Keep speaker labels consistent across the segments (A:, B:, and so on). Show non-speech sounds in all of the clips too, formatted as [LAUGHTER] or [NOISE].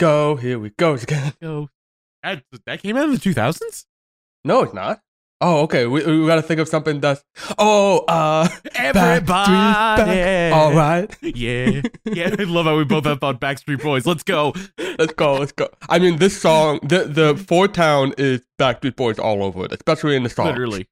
A: go, here we go again.
B: Go. That, that came out in the 2000s?
A: No, it's not. Oh, okay. We, we gotta think of something that's. Oh, uh.
B: Everybody.
A: Back. All right.
B: Yeah. Yeah. I love how we both have thought Backstreet Boys. Let's go.
A: Let's go. Let's go. I mean, this song, the the Four Town is Backstreet Boys all over it, especially in the song.
B: Literally.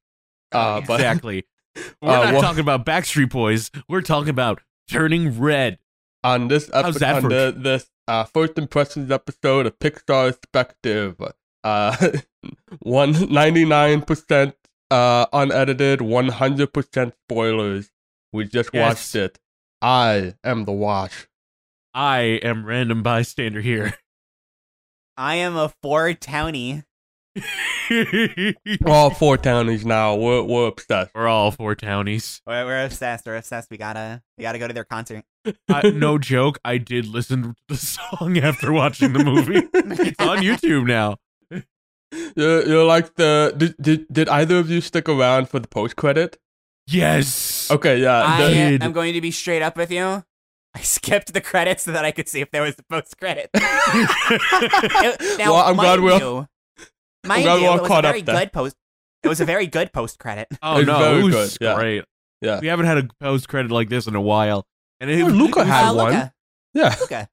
A: Uh, but
B: Exactly. [LAUGHS] We're
A: Uh,
B: not
A: well-
B: talking about Backstreet Boys. We're talking about turning red.
A: On this episode, on the, this uh, first impressions episode of Pixar Spective, uh, [LAUGHS] one ninety nine percent uh unedited, one hundred percent spoilers. We just
B: Yes.
A: watched it. I am the watch.
B: I am random bystander here.
C: I am a four townie. [LAUGHS]
A: we're All four townies now. We're we're obsessed.
B: We're all four townies.
C: We're, we're obsessed. We're obsessed. We gotta we gotta go to their concert.
B: Uh, no joke. I did listen to the song [LAUGHS] after watching the movie. It's on YouTube now.
A: You're, you're like the did, did did either of you stick around for the post credit?
B: Yes.
A: Okay, yeah.
C: I
A: the-
B: did.
C: am going to be straight up with you. I skipped the credits so that I could see if there was the post credit. [LAUGHS] now,
A: Well, I'm glad we're-
C: you, mind
A: glad
C: you,
A: we're all
C: it was a
A: caught up
C: very
A: then.
C: good post. It was a very good post credit.
B: Oh
A: It's
B: no,
A: very
B: it was
A: good, yeah.
B: great.
A: Yeah.
B: We haven't had a post credit like this in a while. And it,
A: Oh, Luca had
C: Uh,
A: one.
C: Luca,
A: yeah.
C: Luca.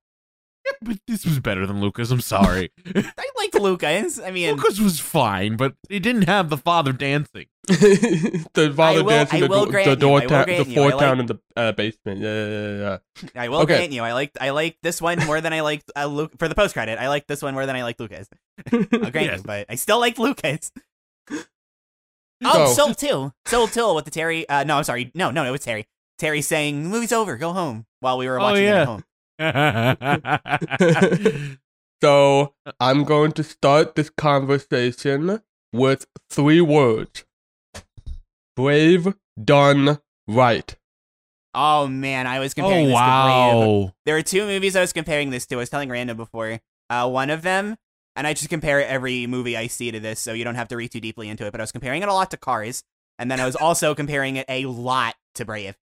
C: [LAUGHS]
B: but this was better than Lucas. I'm sorry. [LAUGHS]
C: I liked Lucas. I mean,
B: Lucas was fine, but he didn't have the father dancing. [LAUGHS]
A: the father
C: will-
A: dancing the, do- the door ta- the
C: you,
A: four
C: I
A: town in the uh, basement. Yeah, yeah, yeah, yeah.
C: I will
A: Okay.
C: grant you. I liked I liked this one more than I liked uh, Luke for the post credit. I liked this one more than I liked Lucas. I'll grant
B: Yes.
C: you, but I still like Lucas. Oh,
A: So-
C: Soul too. Soul too with the Terry. Uh, no, I'm sorry. No, no, no, it was Terry. Terry saying the movie's over, go home while we were
B: Oh,
C: watching it at home. [LAUGHS] [LAUGHS]
A: so I'm going to start this conversation with three words: brave, done, right.
C: Oh man, I was
B: oh
C: comparing this to Brave.
B: wow.
C: There are two movies I was comparing this to. I was telling Random before. Uh, one of them, and I just compare every movie I see to this, so you don't have to read too deeply into it. But I was comparing it a lot to Cars, and then I was also comparing it a lot to Brave.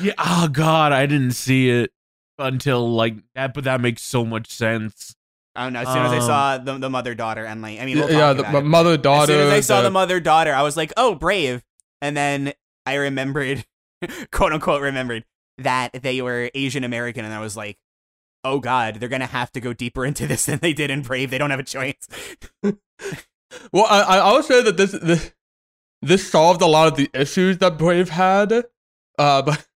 B: Yeah. Oh god, I didn't see it until like that, but that makes so much sense.
C: I don't know. As soon as I
B: Um,
C: saw the, the mother daughter, and like, I mean, we'll
A: yeah,
C: talk
A: the
C: about it.
A: mother
C: As
A: daughter.
C: soon as I saw the,
A: the-
C: mother daughter, I was like, "Oh, brave!" And then I remembered, [LAUGHS] quote unquote, remembered that they were Asian American, and I was like, "Oh God, they're gonna have to go deeper into this than they did in Brave. They don't have a choice." [LAUGHS]
A: Well, I I I would say that this this this solved a lot of the issues that Brave had. Uh, but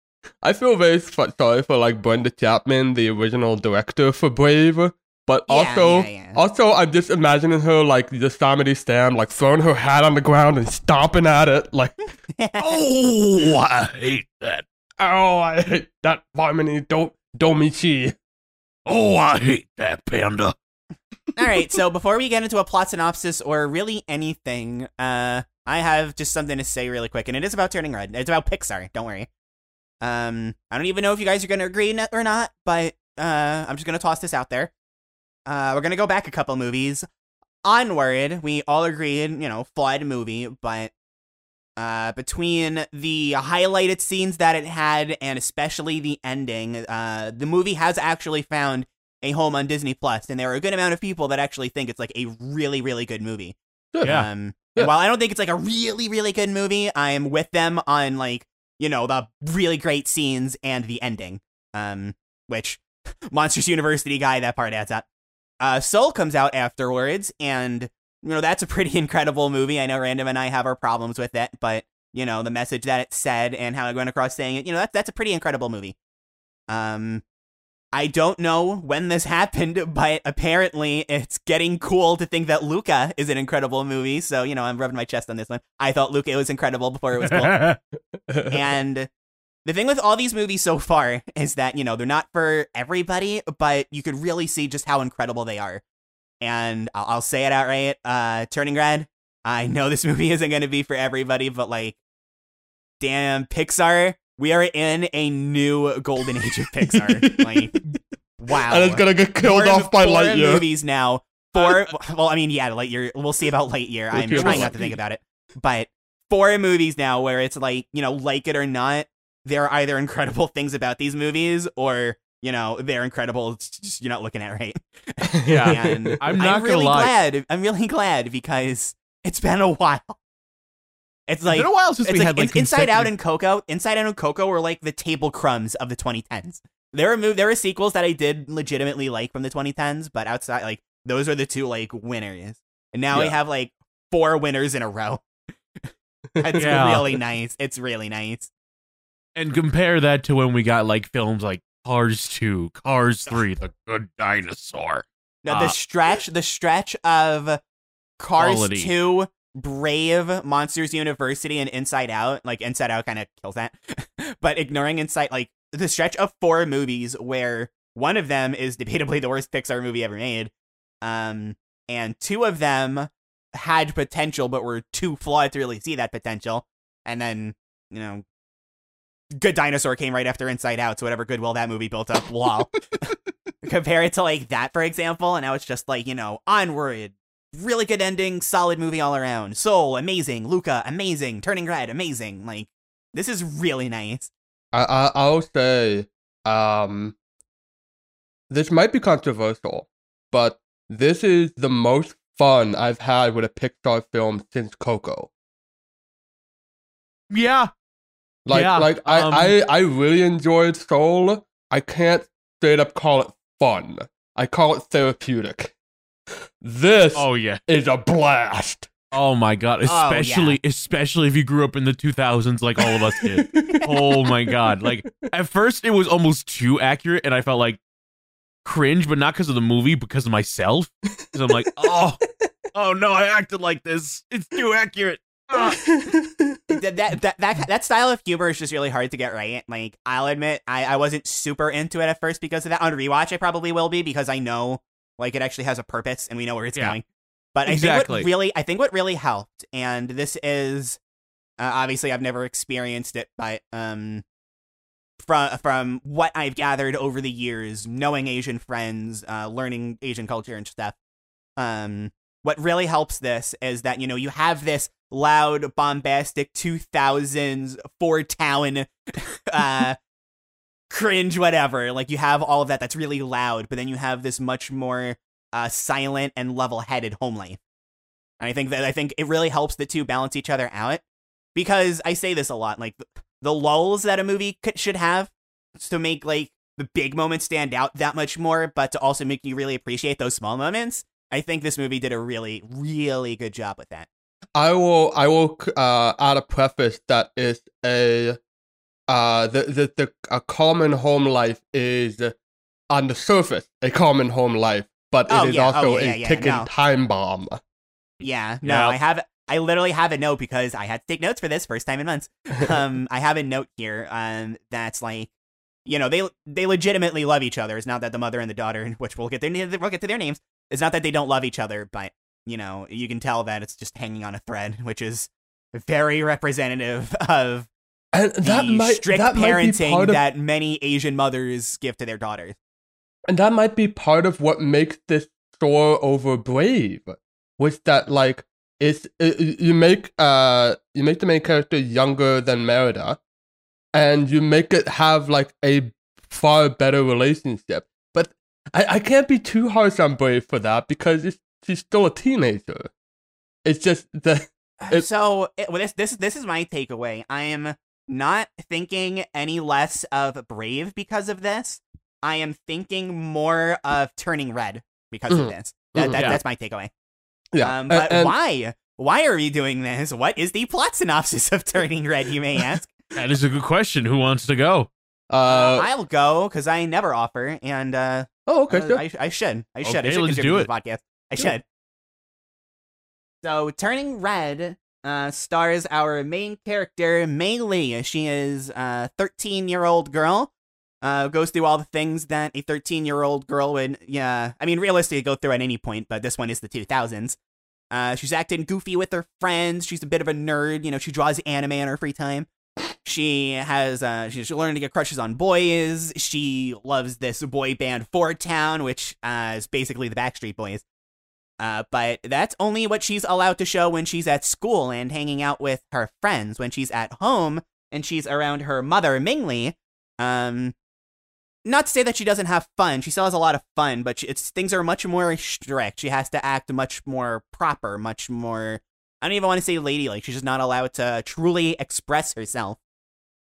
A: I feel very sorry for like Brenda Chapman, the original director for Brave. But
C: Yeah,
A: also,
C: yeah, yeah.
A: also, I'm just imagining her like the Yosemite Sam, like throwing her hat on the ground and stomping at it, like, [LAUGHS]
B: Oh, I hate that.
A: "Oh, I hate that harmony, don't, domichi."
B: Oh, I hate that panda. [LAUGHS]
C: All right, so before we get into a plot synopsis or really anything, uh, I have just something to say really quick, and it is about Turning Red. It's about Pixar. Don't worry. Um, I don't even know if you guys are gonna agree or not, but uh, I'm just gonna toss this out there. Uh, we're gonna go back a couple movies. Onward, we all agreed, you know, flawed movie, but uh, between the highlighted scenes that it had and especially the ending, uh, the movie has actually found a home on Disney Plus, and there are a good amount of people that actually think it's like a really, really good movie.
A: Good.
B: Yeah.
C: Um,
A: Yeah.
C: while I don't think it's like a really, really good movie, I am with them on like you know the really great scenes and the ending. Um, which [LAUGHS] Monsters University guy that part adds up. Uh, Soul comes out afterwards, and you know that's a pretty [LAUGHS] incredible movie. I know Random and I have our problems with it, but you know the message that it said and how it went across saying it. You know that's that's a pretty incredible movie. Um, I don't know when this [LAUGHS] happened, but apparently it's getting cool to think that Luca is an incredible movie. So, you know, I'm rubbing my chest on this one. I thought Luca was incredible before it was cool. [LAUGHS] and the thing with all these movies so far is that, you know, they're not for everybody, but you could really see just how incredible they are. And I'll, I'll say it outright. Uh, Turning Red, I know this [LAUGHS] movie isn't going to be for everybody, but like, damn, Pixar, we are in a new golden age of Pixar. [LAUGHS] like, wow.
A: and it's gonna get killed
C: Four-
A: off by
C: four
A: Lightyear.
C: movies now. Four. Uh, [LAUGHS] well, I mean, yeah, Lightyear. We'll see about Lightyear. I'm trying
A: well,
C: not to think about it, but four movies now where it's like you know, like it or not, there are either incredible things about these movies or you know, they're incredible. It's just you're not looking at right. [LAUGHS]
B: Yeah.
C: And
B: I'm not gonna
C: really
B: lie.
C: glad. I'm really glad because it's been a while. It's
B: It's
C: like
B: been a while since
C: it's
B: we
C: like,
B: had like
C: In- Inside Out and Coco. Inside Out and Coco were like the table crumbs of the 2010s. There were mov- there were sequels that I did legitimately like from the 2010s, but outside like those are the two like winners. And now we have like four winners in a row. [LAUGHS] That's
B: Yeah.
C: really nice. It's really nice.
B: and compare that to when we got like films like Cars 2, Cars 3, The Good Dinosaur.
C: Now
B: Ah.
C: the stretch, the stretch of Cars
B: Quality.
C: 2, Brave, Monsters University, and Inside Out. Like Inside Out kind of kills that, [LAUGHS] but ignoring Inside, like the stretch of four movies where one of them is debatably the worst Pixar movie ever made, um, and two of them had potential but were too flawed to really see that potential, and then you know. Good Dinosaur came right after Inside Out, so whatever goodwill that movie built up, lol. [LAUGHS] Compare it to like that, for example, and now it's just like, you know, onward, really good ending, solid movie all around. Soul, amazing. Luca, amazing. Turning Red, amazing. Like, this is really nice.
A: I, I I'll say, um, this might be controversial, but this is the most fun I've had with a Pixar film since Coco.
B: Yeah.
A: Like,
B: Yeah,
A: like I,
B: um,
A: I, I really enjoyed Soul. I can't straight up call it fun. I call it therapeutic. This
B: Oh yeah.
A: is a blast.
B: Oh my god,
C: Oh, yeah.
B: especially especially if you grew up in the 2000s like all of us did. [LAUGHS] oh my god. Like at first it was almost too accurate and I felt like cringe but not because of the movie because of myself cuz I'm like, [LAUGHS] "Oh, oh no, I acted like this. It's too accurate." Ah. [LAUGHS]
C: that, that, that, that, that style of humor is just really hard to get right. Like, I'll admit, I, I wasn't super into it at first because of that. On rewatch, I probably will be because I know, like, it actually has a purpose and we know where it's
B: Yeah.
C: going. But I think what really, I think what really helped, and this is, uh, obviously, I've never experienced it, but um, from from what I've gathered over the years, knowing Asian friends, uh, learning Asian culture and stuff, um, what really helps this is that you know you have this loud, bombastic 2000s four town, [LAUGHS] uh, cringe, whatever. Like you have all of that that's really loud, but then you have this much more uh, silent and level-headed home life. And I think that I think it really helps the two balance each other out because I say this a lot, like the lulls that a movie could, should have to make like the big moments stand out that much more, but to also make you really appreciate those small moments. I think this movie did a really, really good job with that.
A: I will I will uh, add a preface that is a uh the the, the a common home life is on the surface a common home life, but
C: Oh,
A: it is
C: yeah. Oh,
A: also
C: yeah,
A: a
C: yeah,
A: ticking
C: no.
A: time bomb.
C: Yeah, no,
B: Yep.
C: I have. I literally have a note because I had to take notes for this first time in months. [LAUGHS] Um, I have a note here. Um, that's like, you know, they they legitimately love each other. It's not that the mother and the daughter, [LAUGHS] which we'll get their we'll get to their names. It's not that they don't love each other, but you know, you can tell that it's just hanging on a thread, [LAUGHS] which is very representative of
A: And that
C: the
A: might
C: strict
A: that
C: parenting
A: part of
C: that many Asian mothers give to their daughters.
A: and that might be part of what makes this soar over Brave, was that like it's it, you make uh you make the main character younger than Merida, and you make it have like a far better relationship. But I, I can't be too harsh on Brave for that because it's, she's still a teenager. It's just the It-
C: so it, well, this this this is my takeaway. I am not thinking any less of Brave because of this. I am thinking more of Turning Red because of
A: Mhm.
C: this. That, that
B: Yeah.
C: that's my takeaway.
A: yeah.
C: Um, but
A: and-
C: why? Why are we doing this? What is the plot synopsis of Turning Red? You may ask. [LAUGHS]
B: That is a good question. Who wants to go?
A: uh,
C: I'll go because I never offer, and uh,
A: oh okay,
C: uh. I, I should. I should. I
B: Okay,
C: should
B: let's do it.
C: podcast. I should. So, Turning Red uh, stars our main character, Mei Lee. She is a 13 year old girl. Uh, goes through all the things that a 13 year old girl would, yeah, I mean, realistically go through at any point, but this one is the 2000s. Uh, she's acting goofy with her friends. She's a bit of a nerd. You know, she draws anime in her free time. She has, uh, she's learning to get crushes on boys. She loves this boy band Four Town, which uh, is basically the Backstreet Boys. Uh, but that's only what she's allowed to show when she's at school and hanging out with her friends. When she's at home and she's around her mother, Ming Lee, um, not to say that she doesn't have fun. She still has a lot of fun, but it's things are much more strict. She has to act much more proper, much more. I don't even want to say ladylike. She's just not allowed to truly express herself.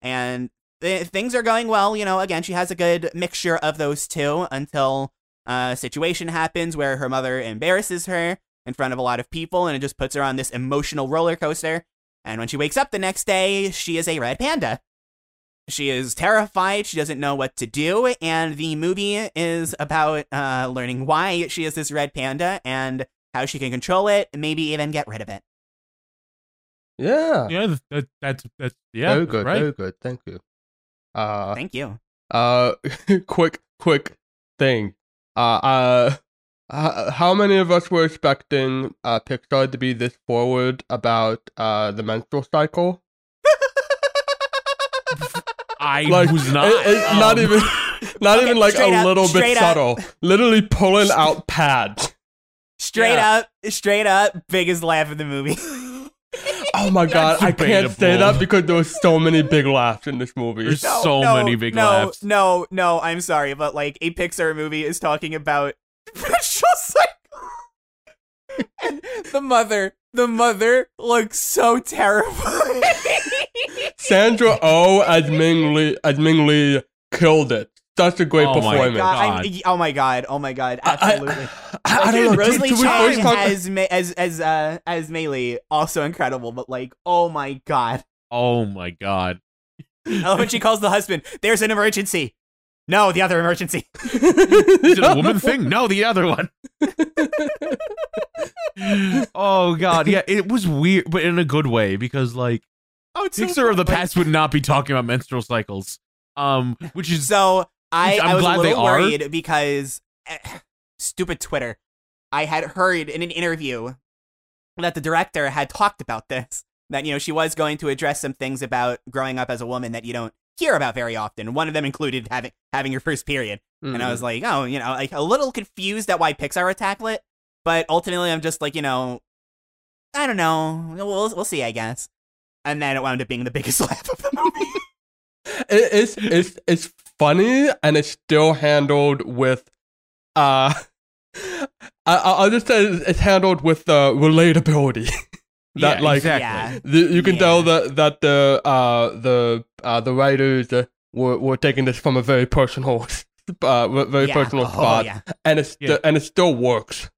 C: And th- things are going well. You know, again, she has a good mixture of those two until a situation happens where her mother embarrasses her in front of a lot of people, and it just puts her on this emotional roller coaster. And when she wakes up the next day, she is a red panda. She is terrified. She doesn't know what to do. And the movie is about uh, learning why she is this red panda and how she can control it, maybe even get rid of it.
A: Yeah.
B: Yeah, that, that's that's yeah,
A: very good.
B: right.
A: Very good. Thank you. Uh,
C: Thank you.
A: uh, [LAUGHS] quick, quick thing. Uh, uh, how many of us were expecting uh, Pixar to be this forward about uh, the menstrual cycle?
B: I [LAUGHS]
A: Like,
B: was not.
A: it- it's not
B: um,
A: even, [LAUGHS] not
C: Okay,
A: even like a
C: up,
A: little bit
C: straight up.
A: subtle. Literally pulling out pads.
C: Straight
B: Yeah.
C: up, straight up, biggest laugh of the movie. [LAUGHS]
A: Oh my god, I can't say
B: debatable.
A: that because there was so many big laughs in this movie.
B: There's so many big
C: no,
B: laughs.
C: No, no, I'm sorry, but like a Pixar movie is talking about menstrual cycle. and the mother, the mother looks so terrified.
A: Sandra Oh as Ming Lee as Ming Lee killed it. Such a great
B: Oh my
A: performance.
C: God,
B: God.
C: I'm- oh my god, oh my god,
A: I- I-
C: absolutely.
A: I, I don't know.
C: Rosalie
A: should- should Chiang talk-
C: as Ma- as as uh as Mei Lee, also incredible, but like, oh my god.
B: Oh my god.
C: I love when she calls the husband, there's an emergency. No, the other emergency.
B: Is it a woman thing? No, the other one. oh god, yeah, it was weird, but in a good way because like
C: Oh, it's so
B: Pixar of the past would not be talking about menstrual cycles. Um, which is
C: So I,
B: I'm
C: I was a
B: glad they
C: little
B: are.
C: worried because eh, stupid Twitter. I had heard in an interview that the director had talked about this. That you know she was going to address some things about growing up as a woman that you don't hear about very often. One of them included having having your first period, and
B: Mm-hmm.
C: I was like, oh, you know, like a little confused at why Pixar would tackle it. But ultimately, I'm just like, you know, I don't know. We'll we'll see, I guess. And then it wound up being the biggest [LAUGHS] laugh of the movie.
A: it, it's it's it's funny and it's still handled with uh I, I'll just say it's handled with uh, relatability. [LAUGHS] that
B: Yeah,
A: like
B: exactly.
A: The, you can tell that that the uh the uh the writers uh, were were taking this from a very personal [LAUGHS] uh very
C: yeah.
A: personal
C: Oh,
A: spot
C: yeah.
A: and it's
B: Yeah.
A: and it still works.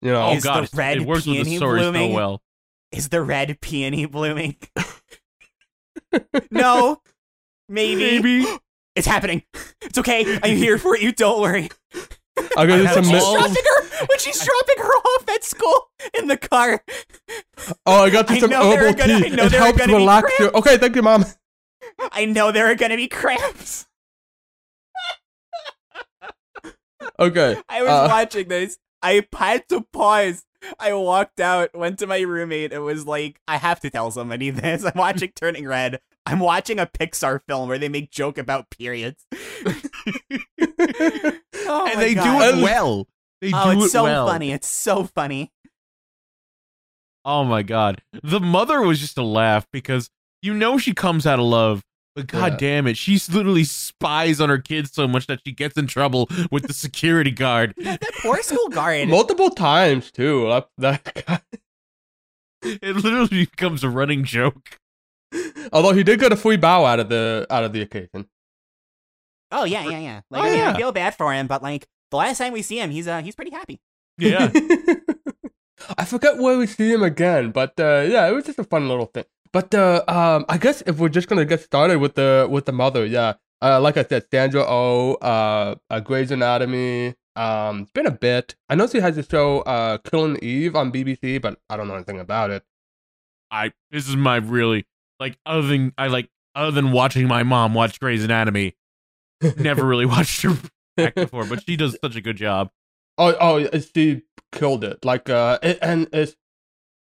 A: You know.
B: oh god,
C: the red
B: it works with the story
C: blooming?
B: so well.
C: Is the red peony blooming? [LAUGHS] no. Maybe.
B: Maybe. [GASPS]
C: It's happening. It's okay. I'm here for you. Don't worry.
A: I got
B: I
A: this
B: have
C: When she's,
B: all-
C: dropping her, when she's dropping her off at school in the car.
A: Oh, I got
C: I
A: this some
C: know there are
A: herbal
C: gonna-
A: tea.
C: I know
A: it helps
C: gonna
A: relax you. Okay, thank you, mom.
C: I know there are going to be cramps.
A: Okay. [LAUGHS]
C: I was
A: Uh,
C: watching this. I had to pause. I walked out, went to my roommate, and was like, I have to tell somebody [LAUGHS] this. I'm watching Turning Red. I'm watching a Pixar film where they make joke about periods. [LAUGHS] Oh
B: and they
C: God.
B: do it oh. well. They
C: Oh,
B: do
C: it's
B: it
C: so
B: well.
C: funny. It's so funny.
B: Oh my god. The mother was just a laugh because you know she comes out of love, but god
A: Yeah.
B: damn it, she literally spies on her kids so much that she gets in trouble with the security guard.
C: That, that poor school guard.
A: Multiple times too. That, that guy. [LAUGHS]
B: It literally becomes a running joke. [LAUGHS]
A: Although he did get a free bow out of the out of the occasion.
C: Oh yeah, yeah, yeah. Like
B: Oh,
C: I, mean,
B: yeah.
C: I feel bad for him, but like the last time we see him, he's uh he's pretty happy.
B: Yeah. [LAUGHS] [LAUGHS]
A: I forget where we see him again, but uh, yeah, it was just a fun little thing. But uh, um, I guess if we're just gonna get started with the with the mother, yeah, uh, like I said, Sandra Oh, uh, uh, Grey's Anatomy. Um, it's been a bit. I know she has a show, uh, Killing Eve on BBC, but I don't know anything about it.
B: I this is my really like other than I like other than watching my mom watch Grey's Anatomy, never really [LAUGHS] watched her act [LAUGHS] before, but she does such a good job.
A: Oh, oh, she killed it. Like, uh, it, and it's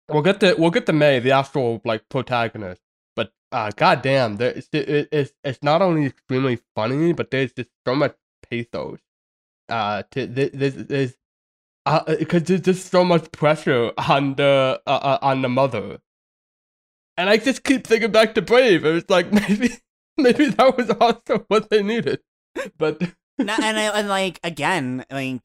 A: we'll get the we'll get the Mei, the actual like protagonist. But uh, goddamn, there, it's, it, it's it's not only extremely funny, but there's just so much pathos. Uh, to this this is uh, because there's just so much pressure on the uh, uh, on the mother, and I just keep thinking back to Brave. It was like [LAUGHS] maybe maybe that was also what they needed, but [LAUGHS]
C: No, and, I, and like again, like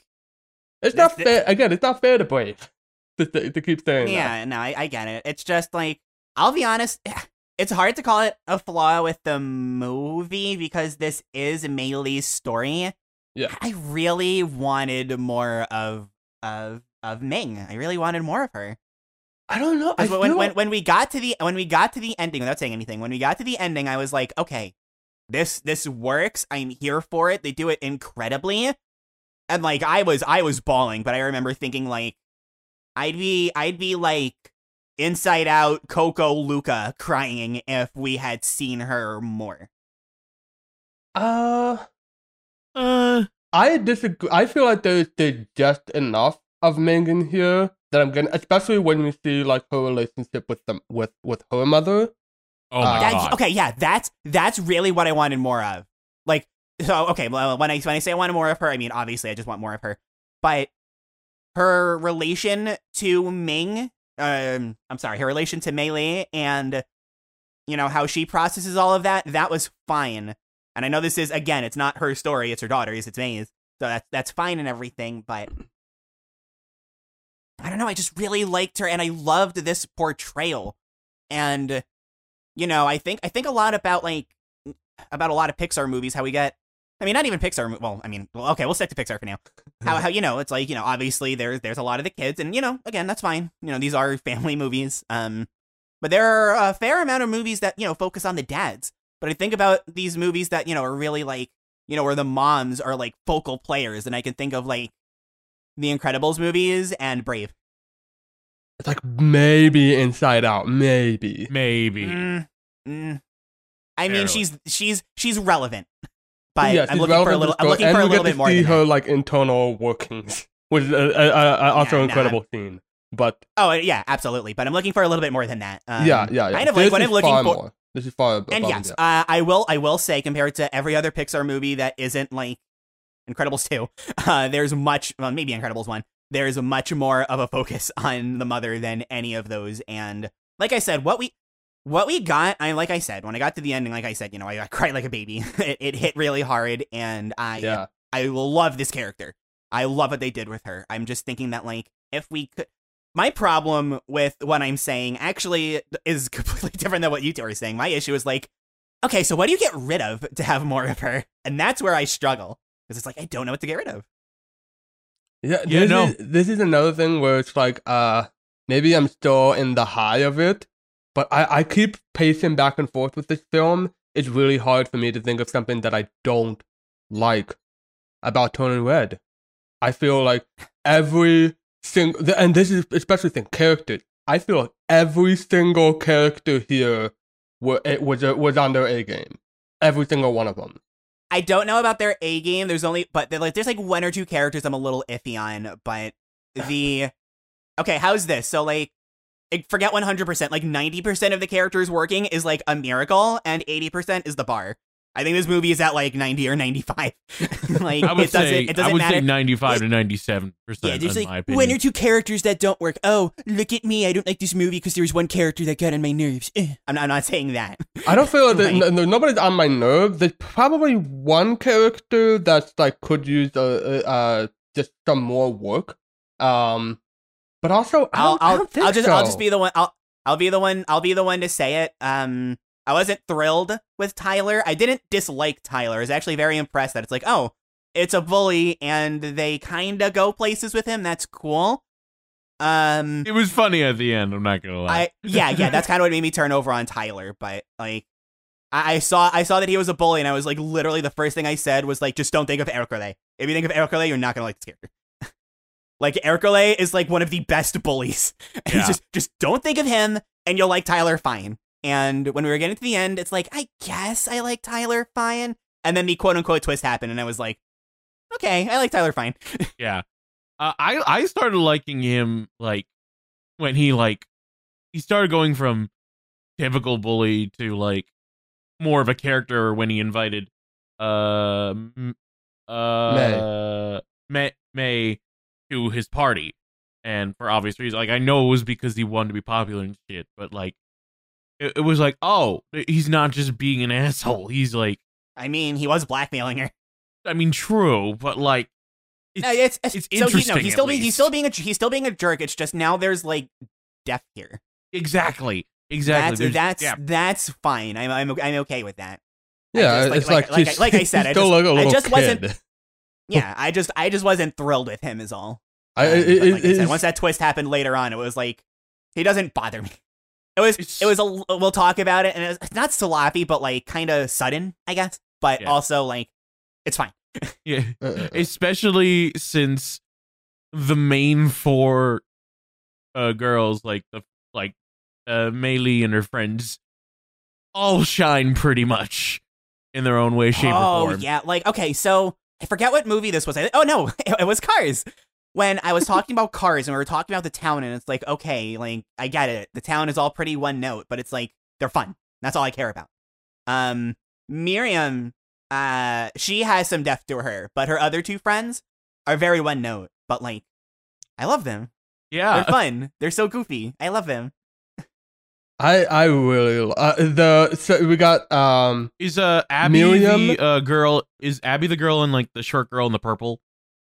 A: It's not fair. Again, it's not fair to Brave to, to, to keep saying that.
C: yeah, no, I, I get it. It's just like I'll be honest, [SIGHS] it's hard to call it a flaw with the movie because this is Mei Lee's story.
A: Yeah.
C: I really wanted more of of of Ming. I really wanted more of her.
A: I don't know. I
C: when, when when we got to the when we got to the ending without saying anything, when we got to the ending, I was like, okay, this this works. I'm here for it. They do it incredibly, and like I was I was bawling, but I remember thinking like, I'd be I'd be like inside out Coco Luca crying if we had seen her more.
A: uh,
B: Uh,
A: I disagree. I feel like there's, there's just enough of Megan here that I'm gonna, especially when we see like her relationship with them with with her mother.
B: oh my
A: Uh,
C: That-
B: god.
C: okay, yeah, that's that's really what I wanted more of. Like, so okay, well, when I when I say I wanted more of her, I mean obviously I just want more of her, but her relation to Ming, um, I'm sorry, her relation to Mei Lee, and you know how she processes all of that, that was fine. And I know this is again, it's not her story, it's her daughter's, it's Mei's, so that's that's fine and everything, but. I don't know. I just really liked her, and I loved this portrayal. And you know, I think I think a lot about like about a lot of Pixar movies. How we get, I mean, not even Pixar. Well, I mean, well, okay, we'll stick to Pixar for now. [LAUGHS] How how you know it's like you know, obviously there's there's a lot of the kids, and you know, again, that's fine. You know, these are [LAUGHS] family movies. Um, but there are a fair amount of movies that you know focus on the dads. But I think about these movies that you know are really like you know where the moms are like focal players, and I can think of like the Incredibles movies and Brave.
A: It's like maybe Inside Out, maybe.
B: Maybe.
C: Mm, mm. I mean,
B: Barely.
C: she's she's she's relevant, but
A: yeah,
C: I'm
A: she's
C: looking for a little. I'm looking for a little bit more.
A: see her
C: that.
A: like internal workings, which is uh, uh, uh, also
C: Yeah,
A: an
C: nah.
A: incredible scene. But
C: Oh yeah, absolutely. But I'm looking for a little bit more than that. Um,
A: yeah, yeah, yeah.
C: Kind of
A: this
C: like what
A: is
C: I'm looking for.
A: More. This is far above.
C: And yes, uh, I will. I will say, compared to every other Pixar movie that isn't like Incredibles two, [LAUGHS] uh, there's much. Well, maybe Incredibles one. There's much more of a focus [LAUGHS] on the mother than any of those. And like I said, what we what we got, I like I said when I got to the ending, like I said, you know, I, I cried like a baby. [LAUGHS] it, it hit really hard, and I
A: yeah.
C: I will love this character. I love what they did with her. I'm just thinking that like if we could my problem with what I'm saying actually is completely different than what you two are saying. My issue is like, okay, so what do you get rid of to have more of her? And that's where I struggle. Because it's like I don't know what to get rid of.
A: Yeah,
B: Yeah,
A: this,
B: no.
A: is, this is another thing where it's like, uh, maybe I'm still in the high of it, but I, I keep pacing back and forth with this film. It's really hard for me to think of something that I don't like about Turning Red. I feel like every single, and this is especially thing characters. I feel like every single character here were, it was a, was on their A game. Every single one of them.
C: I don't know about their A game. There's only but they're like there's like one or two characters I'm a little iffy on, but [LAUGHS] the Okay, how's this? So like I- forget 100%, like 90% of the characters working is like a miracle and 80% is the bar. I think this movie is at like 90 or 95. [LAUGHS] like
B: I would
C: it doesn't
B: say
C: it doesn't
B: would
C: matter.
B: say 95 to 97
C: yeah,
B: percent
C: there's
B: in
C: like
B: my
C: one
B: opinion.
C: or two characters that don't work. Oh, look at me. I don't like this movie because there's one character that got on my nerves. Eh. I'm, not, I'm not saying that.
A: I don't feel [LAUGHS] like
C: Right.
A: that- no, nobody's on my nerve. There's probably one character that's like could use uh, uh, uh just some more work. Um, but also I
C: I'll
A: don't, I
C: I'll,
A: don't think
C: I'll just I'll just be the one I'll I'll be the one I'll be the one to say it. Um I wasn't thrilled with Tyler. I didn't dislike Tyler. I was actually very impressed that it's like, oh, it's a bully and they kinda go places with him. That's cool. Um
B: It was funny at the end. I'm not gonna lie.
C: I yeah, yeah, that's [LAUGHS] kind of what made me turn over on Tyler, but like I, I saw I saw that he was a bully and I was like literally the first thing I said was like just don't think of Ercole. If you think of Ercole, you're not gonna like this character. [LAUGHS] like Ercole is like one of the best bullies. [LAUGHS]
B: Yeah.
C: just just don't think of him and you'll like Tyler fine. And when we were getting to the end, it's like, I guess I like Tyler fine. And then the quote unquote twist happened and I was like, Okay, I like Tyler fine. [LAUGHS]
B: yeah. Uh, I I started liking him like when he like he started going from typical bully to like more of a character when he invited uh m- uh Mei Mei to his party. And for obvious reasons, like I know it was because he wanted to be popular and shit, but like it, it was like, oh, he's not just being an asshole. He's like
C: I mean, he was blackmailing her.
B: I mean, true, but like, it's,
C: No, it's,
B: it's
C: so he, no, he's still being he's still being a he's still being a jerk. It's just now there's like death here.
B: exactly, exactly.
C: That's that's
B: yeah.
C: that's fine. I'm I'm I'm okay with that.
A: Yeah,
C: just,
A: it's like
C: like,
A: she's-
C: like I said, I
A: still
C: just,
A: like a
C: I just wasn't [LAUGHS] yeah, I just I just wasn't thrilled with him is all.
A: I,
C: Um,
A: it,
C: but
A: it,
C: I said, once that twist happened later on, it was like he doesn't bother me. It was
B: It's-
C: it was a we'll talk about it, and it was not sloppy, but like kind of sudden, I guess. But
B: Yeah.
C: also like it's fine. [LAUGHS]
B: yeah.
A: uh, uh,
B: especially since the main four uh girls like the like uh Mei Lee and her friends all shine pretty much in their own way shape
C: oh
B: or form
C: yeah, like okay, so I forget what movie this was. I, oh no, [LAUGHS] it, was Cars. When I was talking about Cars and we were talking about the town, and it's like okay, like I get it. The town is all pretty one note, but it's like they're fun. That's all I care about. Um, Miriam, uh, she has some depth to her, but her other two friends are very one note. But like, I love them.
B: Yeah, they're
C: fun. They're so goofy. I love them.
A: I I really uh, the so we got um
B: is uh Abby
A: Miriam?
B: the uh girl is Abby the girl and like the short girl in the purple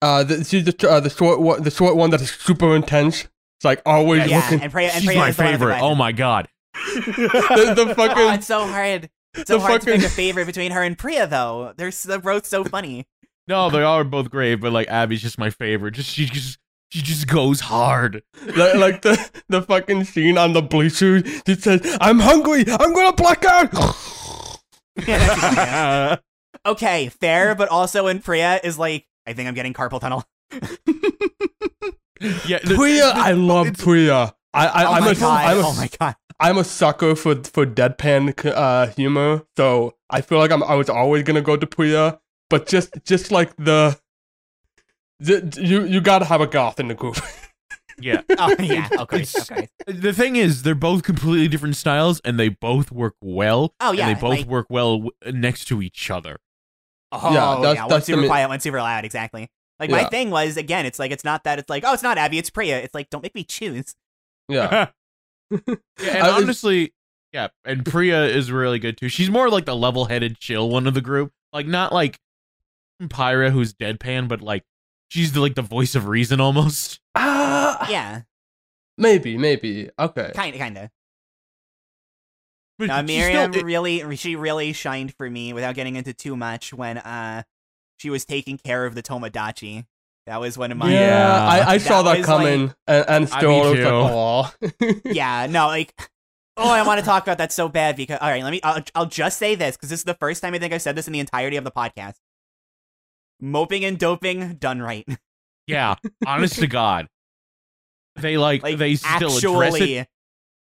A: uh the, she's the uh, the short one the short one that is super intense. It's like always
C: Yeah, yeah,
A: looking.
C: and Priya, and
B: she's
C: Priya
B: my
C: is the one with the
B: favorite oh my god [LAUGHS]
A: the, the [LAUGHS] fucking
C: Oh, it's so hard. It's so
A: The
C: hard to pick a favorite between her and Priya, though. They're they're both so funny.
B: no they are both great but like Abby's just my favorite just she just she just goes hard [LAUGHS]
A: like, like the the fucking scene on the bleachers. She says, "I'm hungry. I'm gonna black out."
C: Okay, fair, but also in Priya is like, I think I'm getting carpal tunnel. [LAUGHS]
B: yeah the-
A: Priya, I love
B: it's-
A: Priya. I, I
C: oh
A: I'm
C: my
A: a
C: god!
A: am a
C: oh my god!
A: I'm a sucker for for deadpan uh, humor, so I feel like I'm I was always gonna go to Priya, but just just like the, the you you gotta have a goth in the group. [LAUGHS]
B: yeah [LAUGHS]
C: Oh yeah, okay, okay.
B: The thing is, they're both completely different styles, and they both work well.
C: Oh yeah,
B: and they both
C: like,
B: work well w- next to each other.
C: Oh
A: Yeah,
C: yeah,
A: that's-
C: one
A: that's the
C: super
A: mi-
C: quiet, one super loud. Exactly. Like my thing was again, it's like it's not that it's like oh it's not Abby, it's Priya. It's like don't make me choose.
A: yeah, [LAUGHS]
B: Yeah, and
A: I was-
B: honestly, yeah, and Priya is really good too. She's more like the level-headed, chill one of the group. Like not like Priya, who's deadpan, but like she's the, like the voice of reason almost.
A: ah,
C: Yeah,
A: maybe maybe okay.
C: kind of, kind of.
B: But
C: No,
B: she's
C: Miriam
B: still- it-
C: really, she really shined for me without getting into too much when uh she was taking care of the Tamagotchi. That was one of my
A: yeah, I, I
C: That
A: saw that
C: was,
A: coming, and, and still I was like, "Aw." [LAUGHS] [LAUGHS]
C: yeah, no, like, oh, I want to talk about that so bad because, all right, let me, I'll, I'll just say this because this is the first time I think I've said this in the entirety of the podcast. Moping and doping done right.
B: yeah, honest to [LAUGHS] God, they like,
C: Like,
B: they still address it.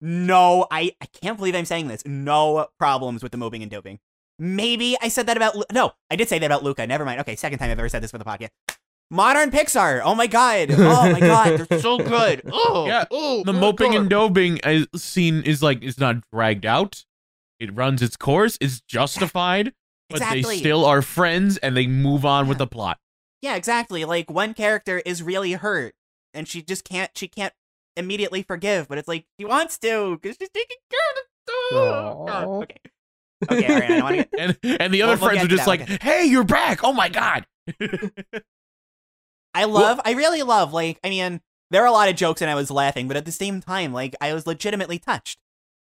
C: No, I, I can't believe I'm saying this. No problems with the moping and doping. Maybe I said that about, Lu- no, I did say that about Luca. Never mind. Okay, second time I've ever said this for the podcast. Modern Pixar. Oh my god. [LAUGHS] Oh my god. They're so good. Oh, [LAUGHS]
B: Yeah,
C: oh, oh
B: the
C: oh
B: moping
C: God.
B: and doping scene is like it's not dragged out. It runs its course. It's justified, but
C: Exactly.
B: they still are friends and they move on with the plot.
C: Yeah, exactly. Like one character is really hurt, and she just can't. She can't immediately forgive, but it's like she wants to because she's taking care of the.
A: Aw.
C: Okay. Okay. Right. I want to get. [LAUGHS]
B: And and the other
C: We'll- we'll
B: friends are just like,
C: we'll
B: "Hey, you're back! Oh my god!"
C: I love. I really love. Like, I mean, there are a lot of jokes, and I was laughing, but at the same time, like, I was legitimately touched.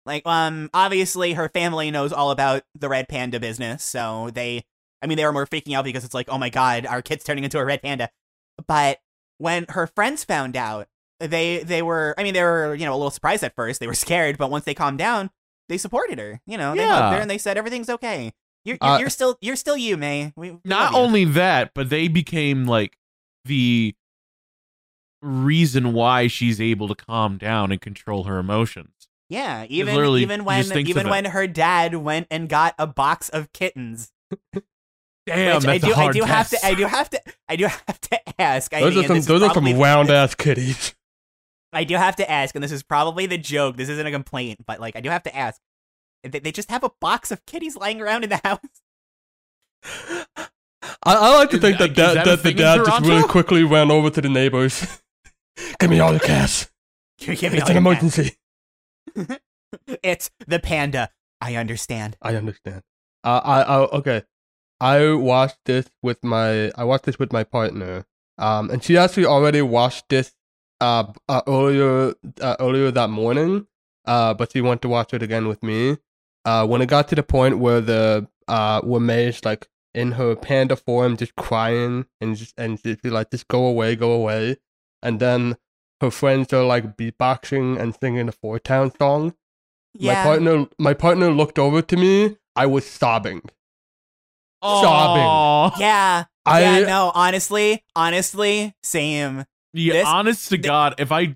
C: Like, um, obviously, her family knows all about the red panda business, so they. I mean, they were more freaking out because it's like, oh my god, our kid's turning into a red panda. But when her friends found out, they they were. I mean, they were you know a little surprised at first. They were [LAUGHS] scared, but once they calmed down, they supported her. You know, they
B: Yeah.
C: hugged her and they said everything's okay. You're you're,
A: Uh,
C: you're still you're still you, Mei. We, we
B: Not only that, but they became like the reason why she's able to calm down and control her emotions.
C: Yeah, even even when even
B: of it.
C: when her dad went and got a box of kittens. [LAUGHS]
B: Damn, that's
C: I do
B: a hard
C: I do have to I do have to I do have to ask. I
A: those
C: mean,
A: are some
C: this
A: those are some
C: probably-
A: round [LAUGHS] ass kitties.
C: I do have to ask, and this is probably the joke. This isn't a complaint, but like I do have to ask. They, they just have a box of kitties lying around in the [LAUGHS] house.
A: I, I like to
B: Is-
A: think
B: like,
A: that,
B: is
A: that,
B: that
A: that the dad just really quickly ran over to the neighbors. [LAUGHS] Give me all the cash.
C: Give me
A: It's
C: all
A: an
C: your
A: emergency. [LAUGHS]
C: It's the panda. I understand.
A: I understand. Uh, I, I okay. I watched this with my I watched this with my partner. Um, and she actually already watched this uh, uh earlier uh, earlier that morning. Uh, but she went to watch it again with me. Uh, when it got to the point where the uh where Mei's like in her panda form, just crying and just and she's like, just go away, go away, and then her friends are like beatboxing and singing the Four Town song.
C: Yeah.
A: My partner, my partner looked over to me. I was sobbing. Sobbing.
C: Yeah.
A: I
C: yeah, no, honestly, honestly, same.
B: Yeah,
C: This-
B: honest to
C: th-
B: God, if I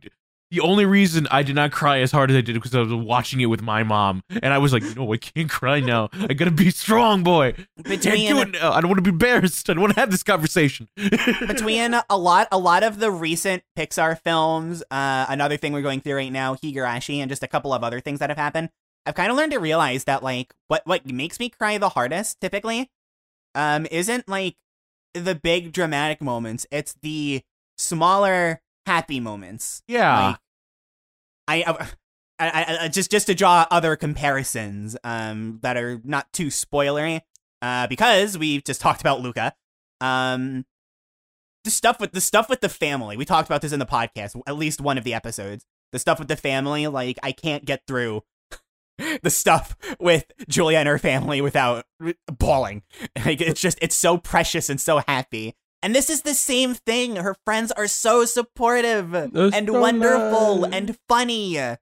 B: the only reason I did not cry as hard as I did because I was watching it with my mom, and I was like, no, I can't cry now. I gotta be strong, boy. [LAUGHS] I can't do
C: Between
B: it. I don't want to be embarrassed. I don't want to have this conversation. [LAUGHS]
C: between a lot a lot of the recent Pixar films, uh, another thing we're going through right now, Higurashi, and just a couple of other things that have happened, I've kind of learned to realize that like what what makes me cry the hardest typically, um, isn't like the big dramatic moments. It's the smaller happy moments.
B: yeah.
C: Like, I, I, I, just just to draw other comparisons, um, that are not too spoilery, uh, because we've just talked about Luca, um, the stuff with the stuff with the family. We talked about this in the podcast, at least one of the episodes. The stuff with the family, like I can't get through [LAUGHS] the stuff with Julia and her family without bawling. [LAUGHS] Like it's just it's so precious and so happy. And this is the same thing. Her friends are so supportive and
A: so
C: wonderful
A: nice.
C: and funny.
A: It's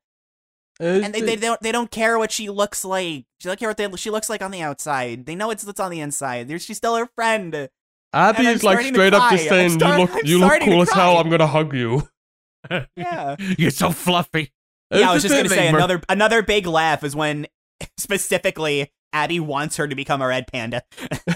C: And they, they
A: the-
C: don't they don't care what she looks like. She don't care what they, she looks like on the outside. They know it's what's on the inside. They're, she's still her friend.
A: Abby's like straight up just. Saying,
C: start-
A: "You look,
C: I'm
A: you look cool as hell. I'm gonna hug you." [LAUGHS]
C: Yeah. [LAUGHS]
B: You're so fluffy.
C: yeah, I was just gonna say another another big laugh is when [LAUGHS] specifically Abby wants her to become a red panda. [LAUGHS]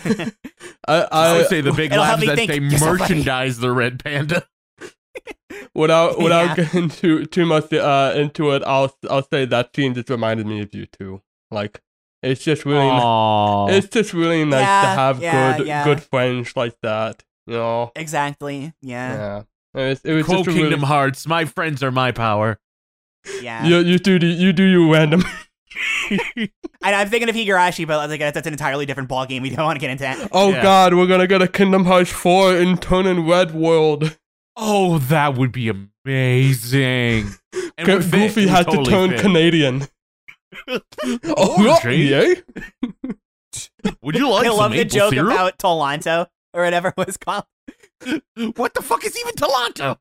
A: I,
B: I would say the big
C: It'll
B: laugh is that
C: think
B: they
C: you're so
B: merchandise the red panda. [LAUGHS]
A: without without
C: Yeah.
A: getting too too much uh, into it, I'll I'll say that scene just reminded me of you too. Like it's just really ni-
B: Aww.
A: it's just really nice to have
C: yeah,
A: good
C: yeah.
A: good friends like that. You know.
C: exactly. Yeah.
A: Yeah. It was, it was
B: Quote
A: just
B: Kingdom
A: really,
B: Hearts. My friends are my power.
C: Yeah.
A: you you do the, you do you random. [LAUGHS] [LAUGHS]
C: I, I'm thinking of Higurashi, but like that's an entirely different ball game. We don't want to get into that.
A: Oh
B: Yeah.
A: God, we're gonna get a Kingdom Hearts four in Turning Red world.
B: Oh, that would be amazing. [LAUGHS] And
A: Go-
B: would fit.
A: Goofy had
B: totally
A: to turn
B: fit.
A: Canadian. [LAUGHS]
B: Oh,
A: yeah,
B: Jay.
A: yay?
B: Would you like
C: I love the
B: maple
C: joke
B: syrup?
C: about Tolanto or whatever it was called.
B: What the fuck is even Toronto?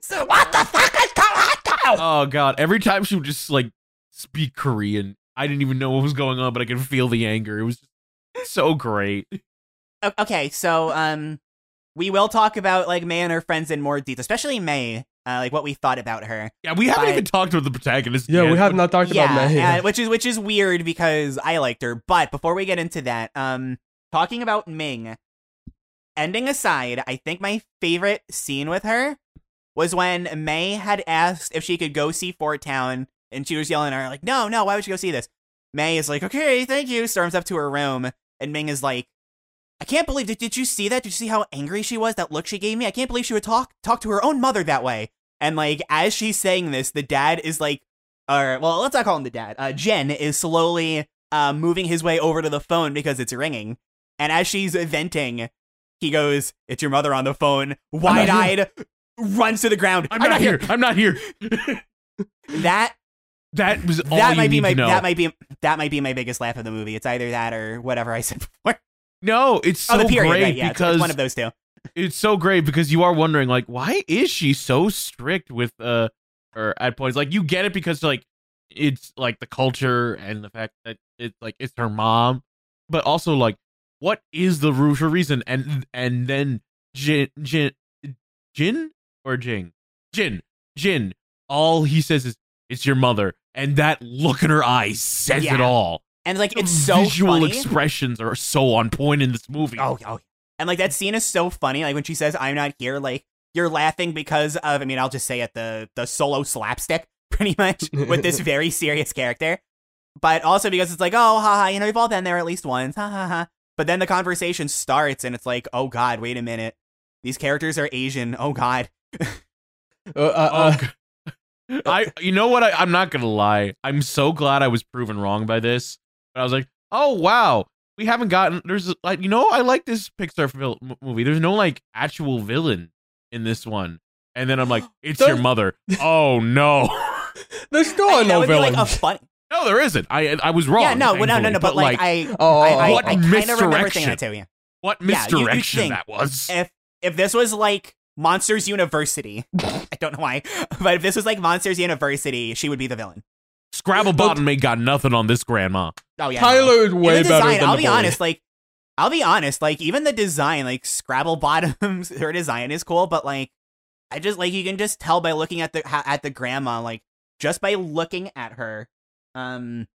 C: so what the fuck is Tolanto?
B: Oh god! Every time she would just like speak Korean, I didn't even know what was going on, but I could feel the anger. It was just so great. [LAUGHS]
C: Okay, so um, we will talk about like Mei and her friends in more detail, especially Mei. Uh, like what we thought about her.
B: Yeah, we haven't
C: But-
B: even talked about the protagonist.
A: Yeah,
B: yet,
A: we have
B: but-
A: not talked about
C: yeah,
A: Mei.
C: uh, which is which is weird because I liked her. But before we get into that, um, talking about Ming, ending aside, I think my favorite scene with her was when Mei had asked if she could go see Four Town, and she was yelling at her like, "No, no, why would you go see this?" Mei is like, "Okay, thank you." Storms up to her room, and Ming is like, "I can't believe did, did you see that? Did you see how angry she was? That look she gave me? I can't believe she would talk talk to her own mother that way." And like as she's saying this, the dad is like or well, let's not call him the dad. Uh, Jin is slowly uh, moving his way over to the phone because it's ringing, and as she's venting, he goes, "It's your mother on the phone." Wide-eyed, runs to the ground.
B: I'm, not here. I'm not here. [LAUGHS]
C: That
B: that was all
C: that
B: you
C: might be my that might be that might be my biggest laugh of the movie. It's either that or whatever I [LAUGHS] said before.
B: no, it's so
C: oh, the period.
B: great
C: right, yeah,
B: because
C: it's one of those two.
B: it's so great because you are wondering like why is she so strict with uh or at points like you get it because like it's like the culture and the fact that it's like it's her mom but also like what is the root for reason and and then jin jin jin or jing jin jin all he says is it's your mother and that look in her eyes says it all
C: And like
B: The
C: it's so
B: visual
C: funny.
B: expressions are so on point in this movie
C: Oh, oh. And like that scene is so funny. Like when she says, "I'm not here," like you're laughing because of. I mean, I'll just say it the the solo slapstick, [LAUGHS] pretty much, with this [LAUGHS] very serious character. But also because it's like, oh, haha, you know, we've all been there at least once, ha ha ha. But then the conversation starts, and it's like, oh god, wait a minute, these characters are Asian. Oh god,
A: Uh, [LAUGHS] uh, uh,
B: Oh, g- I you know what I, I'm not gonna lie. I'm so glad I was proven wrong by this. But I was like, oh wow, we haven't gotten. There's like you know I like this Pixar fil- movie. There's no like actual villain in this one, and then I'm like, [GASPS] it's your mother. [LAUGHS] Oh no, [LAUGHS]
A: There's [LAUGHS] still
C: I-
A: no villains.
C: like fun.
B: no, there isn't. I I was wrong.
C: yeah, no, no, no, no. But, like,
B: like
C: I,
A: oh,
C: I, I,
B: What
C: I kind of remember
B: misdirection.
C: thinking that too. Yeah.
B: what
C: yeah, you-
B: misdirection that was.
C: If if this was like Monsters University, I don't know why, but if this was like Monsters University, she would be the villain.
B: Scrabble Bottom ain't got nothing on this grandma.
C: Oh yeah, no.
A: Tyler is way
C: even
A: better
C: design,
A: than
C: I'll
A: the
C: be
A: boy.
C: honest, like I'll be honest, like even the design, like Scrabble Bottoms, [LAUGHS] her design is cool, but like I just like you can just tell by looking at the at the grandma, like just by looking at her, um,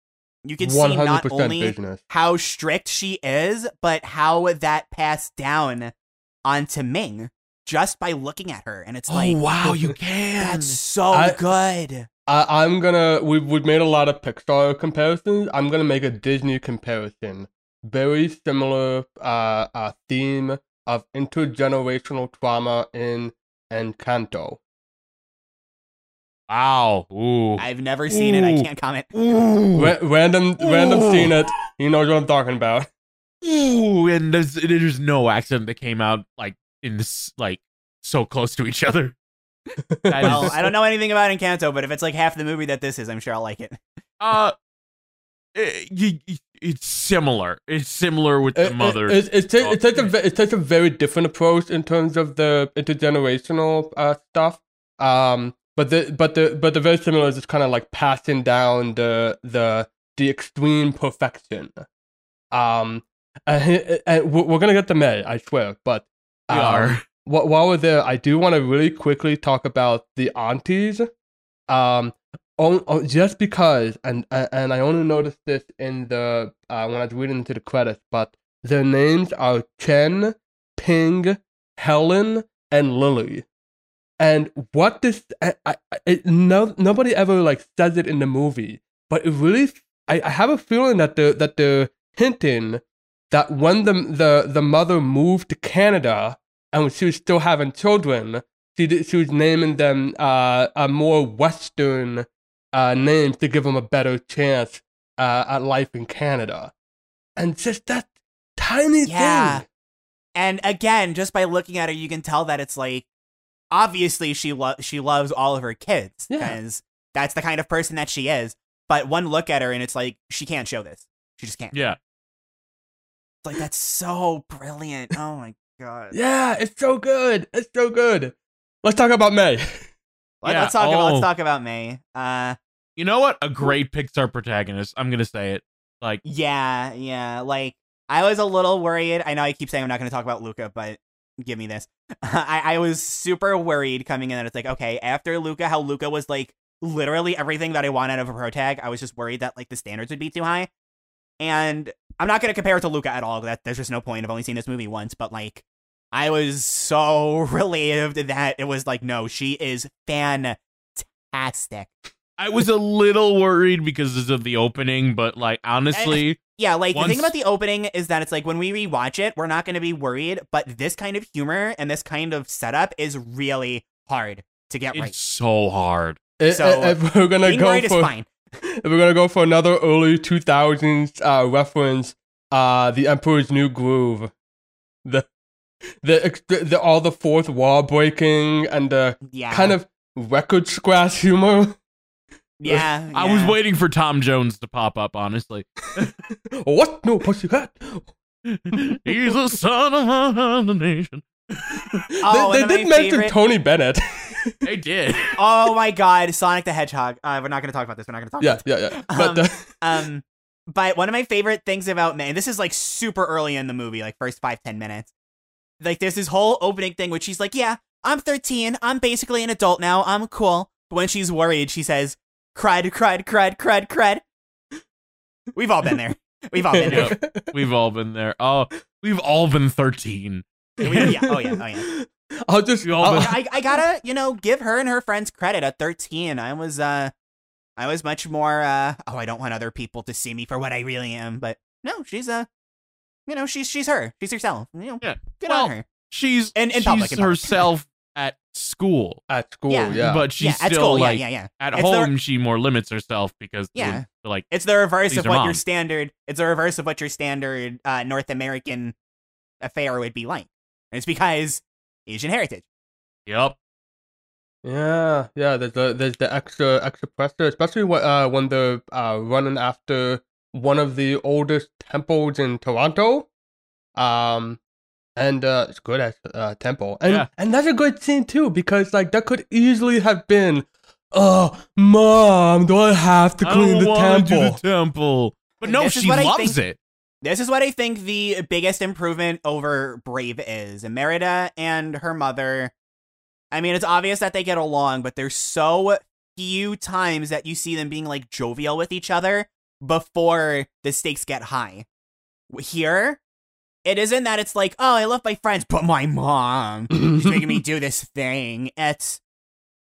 C: you can see not only
A: business.
C: how strict she is, but how that passed down onto Ming just by looking at her, and it's like
B: oh wow, you [LAUGHS] can.
C: that's so
A: I-
C: good.
A: I, I'm gonna. We've we've made a lot of Pixar comparisons. I'm gonna make a Disney comparison. Very similar uh, uh theme of intergenerational trauma in Encanto.
B: wow. Ooh.
C: I've never seen it. I can't comment.
B: Ooh.
A: Ra- random random seen it. He knows what I'm talking about.
B: Ooh, and there's there's no accident that came out like in this like so close to each other. [LAUGHS]
C: Well,
B: is- [LAUGHS]
C: I don't know anything about Encanto, but if it's like half the movie that this is, I'm sure I'll like it.
B: Uh, it, y- it's similar. It's similar with the mother.
A: It, it, it, ta- it takes a it takes a very different approach in terms of the intergenerational uh, stuff. Um, but the but the but the very similar is just kind of like passing down the the the extreme perfection. Um, and, and we're we're gonna get to Mei, I swear. But
B: we
A: um,
B: are.
A: while we're there, I do want to really quickly talk about the aunties. Um, on, on- just because, and and I only noticed this in the uh, when I was reading into the credits, but their names are Chen, Ping, Helen, and Lily. And what this, I, I, it, no, nobody ever like says it in the movie, but it really, I, I have a feeling that the that they're hinting that when the the the mother moved to Canada and she was still having children, she she was naming them uh, a more Western uh, names to give them a better chance uh, at life in Canada, and just that tiny
C: Yeah.
A: thing.
C: And again, just by looking at her, you can tell that it's like obviously she lo- she loves all of her kids
A: Yeah.
C: because that's the kind of person that she is. But one look at her and it's like she can't show this. She just can't.
B: Yeah.
C: It's like that's so brilliant. Oh my god.
A: Yeah, it's so good. It's so good. Let's talk about Mei. [LAUGHS]
C: Let,
B: Yeah,
C: us talk about
B: oh.
C: let's talk about Mei. Uh
B: You know what? A great Pixar protagonist. I'm gonna say it. Like,
C: yeah, yeah. Like I was a little worried. I know I keep saying I'm not going to talk about Luca, but give me this. [LAUGHS] I, I was super worried coming in that it's like, okay, after Luca, how Luca was like literally everything that I want out of a pro tag. I was just worried that like the standards would be too high. And I'm not going to compare it to Luca at all. That there's just no point. I've only seen this movie once, but like I was so [LAUGHS] relieved that it was like, no, she is fantastic.
B: I was a little worried because of the opening, but like [LAUGHS] honestly,
C: Yeah, like the thing about the opening is that it's like when we rewatch it, we're not going to be worried, but this kind of humor and this kind of setup is really hard to get
B: it's
C: right.
B: so hard.
A: I-
C: So,
A: I- if we're gonna
C: Being
A: go
C: worried is
A: for
C: fine. [LAUGHS]
A: if we're gonna go for another early two thousands uh, reference, uh, the Emperor's New Groove, the the, the, the all the fourth wall breaking and the
C: Yeah,
A: kind of record scratch humor. [LAUGHS]
C: Yeah,
B: I was waiting for Tom Jones to pop up, honestly. [LAUGHS]
A: what? No, pussycat.
B: He's the son of the nation.
C: Oh,
A: they
C: and
A: they did mention
C: favorite-
A: Tony Bennett.
B: They did. [LAUGHS]
C: Oh my god, Sonic the Hedgehog. Uh, we're not going to talk about this. We're not going to talk
A: yeah,
C: about
A: yeah, yeah. But
C: Um,
A: uh, [LAUGHS]
C: Um, but one of my favorite things about Mei, and this is like super early in the movie, like first five ten minutes. Like there's this whole opening thing which she's like, "Yeah, I'm 13. I'm basically an adult now. I'm cool." But when she's worried, she says, "Crud, crud, crud, crud, crud." We've all been there. We've all been there. [LAUGHS]
B: We've all been there. Oh, we've all been 13.
C: We- yeah. Oh yeah. Oh yeah. [LAUGHS]
A: I'll just
B: We all
A: I'll-
B: been- [LAUGHS]
C: I, I gotta, you know, give her and her friends credit. At 13, I was, uh, I was much more, uh, oh, I don't want other people to see me for what I really am. But no, she's, uh, you know, she's she's her. She's herself. You know,
B: Yeah.
C: good
B: Well,
C: on her.
B: She's
C: In- in
B: she's
C: public, in public.
B: herself at school,
A: at school.
C: Yeah.
A: Yeah,
B: but she's
C: yeah,
B: still
C: at school.
B: like
C: yeah, yeah, yeah.
B: at
C: It's the-
B: home. she more limits herself because it
C: Yeah.
B: would, like
C: It's the reverse of
B: her
C: what your standard. It's the reverse of what your standard uh, North American affair would be like. And it's because Asian heritage.
B: yep.
A: Yeah, yeah. There's the there's the extra extra pressure, especially when uh, when they're uh, running after one of the oldest temples in Toronto. Um, and uh, it's good as uh, temple, and
B: Yeah.
A: and that's a good scene too because like that could easily have been, oh, mom, do I have to
B: I
A: clean
B: don't
A: the
B: wanna do
A: temple?
B: the temple, but no, she loves
C: think-
B: it.
C: This is what I think the biggest improvement over Brave is. Merida and her mother. I mean, it's obvious that they get along, but there's so few times that you see them being like jovial with each other before the stakes get high. Here, it isn't that it's like, oh, I love my friends, but my mom, she's making me do [LAUGHS] this thing. It's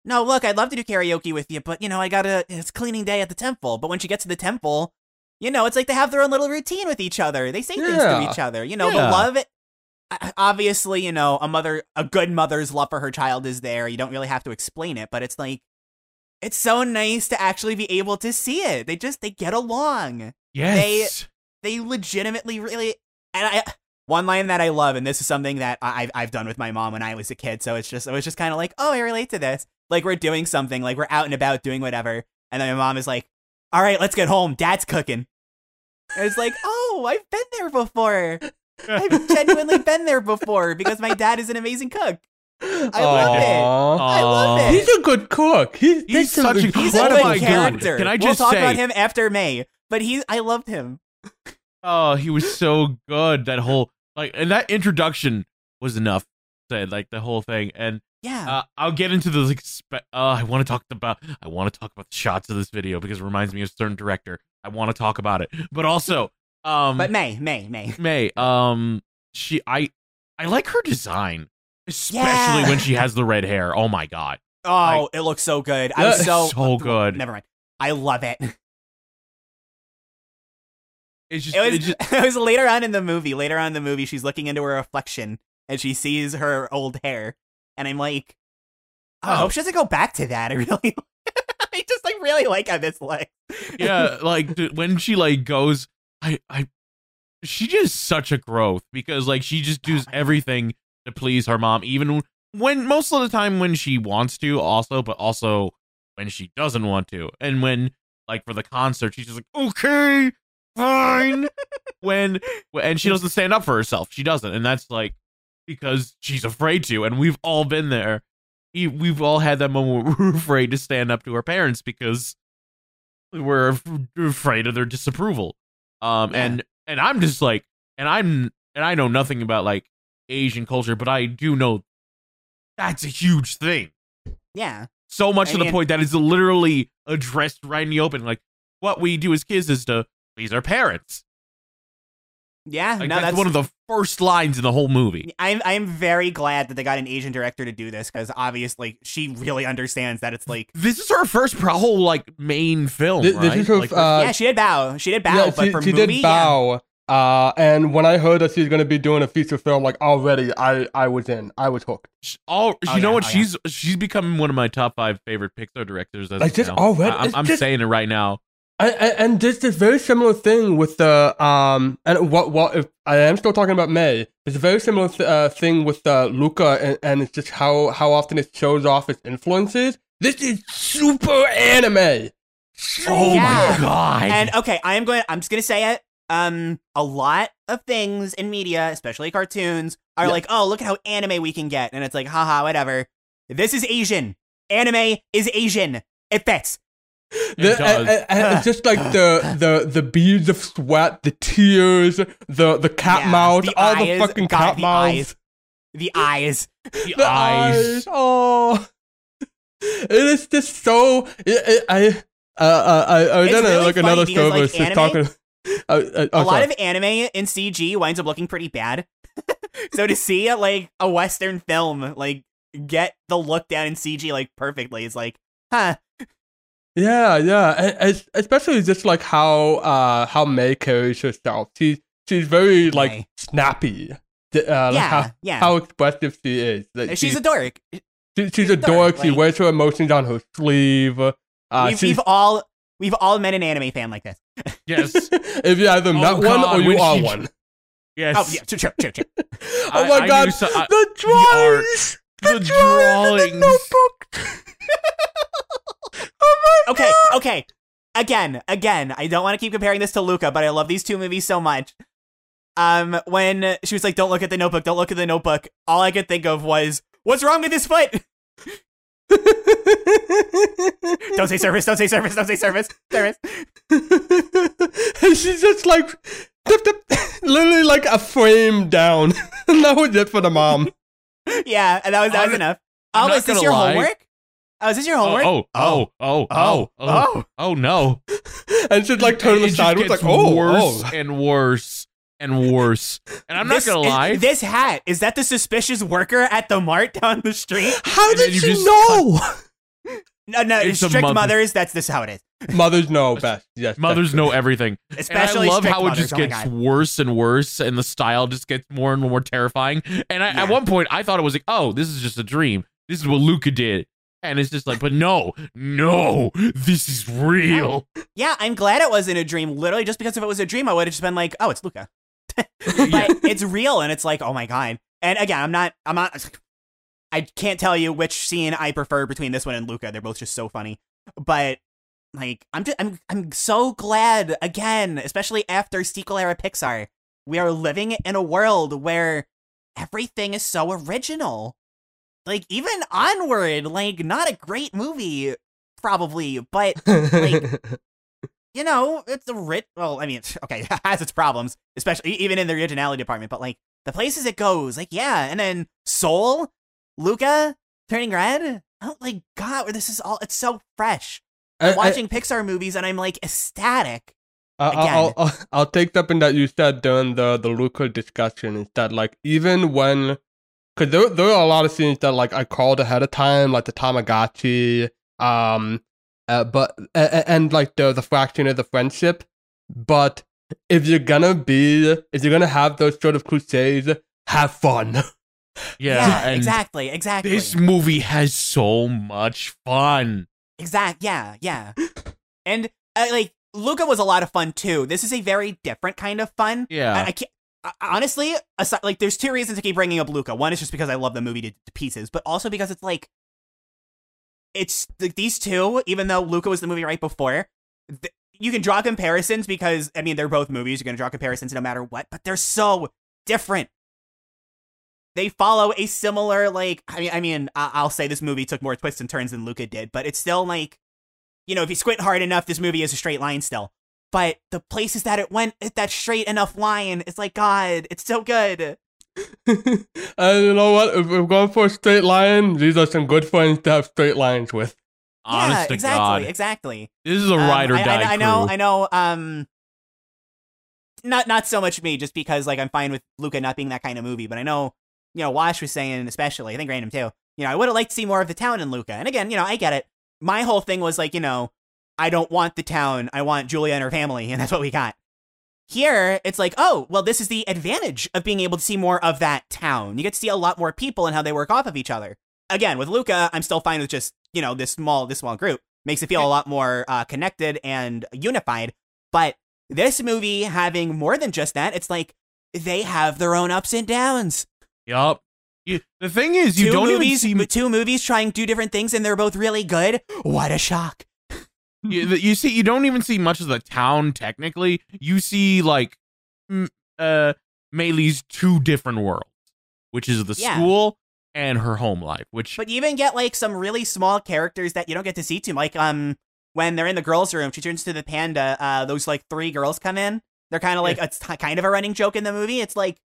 C: no, look, I'd love to do karaoke with you, but you know, I gotta. It's cleaning day at the temple. But when she gets to the temple, you know, it's like they have their own little routine with each other. They say things to each other. You know, the love. Obviously, you know, a mother, a good mother's love for her child is there. You don't really have to explain it, but it's like, it's so nice to actually be able to see it. They just they get along
B: Yes.
C: they they legitimately really and I one line that I love, and this is something that I, I've I've done with my mom when I was a kid. So it's just it was just kind of like, oh, I relate to this. Like we're doing something, like we're out and about doing whatever, and then my mom is like, all right, let's get home. Dad's cooking. And it's like, oh, I've been there before. I've genuinely [LAUGHS] been there before because my dad is an amazing cook. I love it.
A: Aw.
C: I love it.
A: He's a good cook. He's,
B: He's
A: there's some
B: such a-
C: He's a good
B: am
C: character.
B: Can I
C: we'll
B: just
C: talk
B: say-
C: about him after Mei, but he, I loved him.
B: Oh, he was so good. That whole like, and that introduction was enough. Said like the whole thing, and
C: Yeah.
B: uh, I'll get into the like. Spe- uh, I want to talk about. I want to talk about the shots of this video because it reminds me of a certain director. I want to talk about it, but also, um,
C: but Mei, Mei, Mei.
B: Mei, um, she, I, I like her design, especially
C: Yeah.
B: when she has the red hair. Oh my god,
C: Oh, it looks so good. I'm so
B: so good.
C: Never mind. I love it.
B: it's just,
C: It was
B: it just [LAUGHS]
C: it was later on in the movie. Later on in the movie, she's looking into her reflection and she sees her old hair, and I'm like, oh, I
B: Oh.
C: hope she doesn't go back to that. I really, [LAUGHS] I just like really like how this looks.
B: yeah, [LAUGHS] like when she like goes, I, I, she just such a growth because like she just does everything to please her mom, even when most of the time when she wants to, also, but also when she doesn't want to, and when like for the concert, she's just like, okay, fine. [LAUGHS] when and she doesn't stand up for herself, she doesn't, and that's like because she's afraid to, and we've all been there. We've all had that moment where [LAUGHS] we're afraid to stand up to our parents because we're afraid of their disapproval. Um,
C: Yeah.
B: and and I'm just like, and I'm and I know nothing about like Asian culture, but I do know that's a huge thing.
C: Yeah,
B: So much
C: I
B: to the point that it's literally addressed right in the open. Like what we do as kids is to please our parents.
C: Yeah.
B: Like
C: no,
B: that's,
C: that's
B: one of the first lines in the whole movie.
C: I'm I'm very glad that they got an Asian director to do this because obviously she really understands that it's like
B: This is her first pro- whole like main film,
A: Thi- this
B: right?
A: is her,
B: Like,
A: uh,
C: yeah she did Bao she did Bao
A: yeah,
C: but
A: she,
C: for
A: she
C: movie
A: did
C: yeah.
A: Bao. Uh, and when I heard that she's gonna be doing a feature film, like already, I I was in. I was hooked.
B: sh- all
C: Oh,
B: you know
C: yeah,
B: what?
C: oh, yeah.
B: she's she's becoming one of my top five favorite Pixar directors. As
A: Like, just
B: now.
A: already-
B: I, am I'm
A: just-
B: saying it right now.
A: I, I, and there's this very similar thing with the um and what what if I am still talking about Mei. There's a very similar th- uh, thing with uh, Luca and, and it's just how how often it shows off its influences. This is super anime.
B: Oh
C: Yeah.
B: my god!
C: And okay, I am going. I'm just gonna say it. Um, a lot of things in media, especially cartoons, are
A: Yeah.
C: like, "Oh, look at how anime we can get," and it's like, haha, whatever. This is Asian. Anime is Asian. It fits.
A: The,
B: It does.
A: and- and- and it's just like the the the beads of sweat, the tears, the the cat
C: Yeah,
A: mouth,
C: the
A: all
C: eyes,
A: the fucking
C: God,
A: cat
C: the
A: mouths.
C: eyes. The eyes.
B: the,
A: the
B: eyes.
A: eyes. Oh, it is just so. It, it, I uh, uh, I I was
C: It's
A: in
C: really
A: like another
C: because, like,
A: just
C: anime-
A: talking. [LAUGHS] Uh, uh, oh,
C: a lot
A: sorry.
C: of anime in CG winds up looking pretty bad. [LAUGHS] so to see like a Western film like get the look down in CG like perfectly is like, huh?
A: Yeah, yeah, and, and especially just like how uh how Mei carries herself. She she's very like
C: Mei.
A: snappy. d- uh, like
C: yeah,
A: how,
C: yeah.
A: how expressive she is. That
C: she's
A: she-
C: a dork.
A: she- she's,
C: she's
A: a
C: a dork,
A: dork. She
C: like-
A: wears her emotions on her sleeve. Uh,
C: we've, we've all we've all met an anime fan like this.
B: Yes. [LAUGHS]
A: if you either
B: Oh,
A: met one
B: God,
A: or you are
B: she-
A: one.
B: Yes.
C: Oh yeah, true, true, true, true. [LAUGHS]
A: Oh
B: I-
A: my
B: I
A: god,
B: knew so- I-
A: the drawings!
B: the
A: drawings in the notebook! [LAUGHS]
C: Okay, [GASPS] okay. Again, again, I don't want to keep comparing this to Luca, but I love these two movies so much. Um, when she was like, "Don't look at the notebook, don't look at the notebook," all I could think of was, "What's wrong with his foot?" [LAUGHS] Don't say service, don't say service, don't say service, service.
A: and [LAUGHS] she's just like, dip, dip, [LAUGHS] literally like a frame down. and that was it for the mom.
C: Yeah, and that was that was enough.
B: I'm
C: Oh, is this your
B: lie.
C: homework? Oh, is this your
B: Oh,
C: homework?
B: oh, oh, oh, oh, oh,
C: oh.
B: oh, oh, oh, oh. no. [LAUGHS]
A: And she's like turning
B: it
A: the side.
B: just
A: like, oh,
B: worse
A: oh.
B: and worse and worse. And I'm not gonna lie.
C: This hat is that the suspicious worker at the mart down the street? [LAUGHS]
A: How
B: And
A: did
B: you
A: she
B: just
A: know? [LAUGHS]
C: No, no,
B: It's
C: strict
B: mother-
C: mothers. That's just how it is.
A: Mothers know best. Yes.
B: Mothers know everything.
C: Especially
B: and I love
C: strict
B: how it just
C: oh
B: gets worse and worse, and the style just gets more and more terrifying. And I,
C: Yeah.
B: at one point, I thought it was like, oh, this is just a dream. This is what Luca did. And it's just like, but no, no, this is real.
C: Yeah, I'm glad it wasn't a dream. Literally, just because if it was a dream, I would have just been like, "Oh, it's Luca," [LAUGHS] but it's real, and it's like, "Oh my god!" And again, I'm not, I'm not, I can't tell you which scene I prefer between this one and Luca. They're both just so funny, but like, I'm just, I'm, I'm so glad again, especially after sequel era Pixar, we are living in a world where everything is so original. Like even Onward, like not a great movie, probably, but like [LAUGHS] you know, it's a writ. Well, I mean, [LAUGHS] okay, [LAUGHS] it has its problems, especially even in the originality department. But like the places it goes, like yeah, and then Soul, Luca turning red. Oh like God, this is all. It's so fresh.
A: I,
C: I'm watching Pixar movies and I'm like ecstatic.
A: I,
C: again.
A: I'll, I'll, I'll take something that you said during the the Luca discussion is that like even when because there there are a lot of scenes that like I called ahead of time like the Tamagotchi um uh, but and, and like the the fraction of the friendship but if you're gonna be if you're gonna have those sort of crusades have fun [LAUGHS]
B: Yeah, and
C: exactly, exactly.
B: this movie has so much fun.
C: Exact. Yeah, yeah. and uh, like Luca was a lot of fun too. This is a very different kind of fun.
B: Yeah.
C: I, I can't. Honestly, aside, like, there's two reasons to keep bringing up Luca. One is just because I love the movie to, to pieces, but also because it's like, it's like these two. Even though Luca was the movie right before, th- you can draw comparisons because I mean they're both movies. You're gonna draw comparisons no matter what, but they're so different. They follow a similar like. I mean, I mean, I- I'll say this movie took more twists and turns than Luca did, but it's still like, you know, if you squint hard enough, this movie is a straight line still. But the places that it went, it- that straight enough line, it's like God, it's so good. [LAUGHS]
A: and you know what if we're going for a straight line these are some good friends to have straight lines with
B: Honest
C: yeah,
B: to
C: exactly,
B: God,
C: exactly.
B: this is a
C: Um,
B: ride or
C: I-
B: die
C: I, I, know,
B: crew.
C: I know. Um, not not so much me, just because like I'm fine with Luca not being that kind of movie. But I know, you know, Wash was saying, especially, I think Random too. You know, I would have liked to see more of the town in Luca. And again, you know, I get it. My whole thing was like, you know, I don't want the town. I want Giulia and her family, and that's what we got. Here, it's like, oh, well, this is the advantage of being able to see more of that town. You get to see a lot more people and how they work off of each other. Again, with Luca, I'm still fine with just, you know, this small this small group. Makes it feel a lot more uh, connected and unified. But this movie having more than just that, it's like they have their own ups and downs.
B: Yup. You, the thing is, you
C: two
B: don't
C: movies,
B: even see
C: two movies trying two different things, and they're both really good. What a shock!
B: You, you see you don't even see much of the town technically you see like m- uh Mei Lee's two different worlds which is the
C: Yeah.
B: school and her home life which
C: But you even get like some really small characters that you don't get to see too. Like um, when they're in the girls' room, she turns to the panda. Uh, those like three girls come in. They're kind of like it's t- kind of a running joke in the movie. It's like,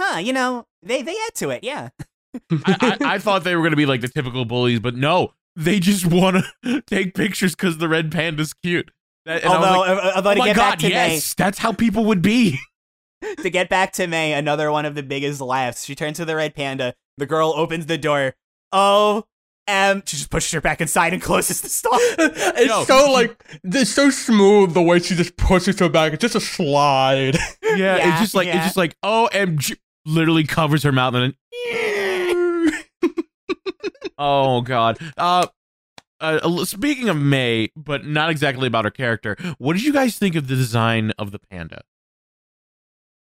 C: huh, you know, they they add to it. Yeah. [LAUGHS]
B: I, I, I thought they were gonna be like the typical bullies but no they just want to [LAUGHS] take pictures because the red panda's cute That- and I was
C: although,
B: like,
C: uh, although
B: oh
C: to
B: my
C: get
B: god
C: back to
B: yes that's how people would be [LAUGHS]
C: to get back to Mei, another one of the biggest laughs. She turns to the red panda. The girl opens the door. Oh, um, she just pushes her back inside and closes the stall. [LAUGHS]
A: it's
B: No.
A: so like it's so smooth the way she just pushes her back. It's just a slide.
B: yeah,
C: Yeah,
B: it's just like
C: yeah.
B: it's just like omg literally covers her mouth and then. Oh god. Uh, uh, speaking of Mei, but not exactly about her character. What did you guys think of the design of the panda?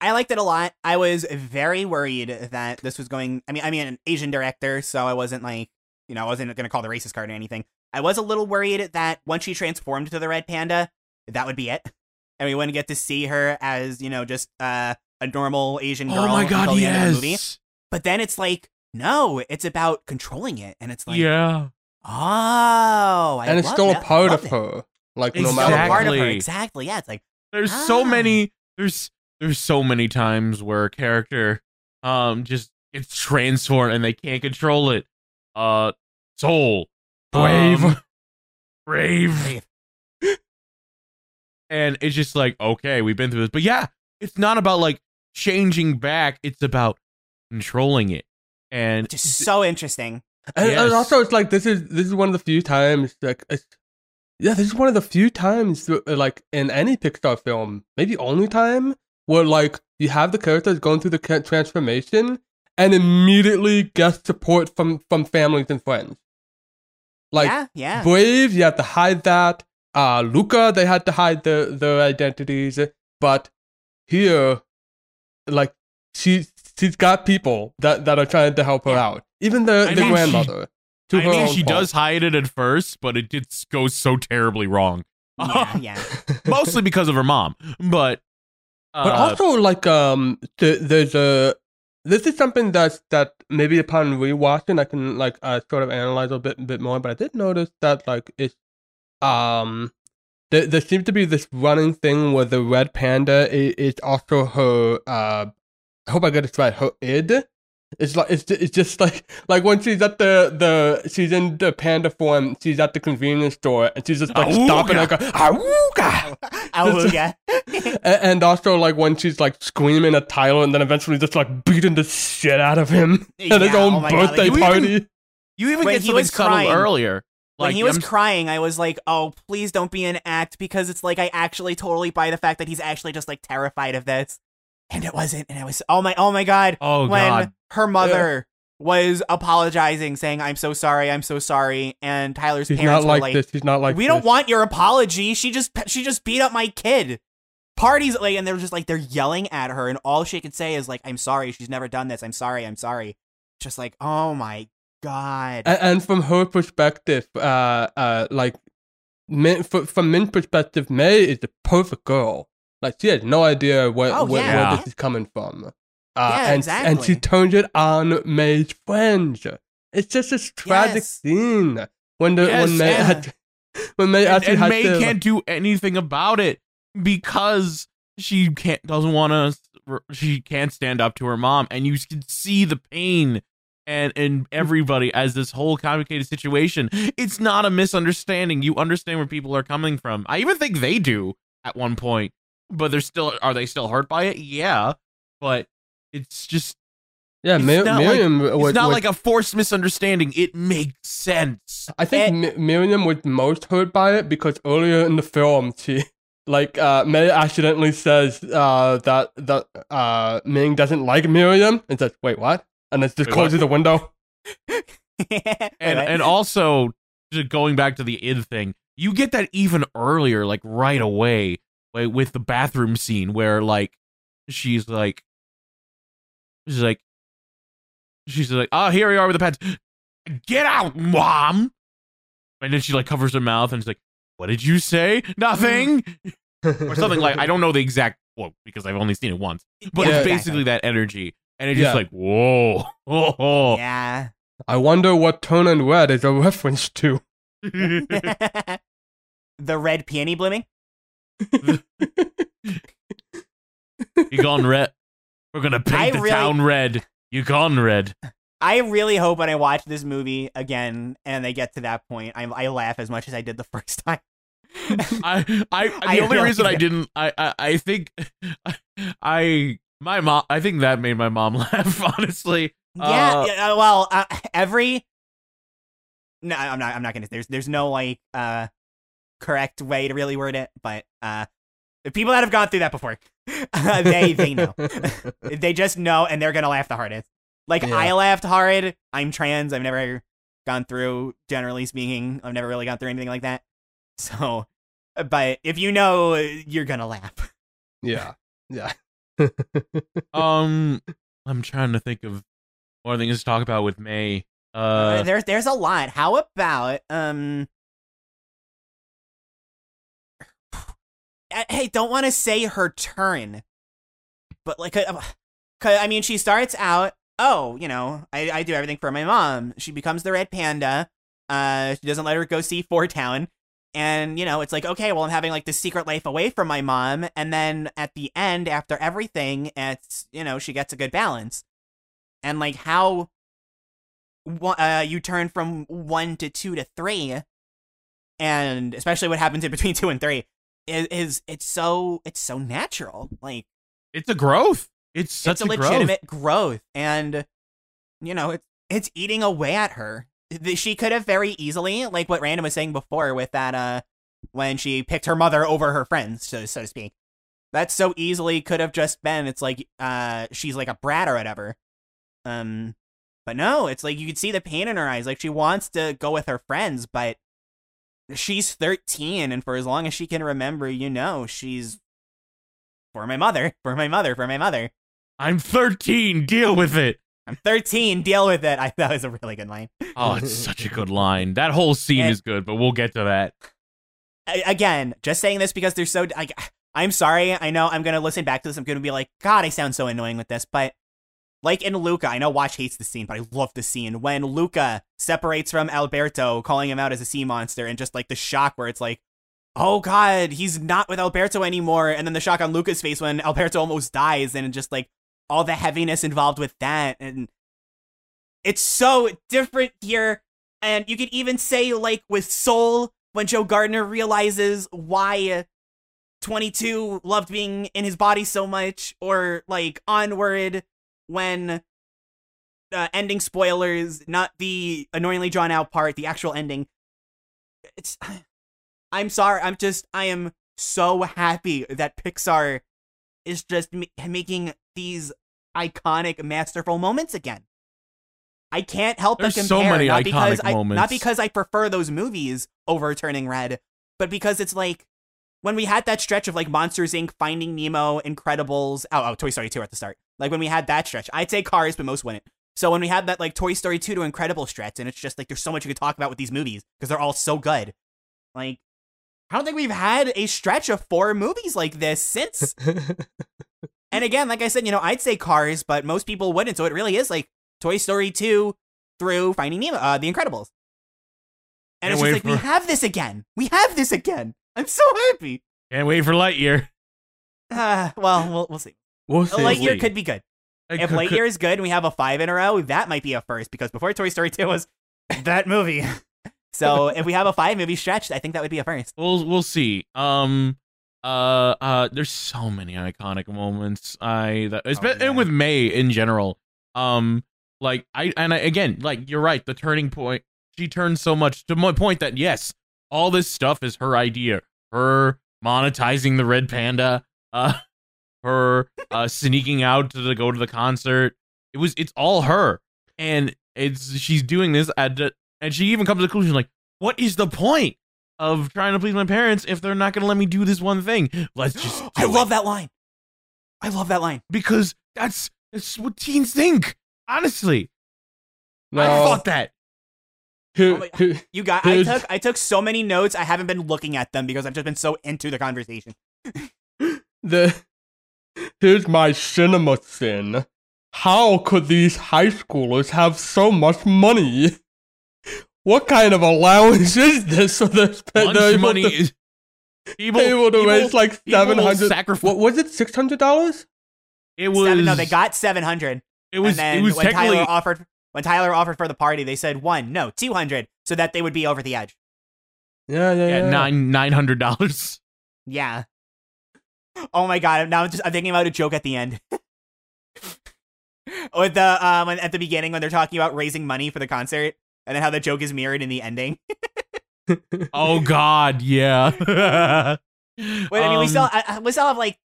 C: I liked it a lot. I was very worried that this was going. I mean, I mean, an Asian director, so I wasn't like, you know, I wasn't going to call the racist card or anything. I was a little worried that once she transformed to the red panda, that would be it, and we wouldn't get to see her as you know just uh, a normal Asian girl.
B: Oh my god,
C: the end of the movie.
B: yes.
C: But then it's like, no, it's about controlling it, and it's like,
B: yeah.
C: oh, I
A: and it's
C: love
A: still a part of
C: it.
A: her. Like
C: It's
A: no
C: still
A: matter
C: a part of her.
B: Exactly.
C: Exactly. Yeah, it's like
B: There's so
C: Ah.
B: many. There's there's so many times where a character um just gets transformed and they can't control it. Uh, soul,
A: Brave.
B: um, brave,
C: Brave.
B: and it's just like okay, we've been through this, but yeah, it's not about like changing back. It's about controlling it, and
C: which is so interesting.
A: And, and also, it's like this is this is one of the few times like it's, yeah, this is one of the few times uh, like in any Pixar film, maybe only time where like you have the characters going through the transformation and immediately get support from from families and friends. Like
C: yeah, yeah.
A: Brave, you have to hide that. Uh, Luca, they had to hide their their identities, but here, like she she's got people that that are trying to help her
C: Yeah.
A: out. Even the
B: I
A: the
B: mean, she-
A: grandmother. to
B: I
A: her
B: mean she
A: fault.
B: does hide it at first, but it just goes so terribly wrong.
C: yeah, [LAUGHS] yeah.
B: Mostly because of her mom, but uh,
A: But also, like, um, th- there's a this is something that's that maybe upon rewatching I can like uh, sort of analyze a bit bit more. But I did notice that like it's um there there seems to be this running thing where the red panda is, is also her uh I hope I get this right her id. It's like it's it's just like like when she's at the the she's in the panda form she's at the convenience store and she's just like
B: Awooga.
A: stopping and go awooga
C: Awooga.
A: a- and also like when she's like screaming at Tyler and then eventually just like beating the shit out of him [LAUGHS] at his
C: Yeah,
A: own
C: oh my God,
A: birthday
B: like, you
A: party.
B: even- you even
C: When
B: get
C: he was crying-
B: earlier.
C: when
B: Like
C: he was
B: I'm-
C: crying, I was like, "Oh, please don't be an act," because it's like I actually totally buy the fact that he's actually just like terrified of this, and it wasn't. And I was, oh my, oh my god,
B: oh
C: when
B: god,
C: her mother was apologizing, saying, "I'm so sorry, I'm so sorry," and Tyler's
A: She's
C: parents
A: not
C: were
A: like,
C: like,
A: this. She's not like
C: "We
A: this.
C: don't want your apology. She just, she just beat up my kid." Parties like, and they're just like they're yelling at her, and all she could say is like, "I'm sorry. She's never done this. I'm sorry. I'm sorry." Just like, oh my god.
A: A- and from her perspective, uh, uh, like, Ming, f- from Ming's perspective, Mei is the perfect girl. Like, she has no idea where,
C: Oh,
A: where,
B: yeah.
A: where this is coming from. Uh,
C: Yeah,
A: and,
C: exactly.
A: and she turns it on Mei's friends. It's just this tragic
C: Yes.
A: scene when the
B: Yes,
A: when Mei
C: yeah.
A: had, when Mei
B: and,
A: actually
B: and
A: had
B: Mei
A: to,
B: can't do anything about it because she can't doesn't want to. She can't stand up to her mom, and you can see the pain and and everybody as this whole complicated situation. It's not a misunderstanding. You understand where people are coming from. I even think they do at one point, but they're still are they still hurt by it? Yeah, but it's just
A: yeah,
B: it's
A: Mir-
B: not like-
A: Miriam.
B: it's not
A: was-
B: like a forced misunderstanding. It makes sense.
A: I think Mi- Miriam was most hurt by it because earlier in the film, she [LAUGHS] like uh, Mei accidentally says uh, that that uh, Ming doesn't like Miriam and says, "Wait, what?" And then just
B: Wait,
A: closes
B: what?
A: the window. [LAUGHS]
B: and and also just going back to the id thing you get that even earlier like right away like with the bathroom scene where like she's like she's like she's like oh here we are with the pets get out mom and then she like covers her mouth and she's like what did you say nothing or something like i don't know the exact quote because i've only seen it once but
A: Yeah.
B: it's basically that energy and it's just like whoa oh,
C: yeah.
A: I wonder what tone and red is a reference to. [LAUGHS]
C: the red peony blooming.
B: You gone red. We're gonna paint
C: I
B: the
C: really-
B: town red. You gone red.
C: I really hope when I watch this movie again and they get to that point, I, I laugh as much as I did the [LAUGHS] first time.
B: I, I, [LAUGHS] the
C: I
B: only
C: really
B: reason I didn't, I, I, I think, [LAUGHS] I, my mom, I think that made my mom laugh. Honestly,
C: yeah, yeah, uh, well, uh, every no, I'm not. I'm not gonna. There's there's no like uh correct way to really word it, but uh If people that have gone through that before, [LAUGHS] they they know. [LAUGHS] they just know, and they're gonna laugh the hardest. Like
A: Yeah.
C: I laughed hard. I'm trans. I've never gone through. Generally speaking, I've never really gone through anything like that. So, but if you know, you're gonna laugh.
A: yeah. Yeah. [LAUGHS]
B: Um, I'm trying to think of more things to talk about with Mei.
C: Uh,
B: Uh,
C: there's there's a lot. How about um? Hey, don't want to say her turn, but like, uh, 'cause, I mean, she starts out. Oh, you know, I I do everything for my mom. She becomes the red panda. Uh, she doesn't let her go see Four Town. And, you know, it's like, okay, well, I'm having like this secret life away from my mom. And then at the end, after everything, it's, you know, she gets a good balance. And like how uh, you turn from one to two to three, and especially what happens in between [LAUGHS] two and three is, is it's so it's so natural. Like
B: it's a growth. It's such
C: it's a,
B: growth.
C: legitimate growth. and you know it's it's eating away at her. She could have very easily, like what Random was saying before, with that uh when she picked her mother over her friends, so so to speak. That so easily could have just been. It's like uh she's like a brat or whatever. Um, but no, it's like you could see the pain in her eyes. Like she wants to go with her friends, but she's 13, and for as long as she can remember, you know, she's for my mother, for my mother, for my mother.
B: I'm 13. Deal with it.
C: I'm 13. Deal with it. [LAUGHS] I that was a really good line.
B: Oh, it's [LAUGHS] such a good line. That whole scene
C: And-
B: is good, but we'll get to that.
C: Again, just saying this because they're so. Like, I'm sorry. I know I'm gonna listen back to this. I'm gonna be like, God, I sound so annoying with this. But like in Luca, I know Watch hates the scene, but I love the scene when Luca separates from Alberto, calling him out as a sea monster, and just like the shock where it's like, oh God, he's not with Alberto anymore, and then the shock on Luca's face when Alberto almost dies, and just like all the heaviness involved with that, and it's so different here. And you could even say like with Soul when Joe Gardner realizes why 22 loved being in his body so much, or like Onward when uh, ending spoilers, not the annoyingly drawn out part, the actual ending. It's. [SIGHS] I'm sorry. I'm just. I am so happy that Pixar is just ma- making these iconic, masterful moments again. I can't help
B: There's
C: but
B: so
C: compare,
B: many
C: not because
B: iconic
C: I,
B: moments.
C: not because I prefer those movies over Turning Red, but because it's like when we had that stretch of like Monsters Inc., Finding Nemo, Incredibles. Oh, oh, Toy Story 2 at the start. Like when we had that stretch, I'd say Cars, but most wouldn't. So when we had that like Toy Story 2 to Incredible stretch, and it's just like there's so much you could talk about with these movies because they're all so good. Like, I don't think we've had a stretch of four movies like this since. [LAUGHS] and again, like I said, you know, I'd say Cars, but most people wouldn't. So it really is like Toy Story 2 through Finding Nemo, uh, The Incredibles. And
B: Can't
C: it's just
B: wait
C: like, we have this again. We have this again. I'm so happy.
B: Can't wait for Lightyear.
C: Uh, [SIGHS] well, we'll, we'll see.
A: We'll see.
C: Lightyear
B: see.
C: could be good.
B: I
C: If
B: could-
C: Lightyear is good and we have a five in a row, that might be a first because before Toy Story 2 was that movie. [LAUGHS] so if we have a five movie stretch, I think that would be a first.
B: We'll we'll see. Um uh uh there's so many iconic moments. I that it's
C: Oh,
B: been and with Mei in general. Um like I and I again, like you're right, the turning point she turns so much to my point that yes, all this stuff is her idea. Her monetizing the red panda, uh her uh sneaking out to, the- go to the concert. It was it's all her. And it's she's doing this at the, and she even comes to the conclusion like, what is the point? of trying to please my parents if they're not going to let me do this one thing. Let's just. [GASPS]
C: I
B: do
C: love that line. I love that line.
B: because that's that's what teens think. Honestly,
A: No,
B: I thought that.
A: who-
C: Oh my-
A: who-
C: You got. I took. I took so many notes. I haven't been looking at them because I've just been so into the conversation. [LAUGHS]
A: the here's my cinema sin. How could these high schoolers have so much money? What kind of allowance is this? So they're, spe-
B: Lunch
A: they're able
B: money
A: to,
B: is [LAUGHS] people.
A: able to
B: people-
A: raise like seven hundred.
B: sacrifice-
A: What was it? Six hundred dollars?
B: It was
C: Seven, no, they got seven hundred.
B: it was
C: and then
B: it was
C: when
B: technically
C: Tyler offered when Tyler offered for the party, they said one, no, two hundred, so that they would be over the edge.
A: Yeah, yeah,
B: yeah,
A: yeah.
B: nine nine hundred dollars.
C: Yeah. Oh my god! Now I'm just I'm thinking about a joke at the end. [LAUGHS] With the um at the beginning when they're talking about raising money for the concert, and then how the joke is mirrored in the ending. [LAUGHS]
B: Oh God, yeah. [LAUGHS]
C: Wait, I mean, we
B: Um,
C: still I, we still have like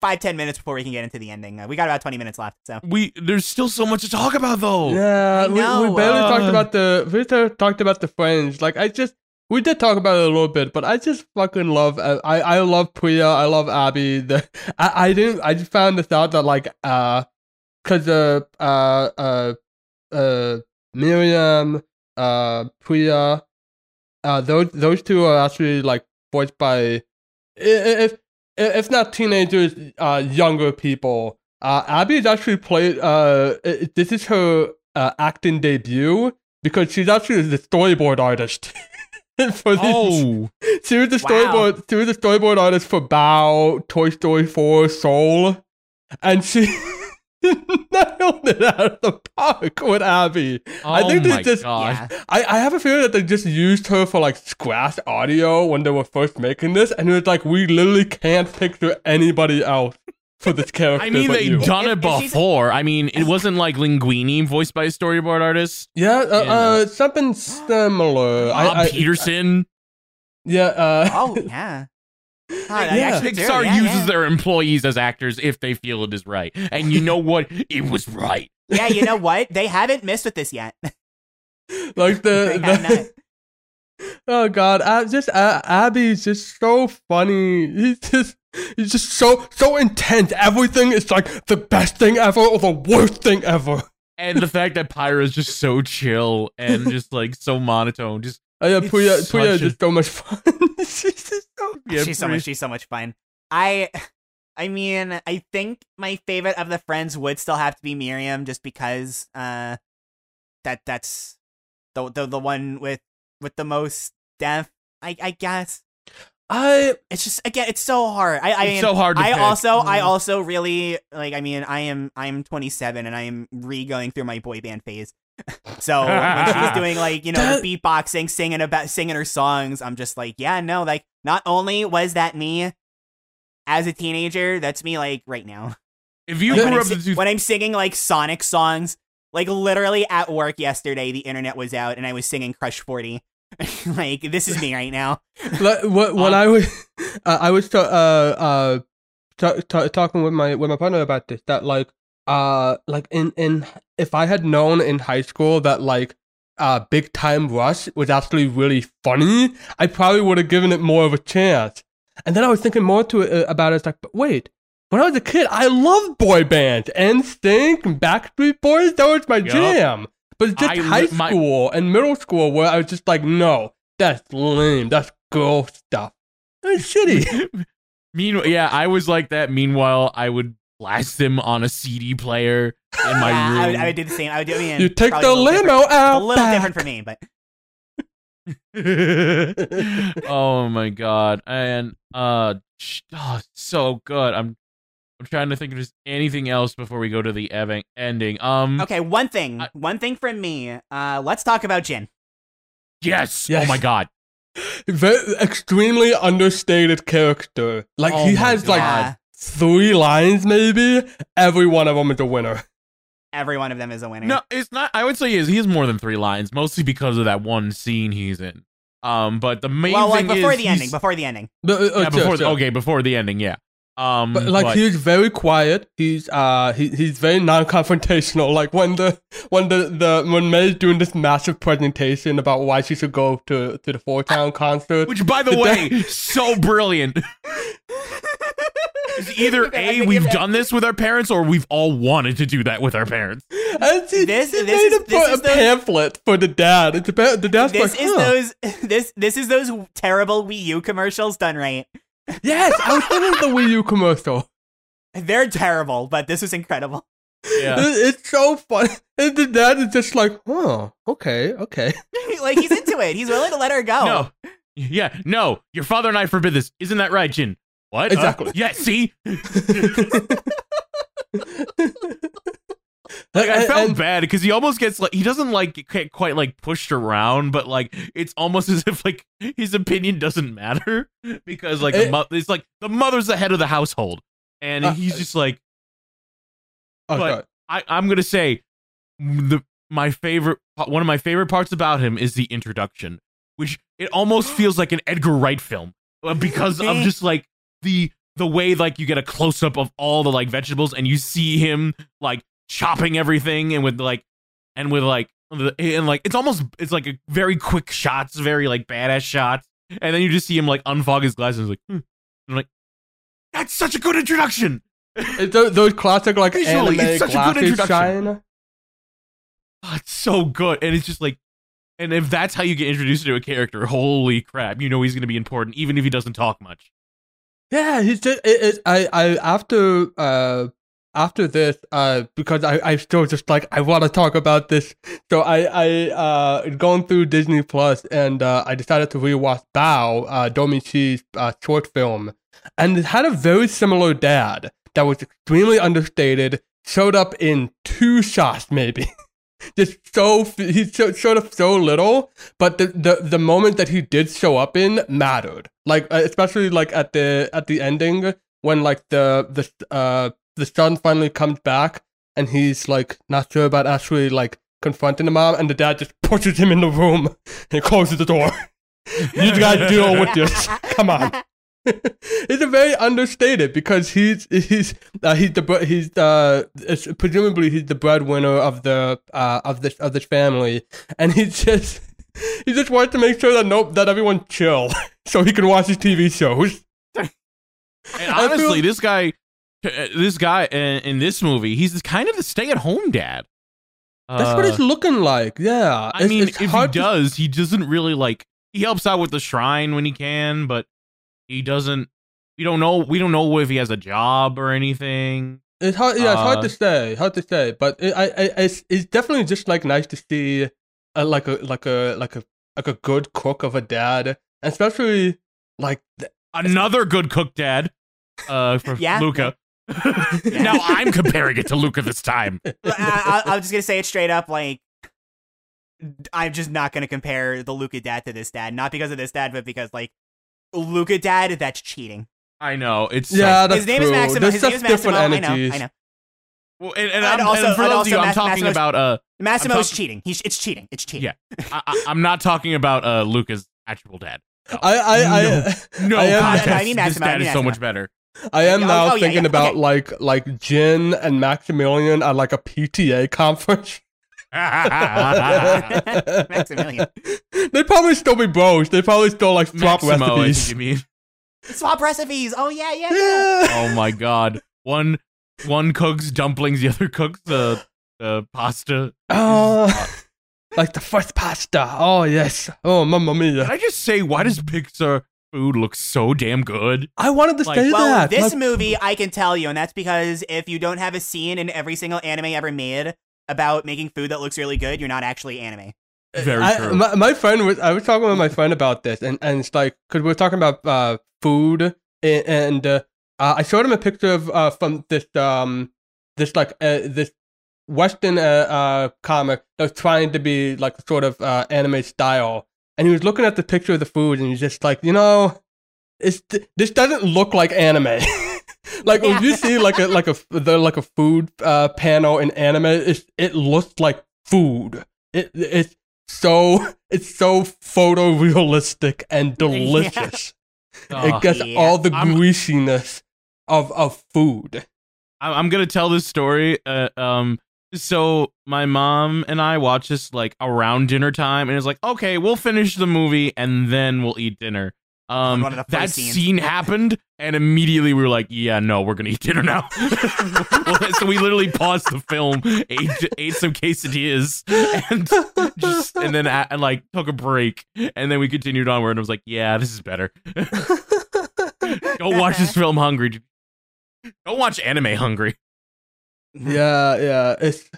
C: five ten minutes before we can get into the ending. Uh, we got about twenty minutes left, so
B: we there's still so much to talk about though.
A: Yeah,
C: I
A: we, we
C: know,
A: barely talked
B: uh.
A: about the we talked about the friends. Like I just we did talk about it a little bit, but I just fucking love uh, I I love Priya. I love Abby. The [LAUGHS] I I didn't I just found this out that like uh because uh uh uh uh Miriam uh Priya uh those those two are actually like voiced by if if not teenagers uh younger people uh Abby is actually played uh this is her uh, acting debut because she's actually the storyboard artist [LAUGHS] [LAUGHS] for these
B: Oh, [LAUGHS]
A: she was the
C: Wow.
A: storyboard. She was the storyboard artist for Bao, Toy Story 4, Soul, and she [LAUGHS] nailed it out of the park with Abby.
B: oh
A: I think oh
B: they
A: just.
C: Yeah.
A: I I have a feeling that they just used her for like scratch audio when they were first making this, and it was like we literally can't picture anybody else for this character.
B: I mean, they've done it before. I mean, it wasn't like Linguini voiced by a storyboard artist.
A: yeah, uh,
B: Yeah.
A: uh, something similar.
B: Bob
A: I, I,
B: Peterson.
A: yeah, uh,
C: Oh [LAUGHS] yeah. Oh,
A: Yeah.
C: actually do,
B: Pixar
C: yeah,
B: uses
C: yeah.
B: their employees as actors if they feel it is right. And you know what? It was right.
C: yeah, you know [LAUGHS] what? They haven't missed with this yet. [LAUGHS]
A: like the, the. Oh God, Ab- just uh, Abby's just so funny. He's just he's just so so intense. Everything is like the best thing ever or the worst thing ever.
B: And the fact that Priya is just so chill and [LAUGHS] just like so monotone. Just
A: Oh yeah,
B: It's Priya
A: Priya is
B: a-
A: just so much fun. [LAUGHS] She's just so
B: yeah, [LAUGHS]
C: she's so much. She's so much fun. I, I mean, I think my favorite of the friends would still have to be Miriam, just because uh, that that's the the the one with with the most death. I I guess
A: I
C: it's just again, it's so hard. I I
B: It's
C: mean,
B: so hard to
C: I
B: pick.
C: also I
A: Mm.
C: also really like. I mean, I am I am 27 and I am re going through my boy band phase. [LAUGHS] So when she's [LAUGHS] doing like you know the beatboxing, singing about singing her songs, I'm just like, yeah, no, like not only was that me as a teenager, that's me like right now.
B: If you
C: Like, when,
B: grew
C: I'm si- when I'm singing like Sonic songs, like literally at work yesterday, the internet was out and I was singing Crush 40. [LAUGHS] like this is me right now. [LAUGHS]
A: like when, when
B: Um,
A: I was [LAUGHS] uh, I was ta- uh uh ta- ta- talking with my with my partner about this that like uh like in in if I had known in high school that like uh Big Time Rush was actually really funny, I probably would have given it more of a chance. And then I was thinking more to it uh, about it. It's like, but wait, when I was a kid, I loved boy bands, NSYNC, and Backstreet Boys. That was my
B: Yup.
A: jam. But it's just
B: I
A: high
B: li- my-
A: school and middle school where I was just like, no, that's lame. That's girl stuff. That's shitty. [LAUGHS]
B: Meanwhile, yeah, I was like that. Meanwhile, I would blast them on a CD player in my
C: yeah, [LAUGHS]
B: room.
C: I would, I would do the same. I would do. I mean,
A: you take the
C: a little different-
A: limo out.
C: A little
A: back.
C: different for me, but [LAUGHS]
B: oh my god! And uh, oh, so good. I'm I'm trying to think of just anything else before we go to the ev- ending. Um,
C: okay. One thing,
B: I-
C: one thing from me. Uh, let's talk about Jin.
B: yes.
A: Yes.
B: Oh my god.
A: Very extremely understated character. Like
B: Oh
A: he
B: my
A: has like three lines, maybe. Every one of them is a winner.
C: every one of them is a winner.
B: No, it's not. I would say he has, he has more than three lines, mostly because of that one scene he's in. Um, but the main
C: well, like before
B: is
C: the ending. Before the ending.
A: But, uh, uh,
B: yeah,
A: sure,
B: before the,
A: sure.
B: okay, before the ending, yeah. Um,
A: But like
B: but-
A: he's very quiet. He's uh he, he's very non-confrontational. [LAUGHS] Like when the when the, the when Mei's doing this massive presentation about why she should go to to the Four Town concert.
B: which, by the
A: Did
B: way, so brilliant. It's either
C: Okay, I
B: a
C: think
B: we've done this with our parents, or we've all wanted to do that with our parents.
A: And she,
C: This-
A: she
C: this
A: made
C: is-
A: a,
C: this
A: a
C: is the-
A: pamphlet for the dad. It's about the dad's
C: This
A: like,
C: is
A: huh.
C: those. [LAUGHS] This this is those terrible Wii U commercials done right.
A: Yes, I was thinking of the Wii U commercial.
C: They're terrible, but this is incredible.
B: Yeah.
A: It's so fun. And the dad is just like, huh, okay, okay. [LAUGHS]
C: like he's into it. He's willing to let her go.
B: No. Yeah, no. Your father and I forbid this. Isn't that right, Jin? What? Huh?
A: Exactly.
B: yeah, see? [LAUGHS] [LAUGHS] Like I felt
A: and-
B: bad because he almost gets like he doesn't like get quite like pushed around, but like it's almost [LAUGHS] as if like his opinion doesn't matter [LAUGHS] because like the
A: It-
B: mo- it's like the mother's the head of the household, and
A: Uh,
B: he's just like
A: Oh,
B: but-
A: God.
B: I I'm gonna say the my favorite one of my favorite parts about him is the introduction, which it almost [GASPS] feels like an Edgar Wright film uh, because of just like the the way like you get a close up of all the like vegetables and you see him like chopping everything and with like and with like and like it's almost it's like a very quick shots, very like badass shots, and then you just see him like unfog his glasses, and like, hmm. And I'm like, that's such a good introduction.
A: It's those, those classic like
B: Visually,
A: anime
B: it's such a good introduction.
A: shine.
B: Oh, it's so good, and it's just like, and if that's how you get introduced to a character, holy crap, you know he's gonna be important, even if he doesn't talk much.
A: Yeah, he's just it, it, I I after uh after this uh because I I still just like I want to talk about this. So I I uh going through Disney Plus and uh I decided to rewatch Bao uh Domee Shi's uh short film. And it had a very similar dad that was extremely understated showed up in two shots maybe. [LAUGHS] Just so he showed up so little but the, the the moment that he did show up in mattered. Like uh, especially like at the at the ending when like the the uh the son finally comes back and he's like not sure about actually like confronting the mom and the dad just pushes him in the room [LAUGHS] and closes the door. [LAUGHS] You guys deal with this. [LAUGHS] Come on. It's a very understated because he's he's uh, he's the he's uh it's, presumably he's the breadwinner of the uh of this of this family. And he just he just wants to make sure that nope that everyone chill so he can watch his TV shows.
B: And
A: I feel-
B: honestly, this guy, this guy in, in this movie, he's kind of the stay-at-home dad.
A: That's what
B: Uh,
A: it's looking like. Yeah,
B: I
A: It's-
B: mean,
A: it's
B: if he
A: hard to-
B: does, he doesn't really like. He helps out with the shrine when he can, but he doesn't. We don't know. We don't know if he has a job or anything.
A: It's hard. Yeah, it's hard
B: Uh,
A: to say. Hard to say. But it, I, I, it's, it's definitely just like nice to see, a, like a, like a, like a, like a good cook of a dad, especially like th-
B: Another good cook dad, uh, for [LAUGHS]
C: Yeah.
B: Luca.
C: Yeah. [LAUGHS]
B: now I'm comparing it to Luca this time. [LAUGHS]
C: I, I, I'm just gonna say it straight up. Like, I'm just not gonna compare the Luca dad to this dad. Not because of this dad, but because like Luca dad, that's cheating.
B: I know it's
A: yeah, that's
C: his name
A: true.
C: is Maximo.
A: There's
C: His name is Maximo.
A: different
C: I know. I know.
B: Well, and, and,
C: And
B: I'm,
C: also-
B: and for those of you, I'm
C: Mas-
B: talking
C: Massimo's-
B: about uh,
C: Massimo's
B: talk-
C: cheating. He's it's cheating. It's cheating.
B: Yeah. I, I, I'm not talking about uh Luca's actual dad. No.
A: I, I, I,
B: no
A: I am,
B: contest.
C: I mean
B: this
C: Massimo, I
B: dad
C: mean
B: is so much better.
A: I am
C: Oh,
A: now
C: oh, yeah,
A: thinking
C: yeah,
A: about
C: okay.
A: like like Jin and Maximilian at like a PTA conference. [LAUGHS] [LAUGHS]
C: Maximilian.
A: They'd probably still be bros. They probably still like swap
B: Maximo,
A: recipes.
B: you mean.
C: Swap recipes. Oh yeah, yeah. yeah.
A: Yeah.
B: Oh my god. One one cooks dumplings, the other cooks the the pasta.
A: Oh, [LAUGHS] like the first pasta. Oh yes. Oh mamma mia. Can.
B: I just say, why does Pixar food looks so damn good?
A: I wanted to
B: Like-
A: say
C: Well,
A: that.
C: this
A: My-
C: movie I can tell you, and that's because if you don't have a scene in every single anime ever made about making food that looks really good, you're not actually anime.
B: Very
A: I-
B: true.
A: My, my friend was. I was talking with my friend about this, and, and it's like because we're talking about uh, food, and, and uh, uh, I showed him a picture of uh, from this um this like uh, this Western uh, uh comic that was trying to be like sort of uh, anime style, and he was looking at the picture of the food, and he's just like, you know, it's this doesn't look like anime. [LAUGHS] like when you see like a like a the like a food uh, panel in anime, it's, it looks like food. It it's so it's so photorealistic and [LAUGHS] delicious.
B: Oh,
A: it gets
C: yeah.
A: all the
B: I'm-
A: greasiness of of food.
B: I'm, I'm gonna tell this story. Uh, um, so my mom and I watched this like around dinner time, and it's like, okay, we'll finish the movie and then we'll eat dinner. Um,
C: One of the first
B: that
C: scenes.
B: scene happened, and immediately we were like, yeah, no, we're gonna eat dinner now. [LAUGHS] So we literally paused the film, ate ate some quesadillas, and just and then a- and like took a break, and then we continued onward. And I was like, yeah, this is better. [LAUGHS] Go watch this film hungry. Don't watch anime hungry. [LAUGHS]
A: yeah, yeah. It's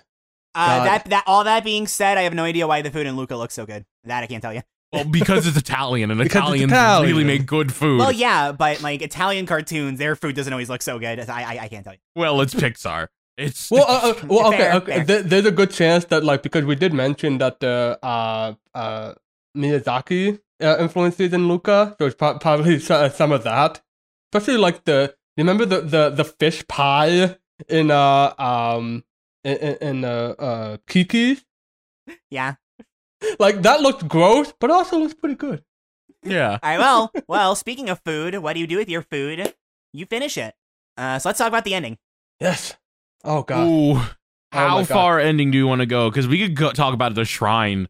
C: Uh, that that all that being said, I have no idea why the food in Luca looks so good. That I can't tell you.
B: Well, because it's [LAUGHS] Italian, and
A: Because
B: Italians
A: Italian.
B: really make good food.
C: Well, yeah, but like Italian cartoons, their food doesn't always look so good. I I, I can't tell you.
B: Well, it's Pixar. It's
A: well, uh, uh, well, [LAUGHS] okay,
C: Fair,
A: okay.
C: fair.
A: There's a good chance that like because we did mention that the uh uh Miyazaki uh, influences in Luca, so it's pro- probably some of that. Especially like the remember the the the fish pie in uh um in in, in uh, uh Kiki.
C: Yeah.
A: Like that looked gross, but also looks pretty good.
B: Yeah.
C: All right, well, well, speaking of food, what do you do with your food? You finish it. Uh, so let's talk about the ending.
A: Yes. Oh god.
B: Ooh.
A: my
B: How
A: God.
B: far ending do you want to go? Because we could go talk about the shrine,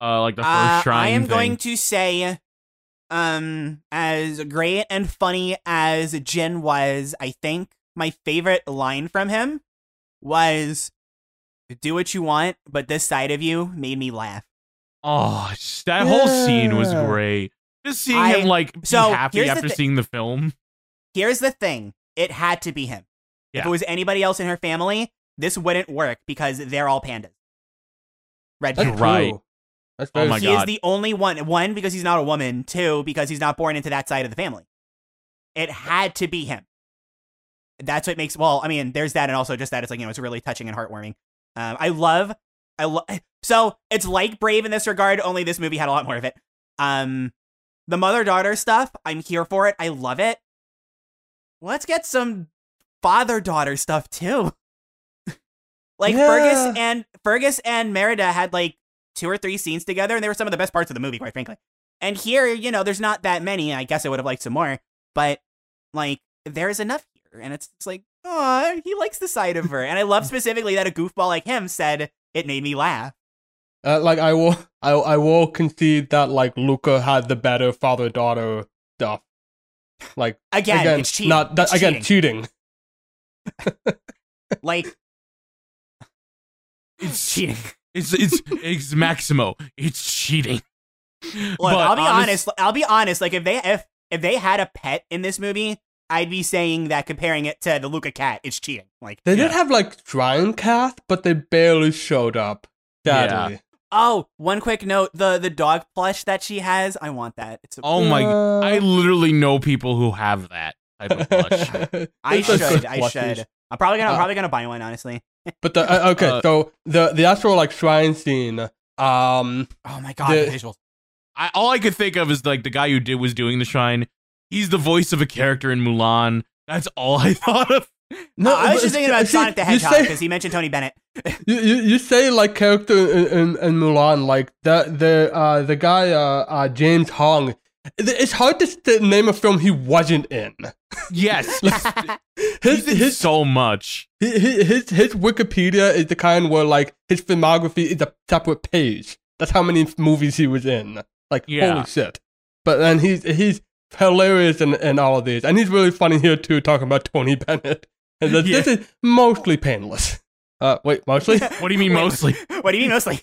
B: uh, like the first
C: Uh,
B: shrine.
C: I am
B: thing.
C: going to say, um, as great and funny as Jin was, I think my favorite line from him was, "Do what you want, but this side of you made me laugh."
B: Oh, sh- that whole scene was great. Just seeing
C: I-
B: him like be
C: so,
B: happy
C: here's the
B: after
C: thi-
B: seeing the film.
C: Here's the thing: it had to be him. If it was anybody else in her family, this wouldn't work because they're all pandas. Red
A: That's
C: panda.
B: Right.
A: That's
B: Oh
A: very
B: my
C: he
A: true.
C: is the only one. One, because he's not a woman. Two, because he's not born into that side of the family. It had to be him. That's what makes. Well, I mean, there's that, and also just that it's like you know, it's really touching and heartwarming. Um, I love, I love. [LAUGHS] So it's like Brave in this regard. Only this movie had a lot more of it. Um, the mother daughter stuff. I'm here for it. I love it. Let's get some father daughter stuff too. [LAUGHS] like
A: Yeah.
C: Fergus and Fergus and Merida had like two or three scenes together, and they were some of the best parts of the movie, quite frankly. And here, you know, there's not that many. I guess I would have liked some more, but like there's enough here, and it's, it's like, oh, he likes the side of her, and I love specifically that a goofball like him said it made me laugh.
A: Uh, like I will, I I will concede that like Luca had the better father daughter stuff. Like
C: Again,
A: again,
C: it's cheating.
A: not that,
C: It's
A: again
C: cheating.
A: cheating. [LAUGHS]
C: like
B: It's [LAUGHS]
C: cheating.
B: It's it's it's Maximo. It's cheating.
C: Look,
B: But
C: I'll be
B: honest-
C: honest. I'll be honest. Like if they if if they had a pet in this movie, I'd be saying that comparing it to the Luca cat, it's cheating. Like
A: They did have like shrine cast, but they barely showed up. Sadly.
C: oh, one quick note: the the dog plush that she has, I want that. It's a,
B: Oh my!
A: Uh,
B: I literally know people who have that type of plush. [LAUGHS]
C: I should. I
A: plushies.
C: should. I'm probably gonna. I'm
A: Uh,
C: probably gonna buy one. Honestly. [LAUGHS]
A: But the uh, okay,
B: Uh,
A: so the the actual like shrine scene, um,
C: Oh my god,
A: The-
C: the visuals.
B: I, all I could think of is like the guy who did was doing the shrine. He's the voice of a character in Mulan. That's all I [LAUGHS] thought of.
C: No, I was just thinking about
A: see,
C: Sonic the
A: you
C: Hedgehog because he mentioned Tony Bennett. [LAUGHS]
A: You, you, you say like character in, in, in Mulan, like the the uh the guy uh, uh James Hong. It's hard to name a film he wasn't in.
B: Yes, [LAUGHS]
A: His
B: he did
A: his,
B: so much.
A: his his his Wikipedia is the kind where like his filmography is a separate page. That's how many movies he was in. Like
B: Yeah.
A: holy shit! But then he's he's hilarious in, in all of these, and he's really funny here too, talking about Tony Bennett. [LAUGHS] And that this is mostly painless. Uh, wait, mostly? [LAUGHS] [LAUGHS]
B: What do you mean mostly?
C: What do you mean mostly?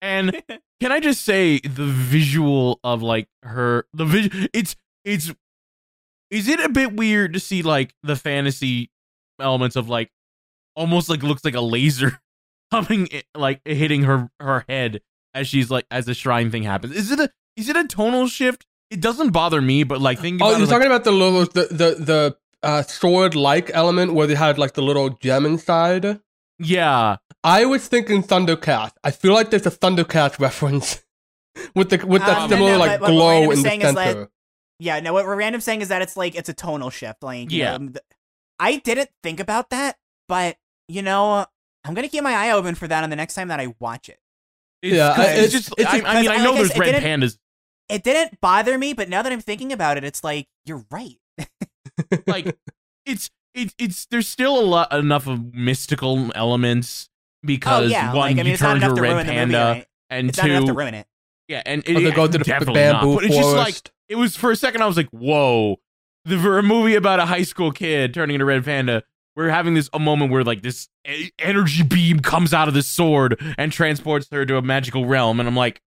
B: And can I just say the visual of like her the vis- it's it's is it a bit weird to see like the fantasy elements of like almost like looks like a laser coming like hitting her her head as she's like as the shrine thing happens. Is it a is it a tonal shift? It doesn't bother me, but like thinking
A: Oh, you're
B: it, like,
A: talking about the little the the the uh, sword like element where they had like the little gem inside.
B: yeah,
A: I was thinking Thundercat. I feel like there's a Thundercat reference [LAUGHS] with the with that
C: Um,
A: similar
C: no,
A: like
C: but- but what
A: glow
C: Random
A: in the
C: saying is that-
A: center.
C: yeah, no. What we're random saying is that it's like it's a tonal shift. Like, you
B: Yeah.
C: know, I didn't think about that, but you know, I'm gonna keep my eye open for that on the next time that I watch it.
B: it's,
A: Yeah,
B: it's,
A: it's-
B: just
A: it's
B: I,
A: just-
B: I mean I
C: like
B: know
C: I
B: there's
C: said,
B: red pandas
C: It didn't bother me, but now that I'm thinking about it, it's like you're right. [LAUGHS]
B: like it's it, it's there's still a lot enough of mystical elements
C: Oh
B: because
C: yeah,
B: one
C: like I mean,
B: you
C: it's not
B: turn into
C: to
B: a red
C: ruin the movie.
B: panda
C: Right?
B: and
C: It's
B: two
C: not enough to ruin it.
B: yeah and it,
A: Or they go to the
B: definitely
A: bamboo
B: not. but it's just like
A: forest.
B: it was for a second I was like whoa the for a movie about a high school kid turning into a red panda we're having this a moment where like this e- energy beam comes out of the sword and transports her to a magical realm and I'm like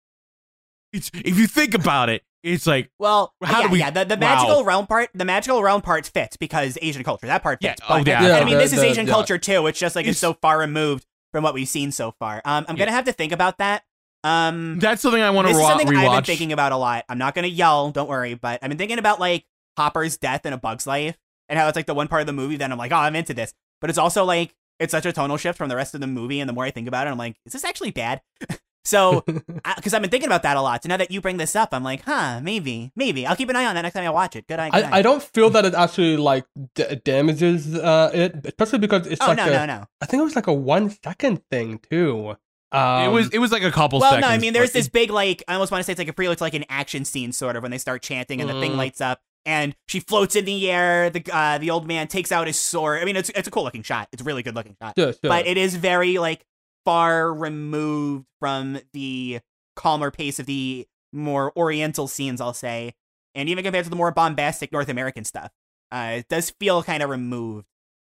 B: it's if you think about it it's like
C: Well,
B: How
C: yeah,
B: do we-
C: yeah. The, the
B: wow.
C: magical realm part, the magical realm part fits because Asian culture. That part
B: Yeah,
C: fits.
B: oh,
C: but-
B: yeah.
C: and- and I
A: Yeah,
C: mean,
A: the-
C: this is
A: the-
C: Asian
A: yeah.
C: culture too. It's just like it's,
B: It's-
C: so far removed from what we've seen so far. Um, I'm gonna have to think about that. Um,
B: that's something I want to
C: this is something
B: rewatch
C: I've been thinking about a lot. I'm not gonna yell, don't worry, but I've been thinking about like Hopper's death in A Bug's Life and how it's like the one part of the movie that I'm like, oh, I'm into this. But it's also like it's such a tonal shift from the rest of the movie, and the more I think about it, I'm like, is this actually bad? [LAUGHS] so, [LAUGHS] because I've been thinking about that a lot. So now that you bring this up, I'm like, huh, maybe, maybe. I'll keep an eye on that next time I watch it. Good eye. Good eye.
A: I, I don't feel that it actually like d- damages uh, it, especially because it's
C: oh
A: like
C: no,
A: a,
C: no, no.
A: I think it was like a one second thing too. Um,
B: it was it was like a couple
C: well,
B: seconds.
C: no, I mean, there's this
B: it-
C: big like I almost want to say it's like a prelude to like an action scene, sort of when they start chanting and the thing
A: Mm.
C: lights up and she floats in the air. The uh, the old man takes out his sword. I mean, it's it's a cool looking shot. It's a really good looking shot,
A: sure, sure.
C: but it is very like far removed from the calmer pace of the more Oriental scenes, I'll say, and even compared to the more bombastic North American stuff, uh, it does feel kind of removed.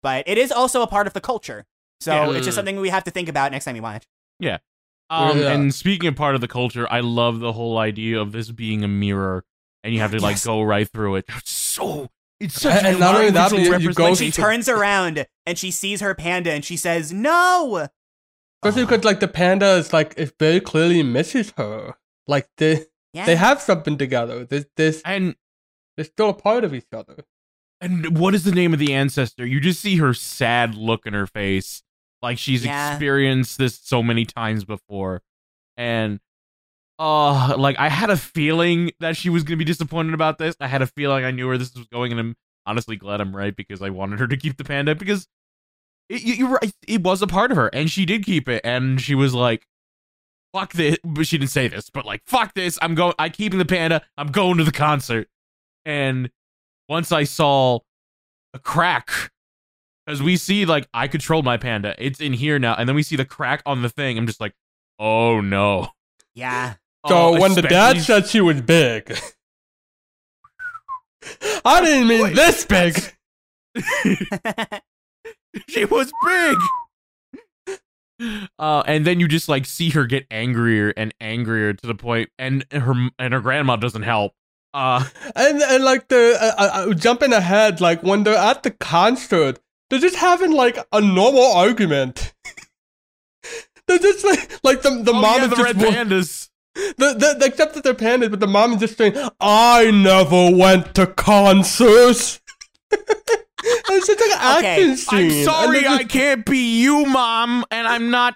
C: But it is also a part of the culture, so
B: Yeah.
C: it's just something we have to think about next time we watch.
B: Um,
A: Yeah.
B: and speaking of part of the culture, I love the whole idea of this being a mirror, and you have to like
C: Yes.
B: go right through it. It's so it's such
A: And-
B: a
A: and not only that, but you- you go-
C: she turns around and she sees her panda and she says no
A: Especially because like the panda is like it very clearly misses her. Like they
C: yeah.
A: they have something together. There's there's
B: and
A: they're still a part of each other.
B: and what is the name of the ancestor? You just see her sad look in her face, like she's
C: Yeah.
B: experienced this so many times before, and uh, like I had a feeling that she was gonna be disappointed about this. I had a feeling I knew where this was going, and I'm honestly glad I'm right because I wanted her to keep the panda because it, you, you're right, it was a part of her, and she did keep it, and she was like. Fuck this, but she didn't say this, but like, fuck this, I'm going, I'm keeping the panda, I'm going to the concert. And once I saw a crack, because we see like I controlled my panda, it's in here now, and then we see the crack on the thing. I'm just like, oh no.
C: yeah
A: So
B: Oh,
A: when the dad
B: especially-
A: said she was big, [LAUGHS] I didn't mean
B: Wait,
A: this big. [LAUGHS] [LAUGHS] [LAUGHS]
B: she was big. Uh, and then you just like see her get angrier and angrier to the point, and her and her grandma doesn't help. Uh, [LAUGHS]
A: And and like the uh, uh, uh, jumping ahead, like when they're at the concert, they're just having like a normal argument. [LAUGHS] they're just like like the the
B: oh,
A: mom
B: yeah,
A: is
B: the
A: just
B: red
A: wa-
B: pandas.
A: the, the except that they're pandas, but the mom is just saying, "I never went to concerts." It's just like an
C: Okay,
A: action
C: I'm
A: scene.
B: I'm sorry, I can't be you, mom, and I'm not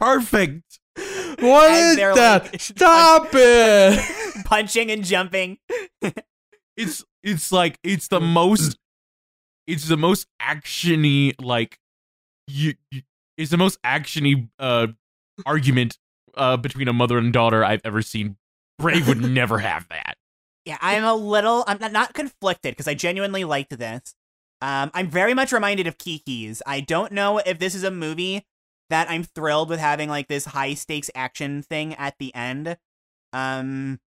B: perfect.
A: What
C: And
A: is
C: they're
A: that? [LAUGHS]
C: like-
A: Stop it! [LAUGHS]
C: punching and jumping [LAUGHS]
B: it's it's like it's the most it's the most actiony like you, you it's the most actiony uh argument uh between a mother and daughter I've ever seen. Brave would never have that.
C: yeah i'm a little i'm not, not conflicted because i genuinely liked this um i'm very much reminded of kiki's. I don't know if this is a movie that i'm thrilled with having like this high stakes action thing at the end. Um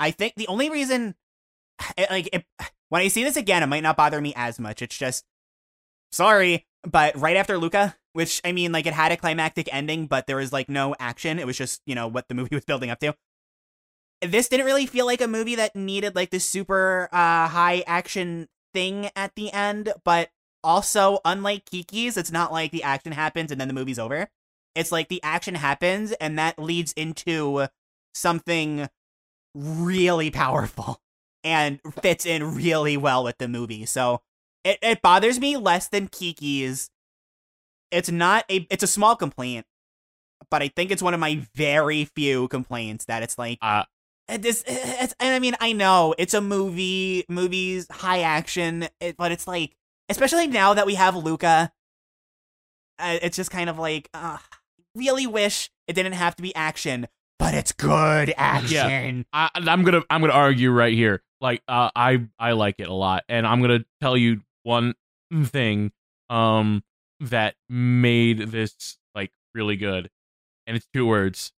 C: i think the only reason it, like it, when i see this again it might not bother me as much. It's just sorry but right after luca which i mean like it had a climactic ending but there was like no action. It was just you know what the movie [LAUGHS] was building up to. This didn't really feel like a movie that needed like this super uh high action thing at the end but also unlike kiki's it's not like the action happens and then the movie's over. It's like the action happens and that leads into something really powerful [LAUGHS] and fits in really well with the movie. So it, it bothers me less than kiki's. It's not a it's a small complaint but i think it's one of my very few complaints that it's like
B: Uh
C: this it's, and I mean I know it's a movie, movies high action, it, but it's like especially now that we have Luca, uh, it's just kind of like uh, really wish it didn't have to be action, but it's good action.
B: I I'm going to I'm to argue right here. Like uh I I like it a lot and I'm going to tell you one thing um that made this like really good. And it's two words.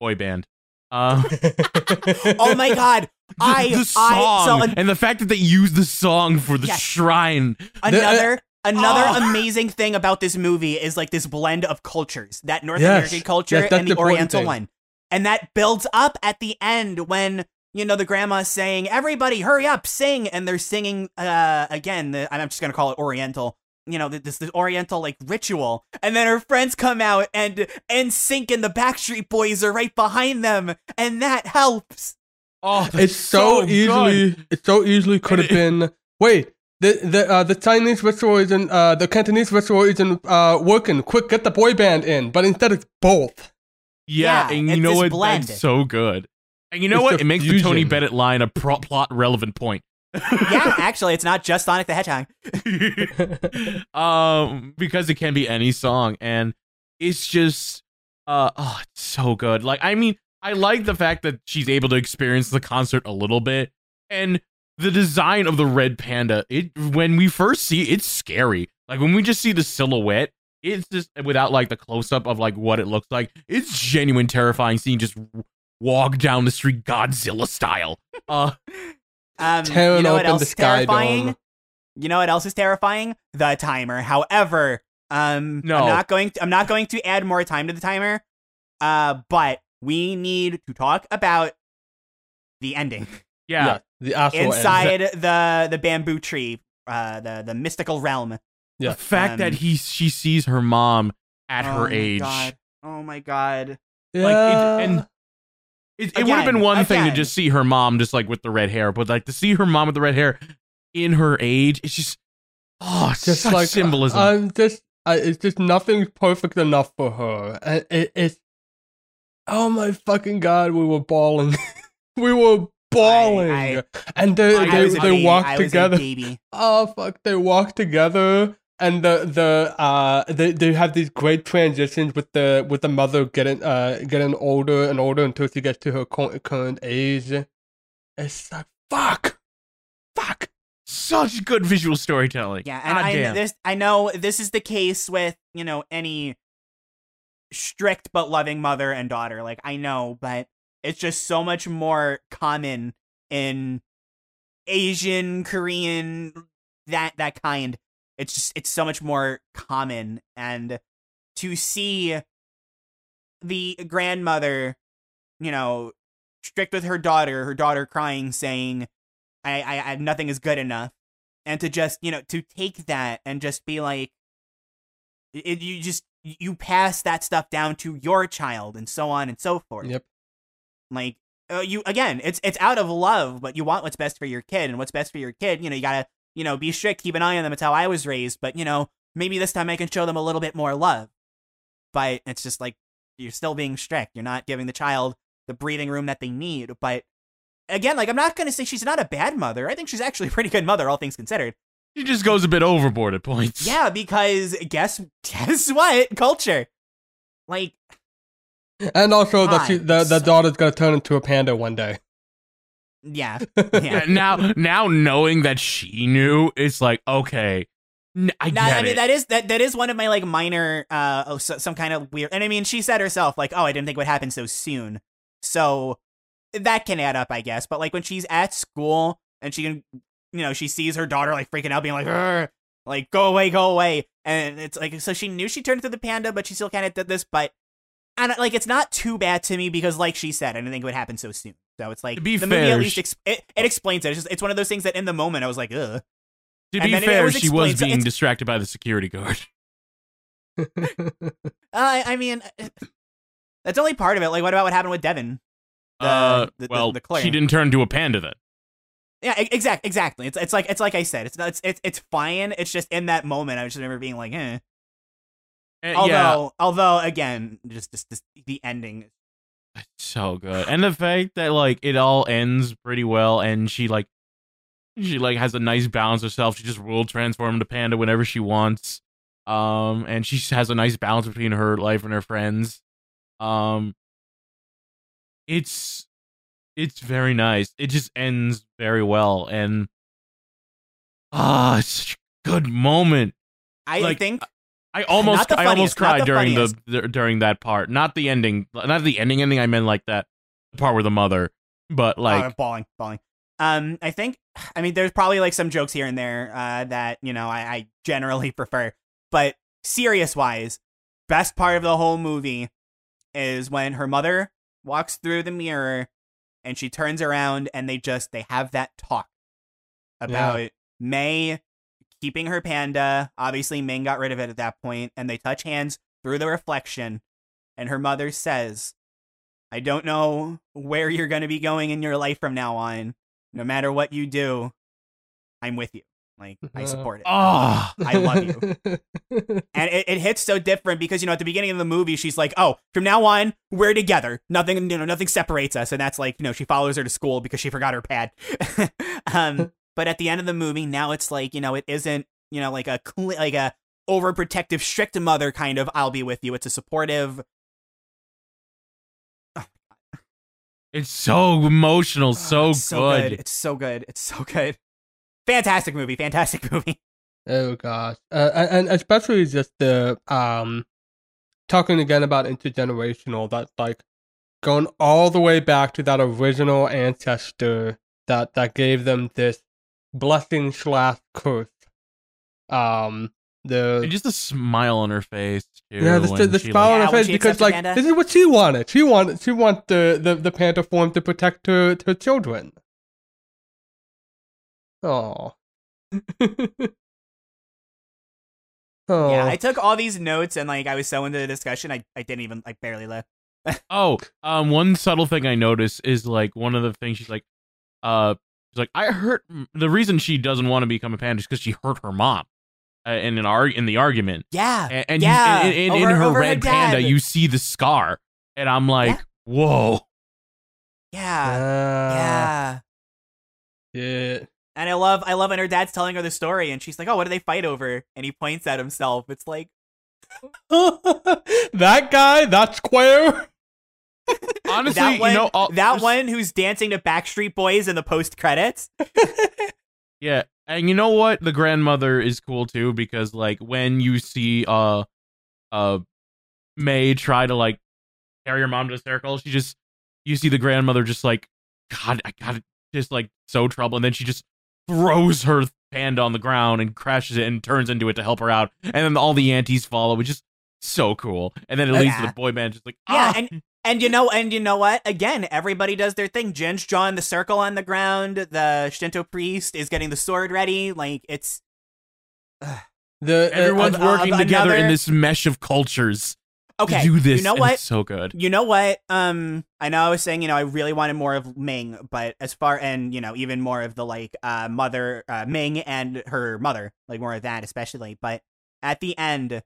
B: Boy band. Uh [LAUGHS]
C: Oh my god, [LAUGHS]
B: the,
C: I
B: the song
C: I so an-
B: and the fact that they use the song for the
C: Yes.
B: shrine.
C: another. Another
B: Oh.
C: amazing thing about this movie is like this blend of cultures, that North
A: Yes.
C: American culture
A: Yes,
C: and
A: the
C: the Oriental
A: thing.
C: one. And that builds up at the end when, you know, the grandma's saying, everybody hurry up, sing. And they're singing, uh, again, the, I'm just going to call it Oriental, you know, this, this Oriental like ritual. And then her friends come out and, and Sync and the Backstreet Boys are right behind them. And that helps.
B: Oh,
A: it's so,
B: good.
A: easily it so easily could have been wait the the uh, the Chinese ritual isn't uh the Cantonese ritual isn't uh working quick get the boy band in but instead it's both
B: Yeah,
C: Yeah,
B: and you
C: it's
B: know what?
C: blend.
B: That's so good. And you know
A: It's
B: what? It makes the Tony. Bennett line a pro- plot relevant point.
C: Yeah, [LAUGHS] actually, it's not just Sonic the Hedgehog. [LAUGHS]
B: um, because it can be any song, and it's just Uh, oh, it's so good. Like, I mean, I like the fact that she's able to experience the concert a little bit, and the design of the red panda. It when we first see it's scary. Like when we just see the silhouette, it's just without like the close up of like what it looks like. It's genuine terrifying seeing just walk down the street Godzilla style. [LAUGHS] Uh,
C: Um,
A: Tearing
C: you know what else is terrifying?
A: dome.
C: You know what else is terrifying? The timer. However, um,
B: No.
C: I'm not going. To, I'm not going to add more time to the timer. Uh, but we need to talk about the ending [LAUGHS]
B: yeah,
A: the actual end.
C: inside the the bamboo tree. Uh, the the mystical realm.
A: Yeah.
B: the fact that
C: Um,
B: he she sees her mom at
C: oh
B: her
C: my
B: age.
C: God. Oh my god.
A: Yeah.
B: Like, it- and- It, it would have been
C: Again,
B: one thing to just see her mom just like with the red hair, but like to see her mom with the red hair in her age, it's just oh, it's
A: just
B: such
A: like uh,
B: symbolism.
A: I'm just, I, it's just nothing's perfect enough for her, and it, it's. Oh my fucking god, we were bawling, [LAUGHS] we were bawling,
C: I-
A: and they
C: I
A: they,
C: was a
A: they
C: baby.
A: walk
C: I was a
A: together.
C: baby.
A: Oh fuck, they walk together. And the the uh they, they have these great transitions with the with the mother getting uh getting older and older until she gets to her current age. It's like fuck, fuck.
B: such good visual storytelling.
C: Yeah, and
B: God
C: I
B: damn.
C: this I know this is the case with you know any strict but loving mother and daughter. Like I know, but it's just so much more common in Asian, Korean, that that kind. It's just it's so much more common, and to see the grandmother, you know, strict with her daughter, her daughter crying, saying, "I, I, I nothing is good enough." and to just you know to take that and just be like it, you just you pass that stuff down to your child and so on and so forth
A: Yep.
C: like uh, you again it's it's out of love but you want what's best for your kid and what's best for your kid you know you gotta you know be strict keep an eye on them it's how i was raised but you know maybe this time i can show them a little bit more love but it's just like you're still being strict you're not giving the child the breathing room that they need but again like i'm not gonna say she's not a bad mother i think she's actually a pretty good mother all things considered
B: She just goes a bit overboard at points.
C: yeah, because guess [LAUGHS] guess what? Culture. Like
A: And also that she, the the
C: Times.
A: daughter's gonna turn into a panda one day.
C: Yeah. [LAUGHS]
B: Yeah,
C: Yeah.
B: now now knowing that she knew, it's like okay, n- I
C: Now,
B: get
C: I mean
B: it.
C: that is that that is one of my like minor uh oh, so, some kind of weird and I mean she said herself like oh I didn't think it would happen so soon. So that can add up I guess. But like when she's at school and she can you know she sees her daughter like freaking out being like "Arr," like go away go away and it's like so she knew she turned into the panda but she still kind of did this but and like it's not too bad to me because like she said I didn't think it would happen so soon. So it's like
B: To be
C: the movie at least ex- it, it explains it. It's just it's one of those things that in the moment I was like ugh.
B: to
C: and
B: be fair,
C: was
B: she was
C: explained, so
B: being distracted by the security guard. [LAUGHS] [LAUGHS]
C: Uh, I mean, [CLEARS THROAT] that's only part of it. Like, what about what happened with Devin? The-
B: uh,
C: the- the-
B: well,
C: the
B: she didn't turn to a panda then.
C: Yeah, exactly, exactly. It's it's like it's like I said. It's not. It's it's it's fine. It's just in that moment, I just remember being like, eh.
B: Uh,
C: Although,
B: yeah,
C: although again, just just, just the ending.
B: So good, and the fact that like it all ends pretty well, and she like she like has a nice balance herself. She just will transform into panda whenever she wants. Um, and she has a nice balance between her life and her friends. Um, it's it's very nice. It just ends very well, and ah, it's such a good moment.
C: I
B: Like,
C: think
B: I almost
C: the
B: I almost cried
C: the
B: during
C: funniest.
B: the during that part. Not the ending, not the ending ending. I meant like that part with the mother, but like
C: bawling, bawling. Um, I think. I mean, there's probably like some jokes here and there uh, that you know I, I generally [LAUGHS] prefer, but serious wise, best part of the whole movie is when her mother walks through the mirror and she turns around and they just they have that talk about Mei keeping her panda. Obviously, Ming got rid of it at that point, and they touch hands through the reflection, and her mother says. I don't know where you're going to be going in your life from now on. No matter what you do, I'm with you. Like, I
A: Uh,
C: support it.
B: ah,
C: I love you. [LAUGHS] And it, it hits so different because, you know, at the beginning of the movie, she's like, oh, from now on, we're together. Nothing, you know, nothing separates us. And that's like, you know, she follows her to school because she forgot her pad. [LAUGHS] um, but at the end of the movie, now it's like, you know, it isn't, you know, like a, cl- like a overprotective, strict mother kind of, I'll be with you. It's a supportive,
B: It's so emotional,
C: Oh,
B: so,
C: it's
B: good.
C: It's so good. It's so good. Fantastic movie. Fantastic [LAUGHS] movie.
A: Oh gosh, uh, and, and especially just the um, talking again about intergenerational. That's like going all the way back to that original ancestor that that gave them this blessing slash curse. Um, the
B: And just a smile on her face too.
A: yeah, the,
B: when
A: the
B: she,
A: smile on her
C: when
A: face because like
C: Panda.
A: this is what she wanted. She wanted she want the the, the panda form to protect her her children. Oh. [LAUGHS] oh.
C: Yeah, I took all these notes and like I was so into the discussion, I, I didn't even like barely live. [LAUGHS]
B: Oh, um, one subtle thing I noticed is like one of the things she's like, uh, she's like, I hurt. The reason she doesn't want to become a panda is because she hurt her mom, uh, in an arg in the argument,
C: Yeah.
B: and, and
C: Yeah,
B: you, in, in,
C: over-
B: in her
C: over her
B: red panda, you see the scar, and I'm like,
C: Yeah.
B: whoa,
C: Yeah.
A: Ah,
C: yeah.
A: shit.
C: And I love I love when her dad's telling her the story and she's like, Oh, what do they fight over? And he points at himself. It's like [LAUGHS]
A: that guy, that square.
B: Honestly,
C: that one
B: you know, all-
C: that one who's dancing to Backstreet Boys in the post credits. [LAUGHS]
B: Yeah, and you know what? The grandmother is cool too because like when you see uh uh Mei try to like carry her mom to the circle, she just you see the grandmother just like God, I got it, just like so trouble, and then she just throws her panda on the ground and crashes it and turns into it to help her out, and then all the aunties follow, which is so cool, and then it leads to
C: Yeah.
B: the boy band just like
C: Yeah,
B: ah!
C: and and you know and you know what? Again, everybody does their thing. Jin's drawing the circle on the ground. The Shinto priest is getting the sword ready. Like it's [SIGHS]
A: The uh,
B: everyone's
C: uh,
B: working
C: uh,
B: together in this mesh of cultures
C: okay.
B: to do this.
C: You know
B: and
C: what?
B: It's so good.
C: You know what? Um, I know I was saying, you know, I really wanted more of Ming, but as far and you know, even more of the like uh mother uh Ming and her mother, like more of that, especially. But at the end,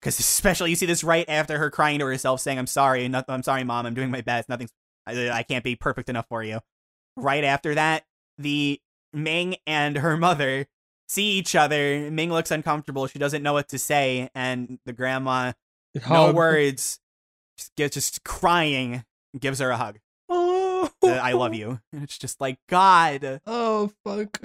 C: because especially you see this right after her crying to herself, saying, "I'm sorry, no- I'm sorry, mom, I'm doing my best. Nothing's, I, I can't be perfect enough for you." Right after that, the Ming and her mother see each other. Ming looks uncomfortable. She doesn't know what to say, and the grandma no
A: hug.
C: words, just gets just crying, gives her a hug.
A: Oh,
C: I love you. Oh. And it's just like God.
A: Oh fuck!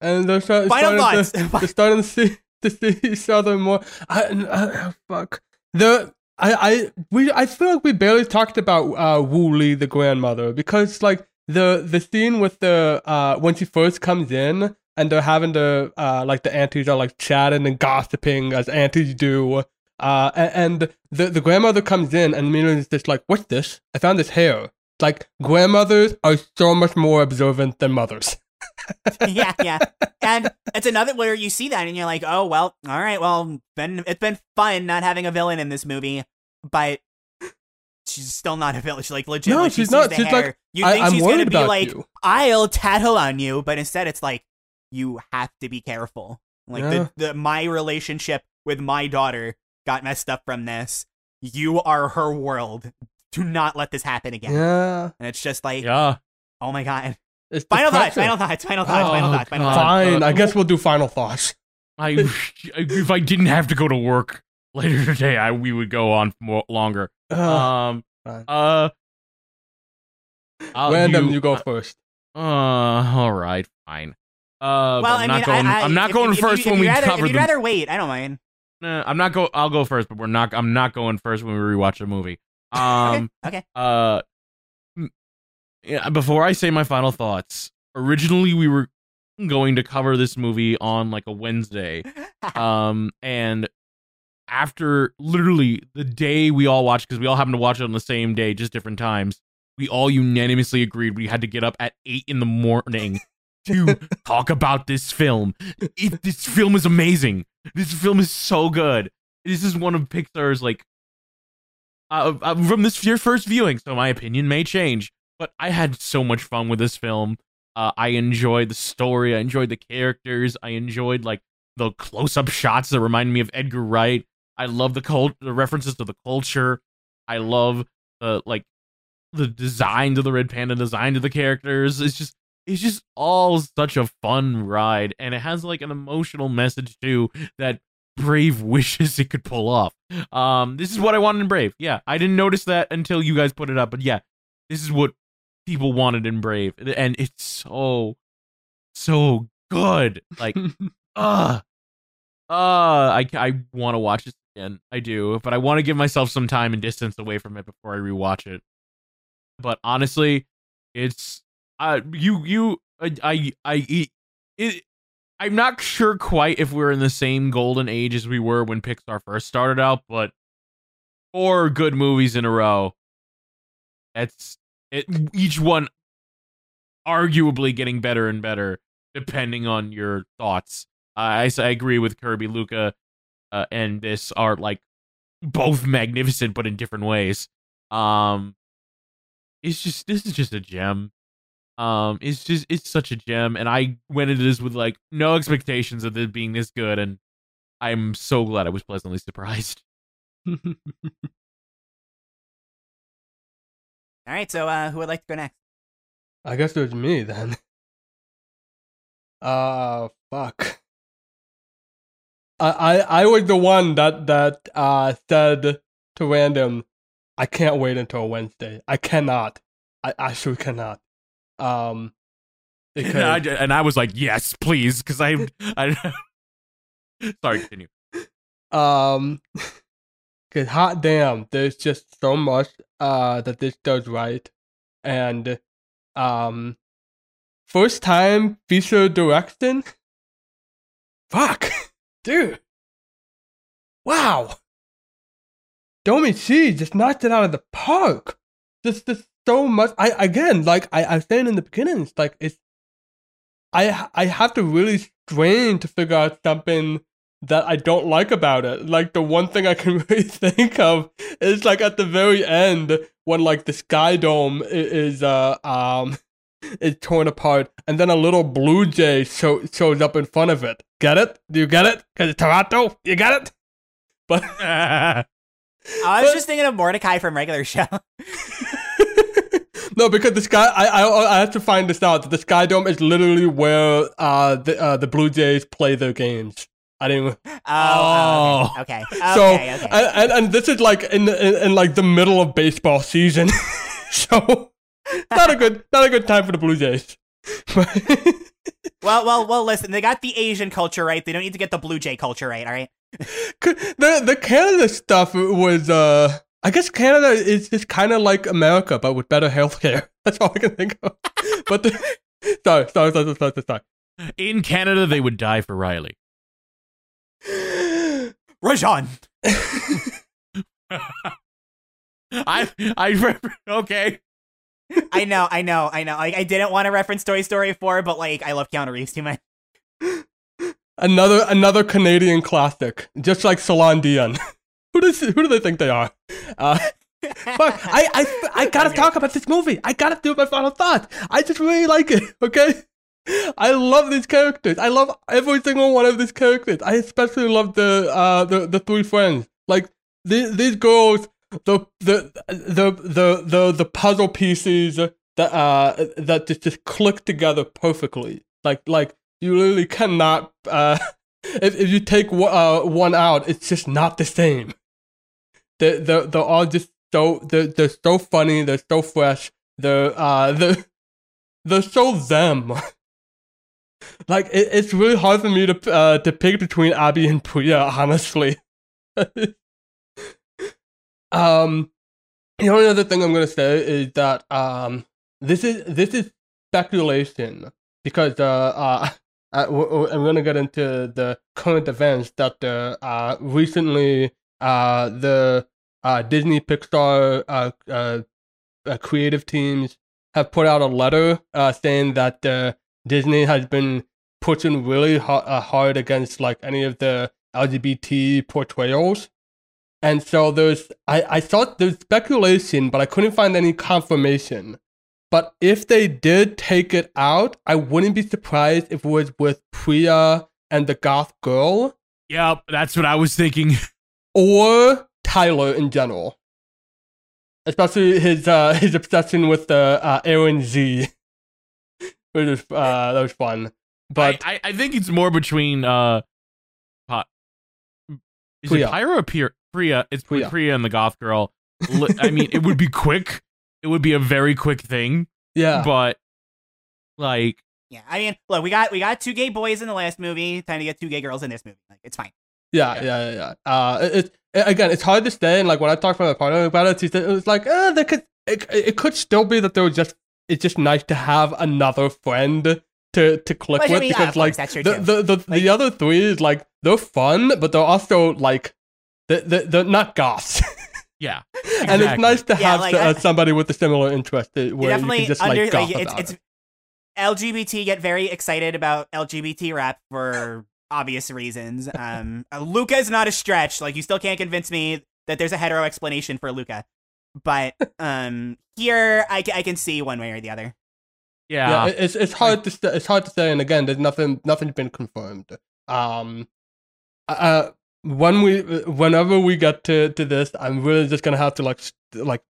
A: And they're start,
C: Final
A: starting
C: thoughts.
A: To, they're starting to see [LAUGHS] each other more. I, uh, fuck the. I, I we I feel like we barely talked about uh Wu Li the grandmother because like the the scene with the uh when she first comes in and they're having the uh like the aunties are like chatting and gossiping as aunties do uh a- and the the grandmother comes in and Mina is just like what's this I found this hair like grandmothers are so much more observant than mothers [LAUGHS]
C: yeah, yeah. And it's another where you see that and you're like, oh well, all right, well, been it's been fun not having a villain in this movie, but she's still not a villain. She's like legit.
A: No,
C: she
A: she's
C: sees
A: not. She's
C: hair,
A: like,
C: you think
A: I'm
C: she's gonna be like,
A: you.
C: I'll tattle on you, but instead it's like you have to be careful. Like
A: Yeah.
C: the, the my relationship with my daughter got messed up from this. You are her world. Do not let this happen again.
A: Yeah.
C: And it's just like,
B: Yeah.
C: oh my god.
A: It's
C: Final thoughts, final thoughts, final thoughts,
B: Oh,
C: final thoughts, final
B: God.
C: thoughts.
A: Fine.
B: Uh,
A: I guess we'll do final thoughts.
B: I if I didn't have to go to work later today, I we would go on more longer.
A: Uh, [SIGHS]
B: Um.
A: fine.
B: Uh. I'll-
A: Random, you, go first.
B: Uh. All right. Fine. Uh.
C: Well,
B: but
C: I
B: I'm not
C: mean,
B: going.
C: I, I,
B: am not
C: if-
B: going
C: if,
B: first
C: if
B: when
C: you'd
B: we
C: rather,
B: cover
C: If you'd
B: the.
C: rather wait, I don't mind.
B: Nah, I'm not go. I'll go first, but we're not. I'm not going first when we rewatch a movie. [LAUGHS] Um.
C: Okay.
B: Uh. Yeah. Before I say my final thoughts, originally we were going to cover this movie on like a Wednesday. [LAUGHS] um and after literally the day we all watched because we all happened to watch it on the same day just different times we all unanimously agreed we had to get up at eight in the morning [LAUGHS] to talk about this film it, this film is amazing this film is so good this is one of pixar's like uh, uh, from this your first viewing so my opinion may change but i had so much fun with this film uh, I enjoyed the story. I enjoyed the characters. I enjoyed like the close-up shots that reminded me of Edgar Wright. I love the cult, the references to the culture. I love the like the design to the red panda, design to the characters. It's just it's just all such a fun ride, and it has like an emotional message too that Brave [LAUGHS] wishes it could pull off. Um, this is what I wanted in Brave. Yeah, I didn't notice that until you guys put it up, but yeah, this is what people wanted in Brave, and it's so so good. Like, [LAUGHS] uh, uh, I I want to watch this again. I do, but I want to give myself some time and distance away from it before I rewatch it. But honestly, it's uh you you I I, I it I'm not sure quite if we're in the same golden age as we were when Pixar first started out, but four good movies in a row. It's it each one arguably getting better and better depending on your thoughts. I I agree with Kirby, Luca, uh, and this are like both magnificent but in different ways. Um, it's just this is just a gem. Um, it's just it's such a gem, and I went into this with like no expectations of it being this good, and I'm so glad I was pleasantly surprised. [LAUGHS]
C: All right, so uh, who would like to go next?
A: I guess it was me [LAUGHS] then. Uh, fuck. I I I was the one that that uh said to random, I can't wait until Wednesday. I cannot. I actually cannot. Um, [LAUGHS]
B: and, I, and I was like, yes, please, because I I. [LAUGHS] Sorry, continue.
A: Um, cause hot damn, there's just so much uh that this does right, and um, first time feature direction. Fuck, [LAUGHS] dude. Wow. Domee Shi just knocked it out of the park. Just, just so much. I again, like I, I saying in the beginning, it's like it's. I I have to really strain to figure out something that I don't like about it. Like the one thing I can [LAUGHS] really think of is like at the very end when like the sky dome is uh um [LAUGHS] is torn apart and then a little blue jay show, shows up in front of it. Get it? Do you get it? Because it's Toronto. You get it? [LAUGHS] But
C: I was
A: but-
C: just thinking of Mordecai from regular show.
A: no, because the sky. I, I I have to find this out. The Sky Dome is literally where uh the uh, the Blue Jays play their games. I didn't.
C: Oh, oh, okay. [LAUGHS] Okay.
A: so
C: okay, okay.
A: And, and and this is like in, in in like the middle of baseball season, [LAUGHS] so not a good not a good time for the Blue Jays.
C: well, well, well. [LAUGHS] Listen, they got the Asian culture right. They don't need to get the Blue Jay culture right. All right.
A: the the Canada stuff was uh I guess Canada is just kind of like America but with better healthcare. That's all I can think of. but the, sorry, sorry, sorry, sorry, sorry, sorry.
B: In Canada, they would die for Riley. [GASPS]
C: Rajan. [LAUGHS]
B: I I okay.
C: I know, I know, I know. Like, I didn't want to reference Toy Story 4, but like, I love Keanu Reeves too much. [GASPS]
A: Another another Canadian classic, just like Celine Dion. [LAUGHS] who does who do they think they are? Uh, [LAUGHS] but I I I gotta talk about this movie. I gotta do my final thought. I just really like it. Okay. I love these characters. I love every single one of these characters. I especially love the uh the, the three friends. Like these these girls, the the the the the, the puzzle pieces that uh that just, just click together perfectly. Like like you literally cannot uh [LAUGHS] if if you take uh one out, it's just not the same. They they they're all just so they're they're so funny. They're so fresh. They're uh [LAUGHS] they're they're so them. [LAUGHS] like it, it's really hard for me to uh to pick between Abby and Priya, honestly. [LAUGHS] um, the only other thing I'm gonna say is that um this is this is speculation because uh uh. [LAUGHS] Uh, I'm gonna get into the current events that uh, recently uh the uh Disney Pixar uh, uh, uh creative teams have put out a letter uh saying that uh Disney has been pushing really uh, hard against like any of the LGBT portrayals. And so there's, I, I thought there's speculation, but I couldn't find any confirmation. But if they did take it out, I wouldn't be surprised if it was with Priya and the goth girl
B: Yep, that's what I was thinking. [LAUGHS]
A: or Tyler in general. Especially his uh, his obsession with the uh, Aaron Z, [LAUGHS] which is uh, that was fun. But
B: I, I, I think it's more between uh, Pa- is
A: Priya.
B: it Pyra or Priya? Priya. It's
A: Priya.
B: Priya. and the goth girl. I mean, it would be [LAUGHS] quick. It would be a very quick thing.
A: Yeah.
B: but like
C: Yeah, I mean, look, we got we got two gay boys in the last movie. Time to get two gay girls in this movie. Like, it's fine.
A: Yeah,
B: Yeah.
A: yeah, yeah. yeah. Uh, it, it, again, it's hard to say. And like when I talked to my partner about it, she said it was like, uh, there could it, it could still be that there was just it's just nice to have another friend to to click
C: Which, I
A: with
C: mean,
A: because like
C: course,
A: the, the the
C: Like-
A: the other three is like they're fun, but they're also like they're, they're, they're not goths. [LAUGHS]
B: yeah.
A: and it's nice to
C: Yeah,
A: have
C: like,
A: uh, somebody with a similar interest where you
C: definitely
A: can just
C: under
A: like goth
C: like, it's
A: about
C: it's
A: it.
C: LGBT get very excited about LGBT rap for obvious reasons. [LAUGHS] Um, Luca is not a stretch. Like you still can't convince me that there's a hetero explanation for Luca. But um, here I, I can see one way or the other.
B: Yeah.
A: yeah, it's it's hard to st- it's hard to say, and again, there's nothing nothing's been confirmed. Um, uh, when we whenever we get to to this, I'm really just gonna have to like st- like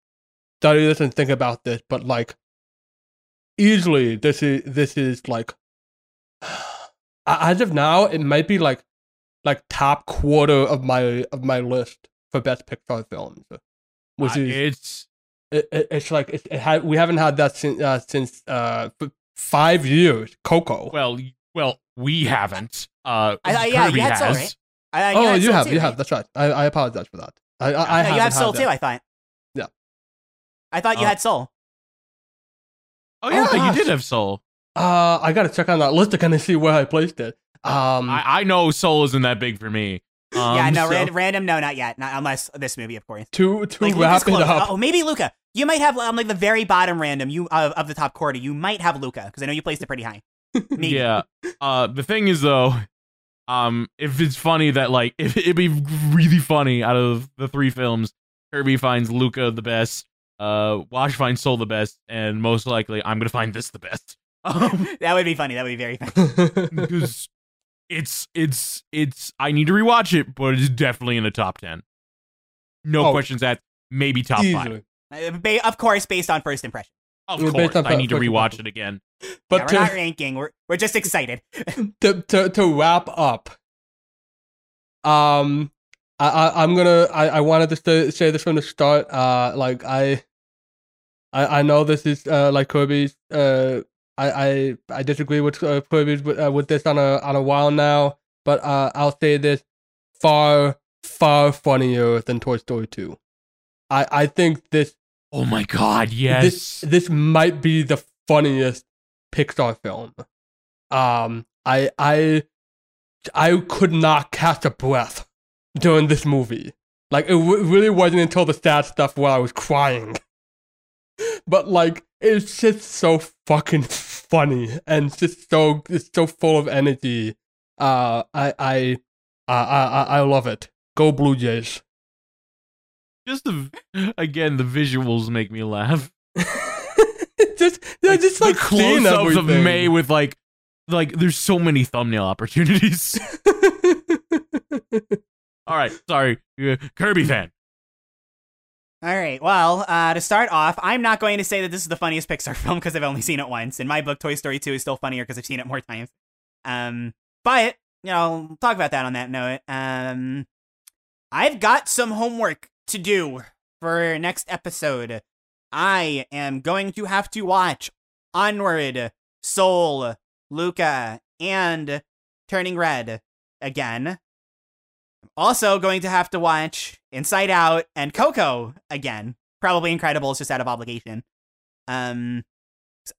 A: study this and think about this. But like, easily, this is this is like [SIGHS] as of now, it might be like like top quarter of my of my list for best Pixar films, which
B: Uh,
A: is
B: it's
A: it, it, it's like it, it had we haven't had that since uh, since uh five years. Coco.
B: well well we haven't. Uh
C: I- I- yeah,
B: Kirby
C: you had Soul,
B: has.
C: right? Uh,
A: oh,
C: had
A: you have
C: too,
A: you
C: right?
A: have. That's right. I, I apologize for that. I I, I
C: No, you have
A: had
C: Soul
A: that.
C: too. I thought.
A: Yeah.
C: I thought you
A: Uh,
C: had Soul.
B: Oh yeah,
A: Oh,
B: you did have Soul.
A: Uh, I gotta check on that list to kind of see where I placed it. Um,
B: I, I know Soul isn't that big for me. Um,
C: yeah, no,
A: so-
C: ran- random, no, not yet. Not unless this movie, of course.
A: to to
C: Like
A: wrap
C: Luca's
A: it up.
C: Oh, maybe Luca. You might have um, like the very bottom random you of, of the top quarter. You might have Luca because I know you placed it pretty high. [LAUGHS] Maybe.
B: Yeah. Uh, the thing is though, um, if it's funny that like [LAUGHS] if it'd be really funny out of the three films, Kirby finds Luca the best, uh, Wash finds Soul the best, and most likely I'm gonna find this the best. [LAUGHS] Um,
C: that would be funny. That would be very funny.
B: because it's it's it's I need to rewatch it, but it's definitely in the top ten. No
A: Oh.
B: questions asked. Maybe top five.
A: Easily.
C: Uh, ba- of course, based on first impression.
B: Of
A: Well, based
B: course, I need to rewatch
A: impression.
B: it again.
A: But
C: yeah, we're
A: to,
C: not ranking. We're we're just excited. [LAUGHS]
A: to to to wrap up, um, I, I I'm gonna I, I wanted to say, say this from the start. Uh, like I, I I know this is uh like Kirby's. Uh, I I I disagree with uh, Kirby's uh, with this on a on a while now, but uh, I'll say this far far funnier than Toy Story two. I I think this
B: Oh my god, yes.
A: this this might be the funniest Pixar film. Um, I I I could not catch a breath during this movie. Like it w- really wasn't until the sad stuff where I was crying. [LAUGHS] but like it's just so fucking funny and just so it's so full of energy. Uh, I I I I, I love it. Go Blue Jays.
B: just the again the visuals make me laugh. [LAUGHS]
A: just yeah, just like
B: the close-ups of. Mei with like like there's so many thumbnail opportunities. [LAUGHS] All right, sorry, uh, Kirby fan.
C: All right. Well, uh, to start off, I'm not going to say that this is the funniest Pixar [LAUGHS] film because I've only seen it once. In my book, Toy Story 2 is still funnier because I've seen it more times. Um, but you know, we'll talk about that on that note. Um, I've got some homework to do for next episode. I am going to have to watch Onward, Soul, Luca, and Turning Red again. I'm also going to have to watch Inside Out and Coco again. Probably Incredibles just out of obligation. Um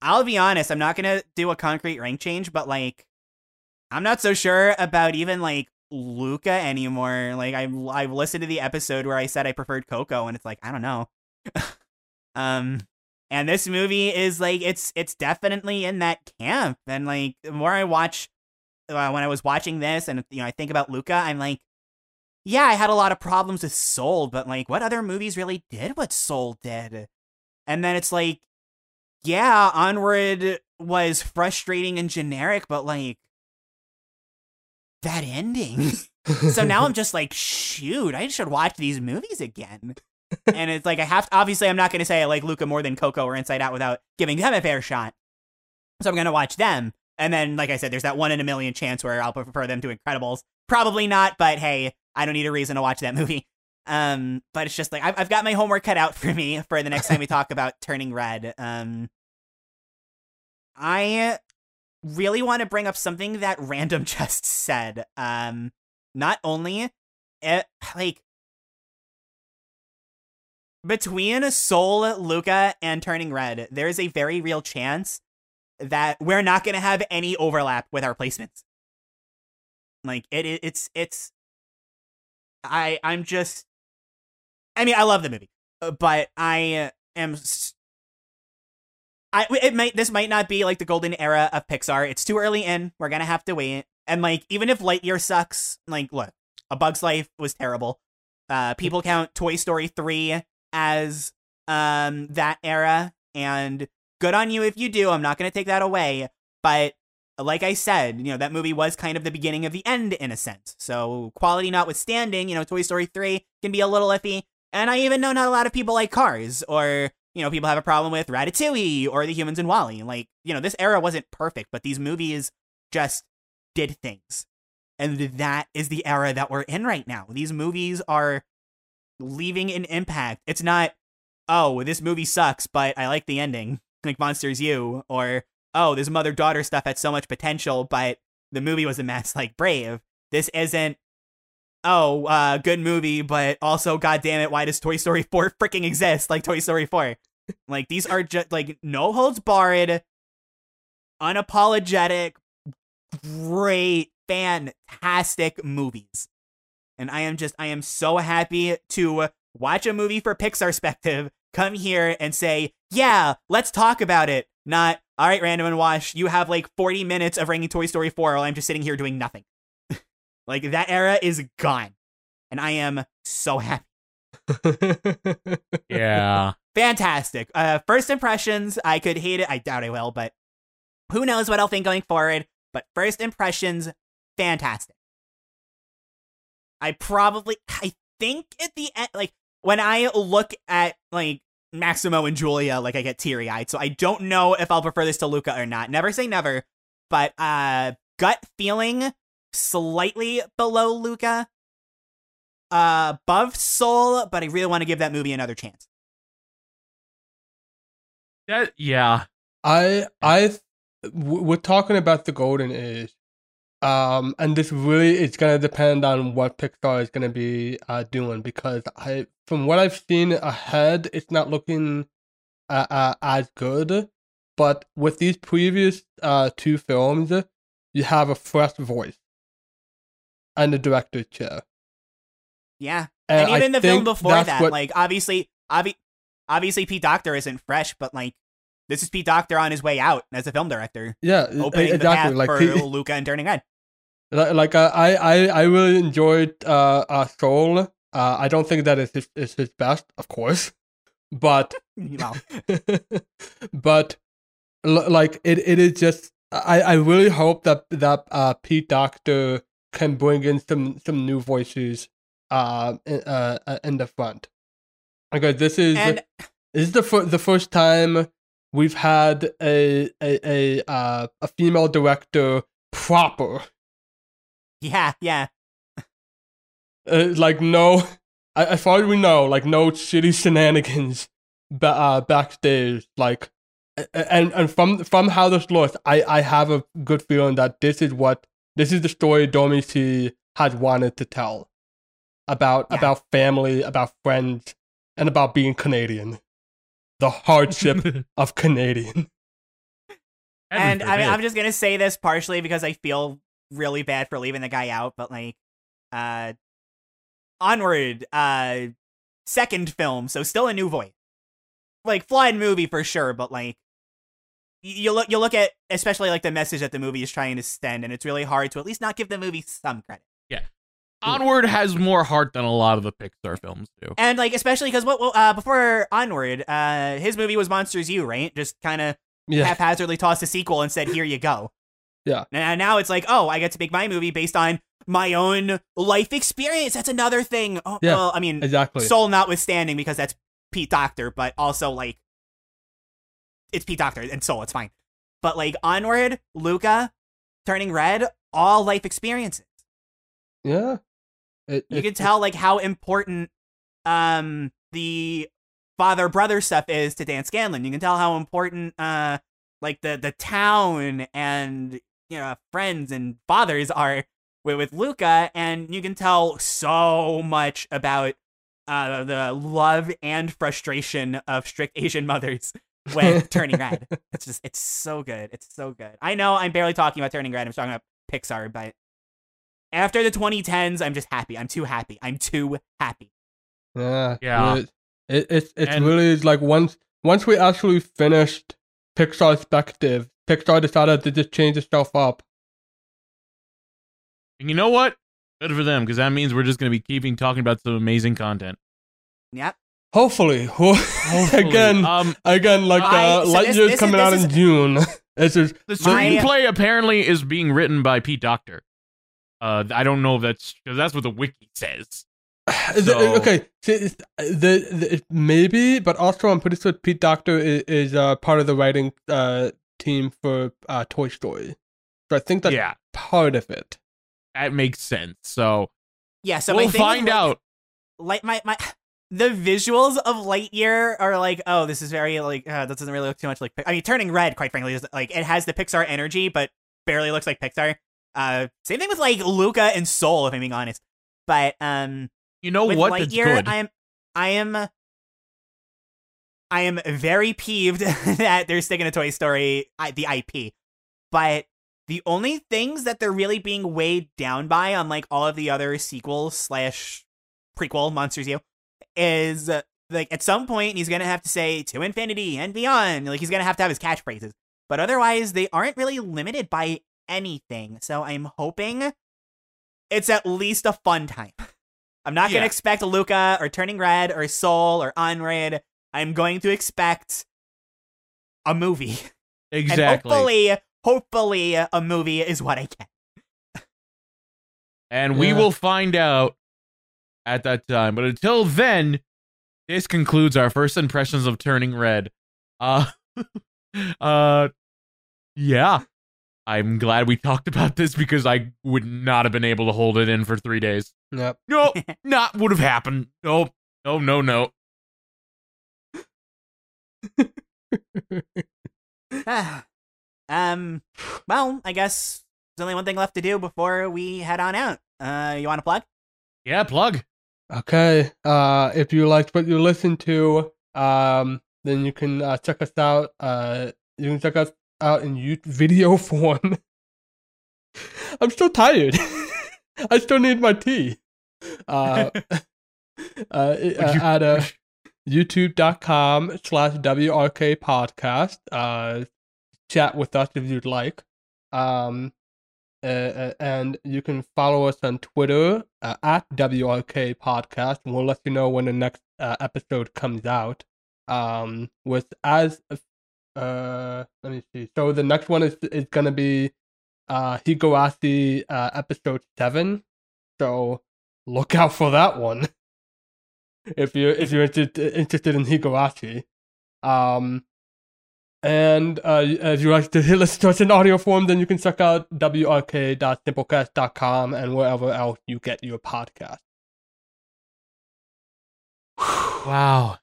C: I'll be honest, I'm not gonna do a concrete rank change, but like I'm not so sure about even like Luca anymore. Like I I've listened to the episode where I said I preferred Coco and it's like, I don't know. [LAUGHS] um and this movie is like it's it's definitely in that camp and like the more I watch uh, when I was watching this and you know I think about Luca, I'm like yeah, I had a lot of problems with Soul, but like, what other movies really did what Soul did? And then it's like, yeah, Onward was frustrating and generic, but like, that ending. [LAUGHS] so now I'm [LAUGHS] just like, shoot, I should watch these movies again. and it's like, I have to, obviously, I'm not going to say I like Luca more than Coco or Inside Out without giving them a fair shot. So I'm going to watch them. And then, like I said, there's that one in a million chance where I'll prefer them to Incredibles. Probably not, but hey, I don't need a reason to watch that [LAUGHS] movie. Um, but it's just like I've, I've got my homework cut out [LAUGHS] for me for the next time we talk about Turning Red. Um, I really want to bring up something that Random [LAUGHS] just said. Um, not only it like between Soul, Luca, and Turning Red, there is a very real chance that we're not going to have any overlap with our placements. Like it, it, it's, it's. I, I'm just. I mean, I love the movie, uh, but I am. I it might this might not be like the golden era of Pixar. It's too early in. We're gonna have to wait. And like, even if Lightyear sucks, like, look, A Bug's Life was terrible. Uh, people count Toy Story three as um that era, and good on you if you do. I'm not gonna take that away, but like I said, you know, that movie was kind of the beginning of the end in a sense. So quality notwithstanding, you know, Toy Story 3 can be a little iffy. And I even know not a lot of people like Cars or, you know, people have a problem with Ratatouille or The Humans in WALL-E. Like, you know, this era wasn't perfect, but these movies just did things. And that is the era that we're in right now. These movies are leaving an impact. It's not, oh, this movie sucks, but I like the ending, [LAUGHS] like Monsters U, or oh, this mother daughter stuff had so much potential, but the movie was a mess, [LAUGHS] like Brave. This isn't, oh, uh, good movie, but also, god damn it, why does Toy Story 4 freaking exist? Like Toy Story 4. like, these are just, like, no holds barred, unapologetic, great, fantastic movies. And I am just, I am so happy to watch a movie for Pixar perspective, come here and say, yeah, let's talk about it. Not, all right, Random and Wash, you have like 40 minutes of ranking Toy Story 4 while I'm just sitting here doing nothing. [LAUGHS] like that era is gone. And I am so happy. [LAUGHS]
B: Yeah.
C: Fantastic. Uh, first impressions, I could hate it. I doubt I will, but who knows what I'll think going forward. But first impressions, fantastic. I probably, I think at the end, like when I look at like Massimo and Giulia, like I get teary eyed. So I don't know if I'll prefer this to Luca or not. Never say never, but uh, gut feeling slightly below Luca, uh, above Soul, but I really want to give that movie another chance.
B: That yeah.
A: I I w- we're talking about the golden age, um, and this really is gonna depend on what Pixar is gonna be uh, doing because I, from what I've seen ahead, it's not looking uh, uh, as good. But with these previous uh, two films, you have a fresh voice and a director's chair.
C: Yeah,
A: And,
C: and
A: I
C: even the film before that,
A: what-
C: like obviously, obvi- obviously Pete Docter isn't fresh, but like this is Pete Docter on his way out as a film director,
A: yeah,
C: opening the
A: exactly.
C: path
A: Like
C: for
A: he-
C: Luca and Turning Red.
A: Li- like uh, I I I really enjoyed uh, uh Soul. Uh, I don't think that is his, is his best, of course, [LAUGHS] but [LAUGHS] [LAUGHS] but l- like it it is just I I really hope that that uh Pete Docter can bring in some some new voices uh in, uh uh, in the front because this is
C: and
A: this is the fir- the first time we've had a a a uh a female director proper
C: yeah, yeah,
A: uh, like no I- as far as we know like no shitty shenanigans ba- uh, backstage like a- a- and and from from how this looks i i have a good feeling that this is what this is the story Domee Shi has wanted to tell about
C: Yeah.
A: about family about friends and about being canadian the hardship [LAUGHS] of canadian
C: and I mean. I'm just gonna say this partially because I feel really bad for leaving the guy out, but like, uh, onward, uh, second film, so still a new voice, like flawed movie for sure, but like, you look, you look at especially like the message that the movie is trying to send, and it's really hard to at least not give the movie some credit, Yeah.
B: Onward has more heart than a lot of the Pixar films do.
C: and like especially because what what, uh before onward, uh, his movie was Monsters U, right? Just kind of
A: yeah
C: haphazardly tossed a sequel and said, "Here you go."
A: Yeah.
C: And now it's like, oh, I get to make my movie based on my own life experience. That's another thing. Oh,
A: Yeah,
C: Well, I mean,
A: exactly
C: Soul notwithstanding, because that's Pete Docter, but also like it's Pete Docter and Soul. It's fine. But like Onward, Luca, Turning Red, all life experiences.
A: yeah It-
C: You
A: it-
C: can tell like how important um the father brother stuff is to Dan Scanlon. You can tell how important uh like the the town and you know friends and fathers are with, with Luca, and you can tell so much about uh, the love and frustration of strict Asian mothers [LAUGHS] when turning red. It's just it's so good. It's so good. I know I'm barely talking about turning red. I'm talking about Pixar, but after the 2010s, I'm just happy. I'm too happy. I'm too happy.
A: Yeah,
B: Yeah.
A: It, it, it's it's
B: And-
A: really like once once we actually finished Pixar Spective, Pixar decided to just change itself up.
B: And you know what? Good for them, because that means we're just going to be keeping talking about some amazing content.
C: Yep.
A: Hopefully, [LAUGHS]
B: Hopefully.
A: again,
B: um,
A: again, like
C: I-
A: uh,
C: so
A: Lightyear's
C: this- this is-
A: coming
C: this
A: out
C: is-
A: in June. [LAUGHS] it's just
B: the
C: My-
B: screenplay apparently is being written by Pete Docter. Uh, I don't know if that's because that's what the wiki says.
A: Is it-
B: So-
A: okay, see, it's- the, the it, maybe, but also I'm pretty sure Pete Docter is, is uh, part of the writing uh, team for uh, Toy Story, so I think that's
B: yeah,
A: part of it.
B: that makes sense. So
C: Yeah. So my
B: we'll find
C: like,
B: out.
C: Like my my. [SIGHS] The visuals of Lightyear are like, oh, this is very like, uh, that doesn't really look too much like. I mean, turning red, quite frankly, is like it has the Pixar energy, but barely looks like Pixar. Uh, same thing with like Luca and Soul, if I'm being honest. But um,
B: You know
C: with
B: what?
C: Lightyear,
B: good.
C: I am, I am, I am very peeved [LAUGHS] that they're sticking to Toy Story, the IP. But the only things that they're really being weighed down by, unlike all of the other sequels slash prequel Monsters U, is uh, like at some point he's gonna have to say to infinity and beyond. Like he's gonna have to have his catchphrases. But otherwise, they aren't really limited by anything. So I'm hoping it's at least a fun time. [LAUGHS] I'm not gonna expect Luca or Turning Red or Soul or Onward. I'm going to expect a movie. [LAUGHS]
B: exactly.
C: And hopefully, hopefully a movie is what I get.
B: and we
A: Yeah.
B: will find out at that time. But until then, this concludes our first impressions of Turning Red. Uh, [LAUGHS] uh, yeah. I'm glad we talked about this because I would not have been able to hold it in for three days.
A: Yep.
B: No, [LAUGHS] not would have happened. No, no, no, no.
C: Um, well, I guess there's only one thing left to do before we head on out. Uh, you want to plug?
B: Yeah, plug.
A: Okay. Uh, if you liked what you listened to, um, then you can uh, check us out. Uh, you can check us out in you- video [LAUGHS] form. I'm still tired. [LAUGHS] I still need my tea. Uh, [LAUGHS] uh, uh,
B: you-
A: at uh, youtube.com slash WRK podcast. Uh, chat with us if you'd like. Um, uh, uh, and you can follow us on Twitter uh, at WRK Podcast, and we'll let you know when the next uh, episode comes out. Um, with as uh, let me see. So the next one is is gonna be uh Higurashi uh episode seven. So look out for that one. [LAUGHS] if you're if you're inter- interested in Higurashi. Um, and uh, if you like to listen to us in audio form, then you can check out wrk.simplecast.com and wherever else you get your podcast.
B: Wow.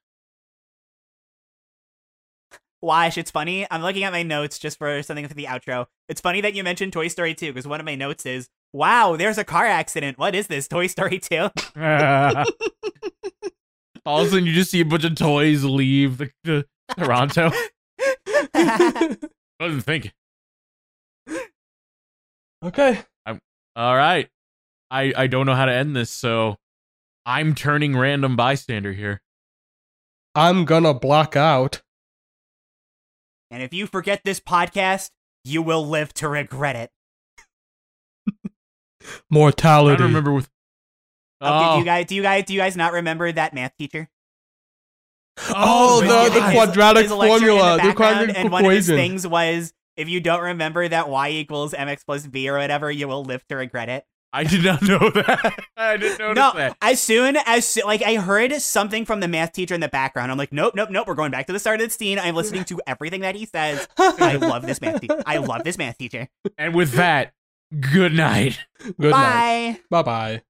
C: Wash, it's funny. I'm looking at my notes just for something for the outro. It's funny that you mentioned Toy Story 2 because one of my notes is, "Wow, there's a car accident. What is this? Toy Story 2?" [LAUGHS] [LAUGHS]
B: All of a sudden, you just see a bunch of toys leave the, the Toronto. [LAUGHS] Wasn't thinking.
A: okay.
B: I'm, All right. I I don't know how to end this, so I'm turning random bystander here.
A: I'm gonna block out.
C: and if you forget this podcast, you will live to regret it.
B: I
A: Mortality.
B: don't remember with.
C: Oh,
B: Oh,
C: do you oh. guys do you guys do you guys not remember that math teacher?
A: Oh,
B: my
A: the,
B: God.
A: the quadratic
C: his lecture in
A: formula, the,
C: background,
A: quadratic
C: and one of his things was if you don't remember that y equals mx plus b or whatever, you will live to regret it.
B: I did not know [LAUGHS] that. I didn't notice
C: no,
B: that.
C: as soon as like I heard something from the math teacher in the background, I'm like, nope, nope, nope. We're going back to the start of the scene. I'm listening to everything that he says. I love this math. Te- I love this math teacher.
B: And with that, good night.
A: Good night.
C: Bye.
A: Bye bye.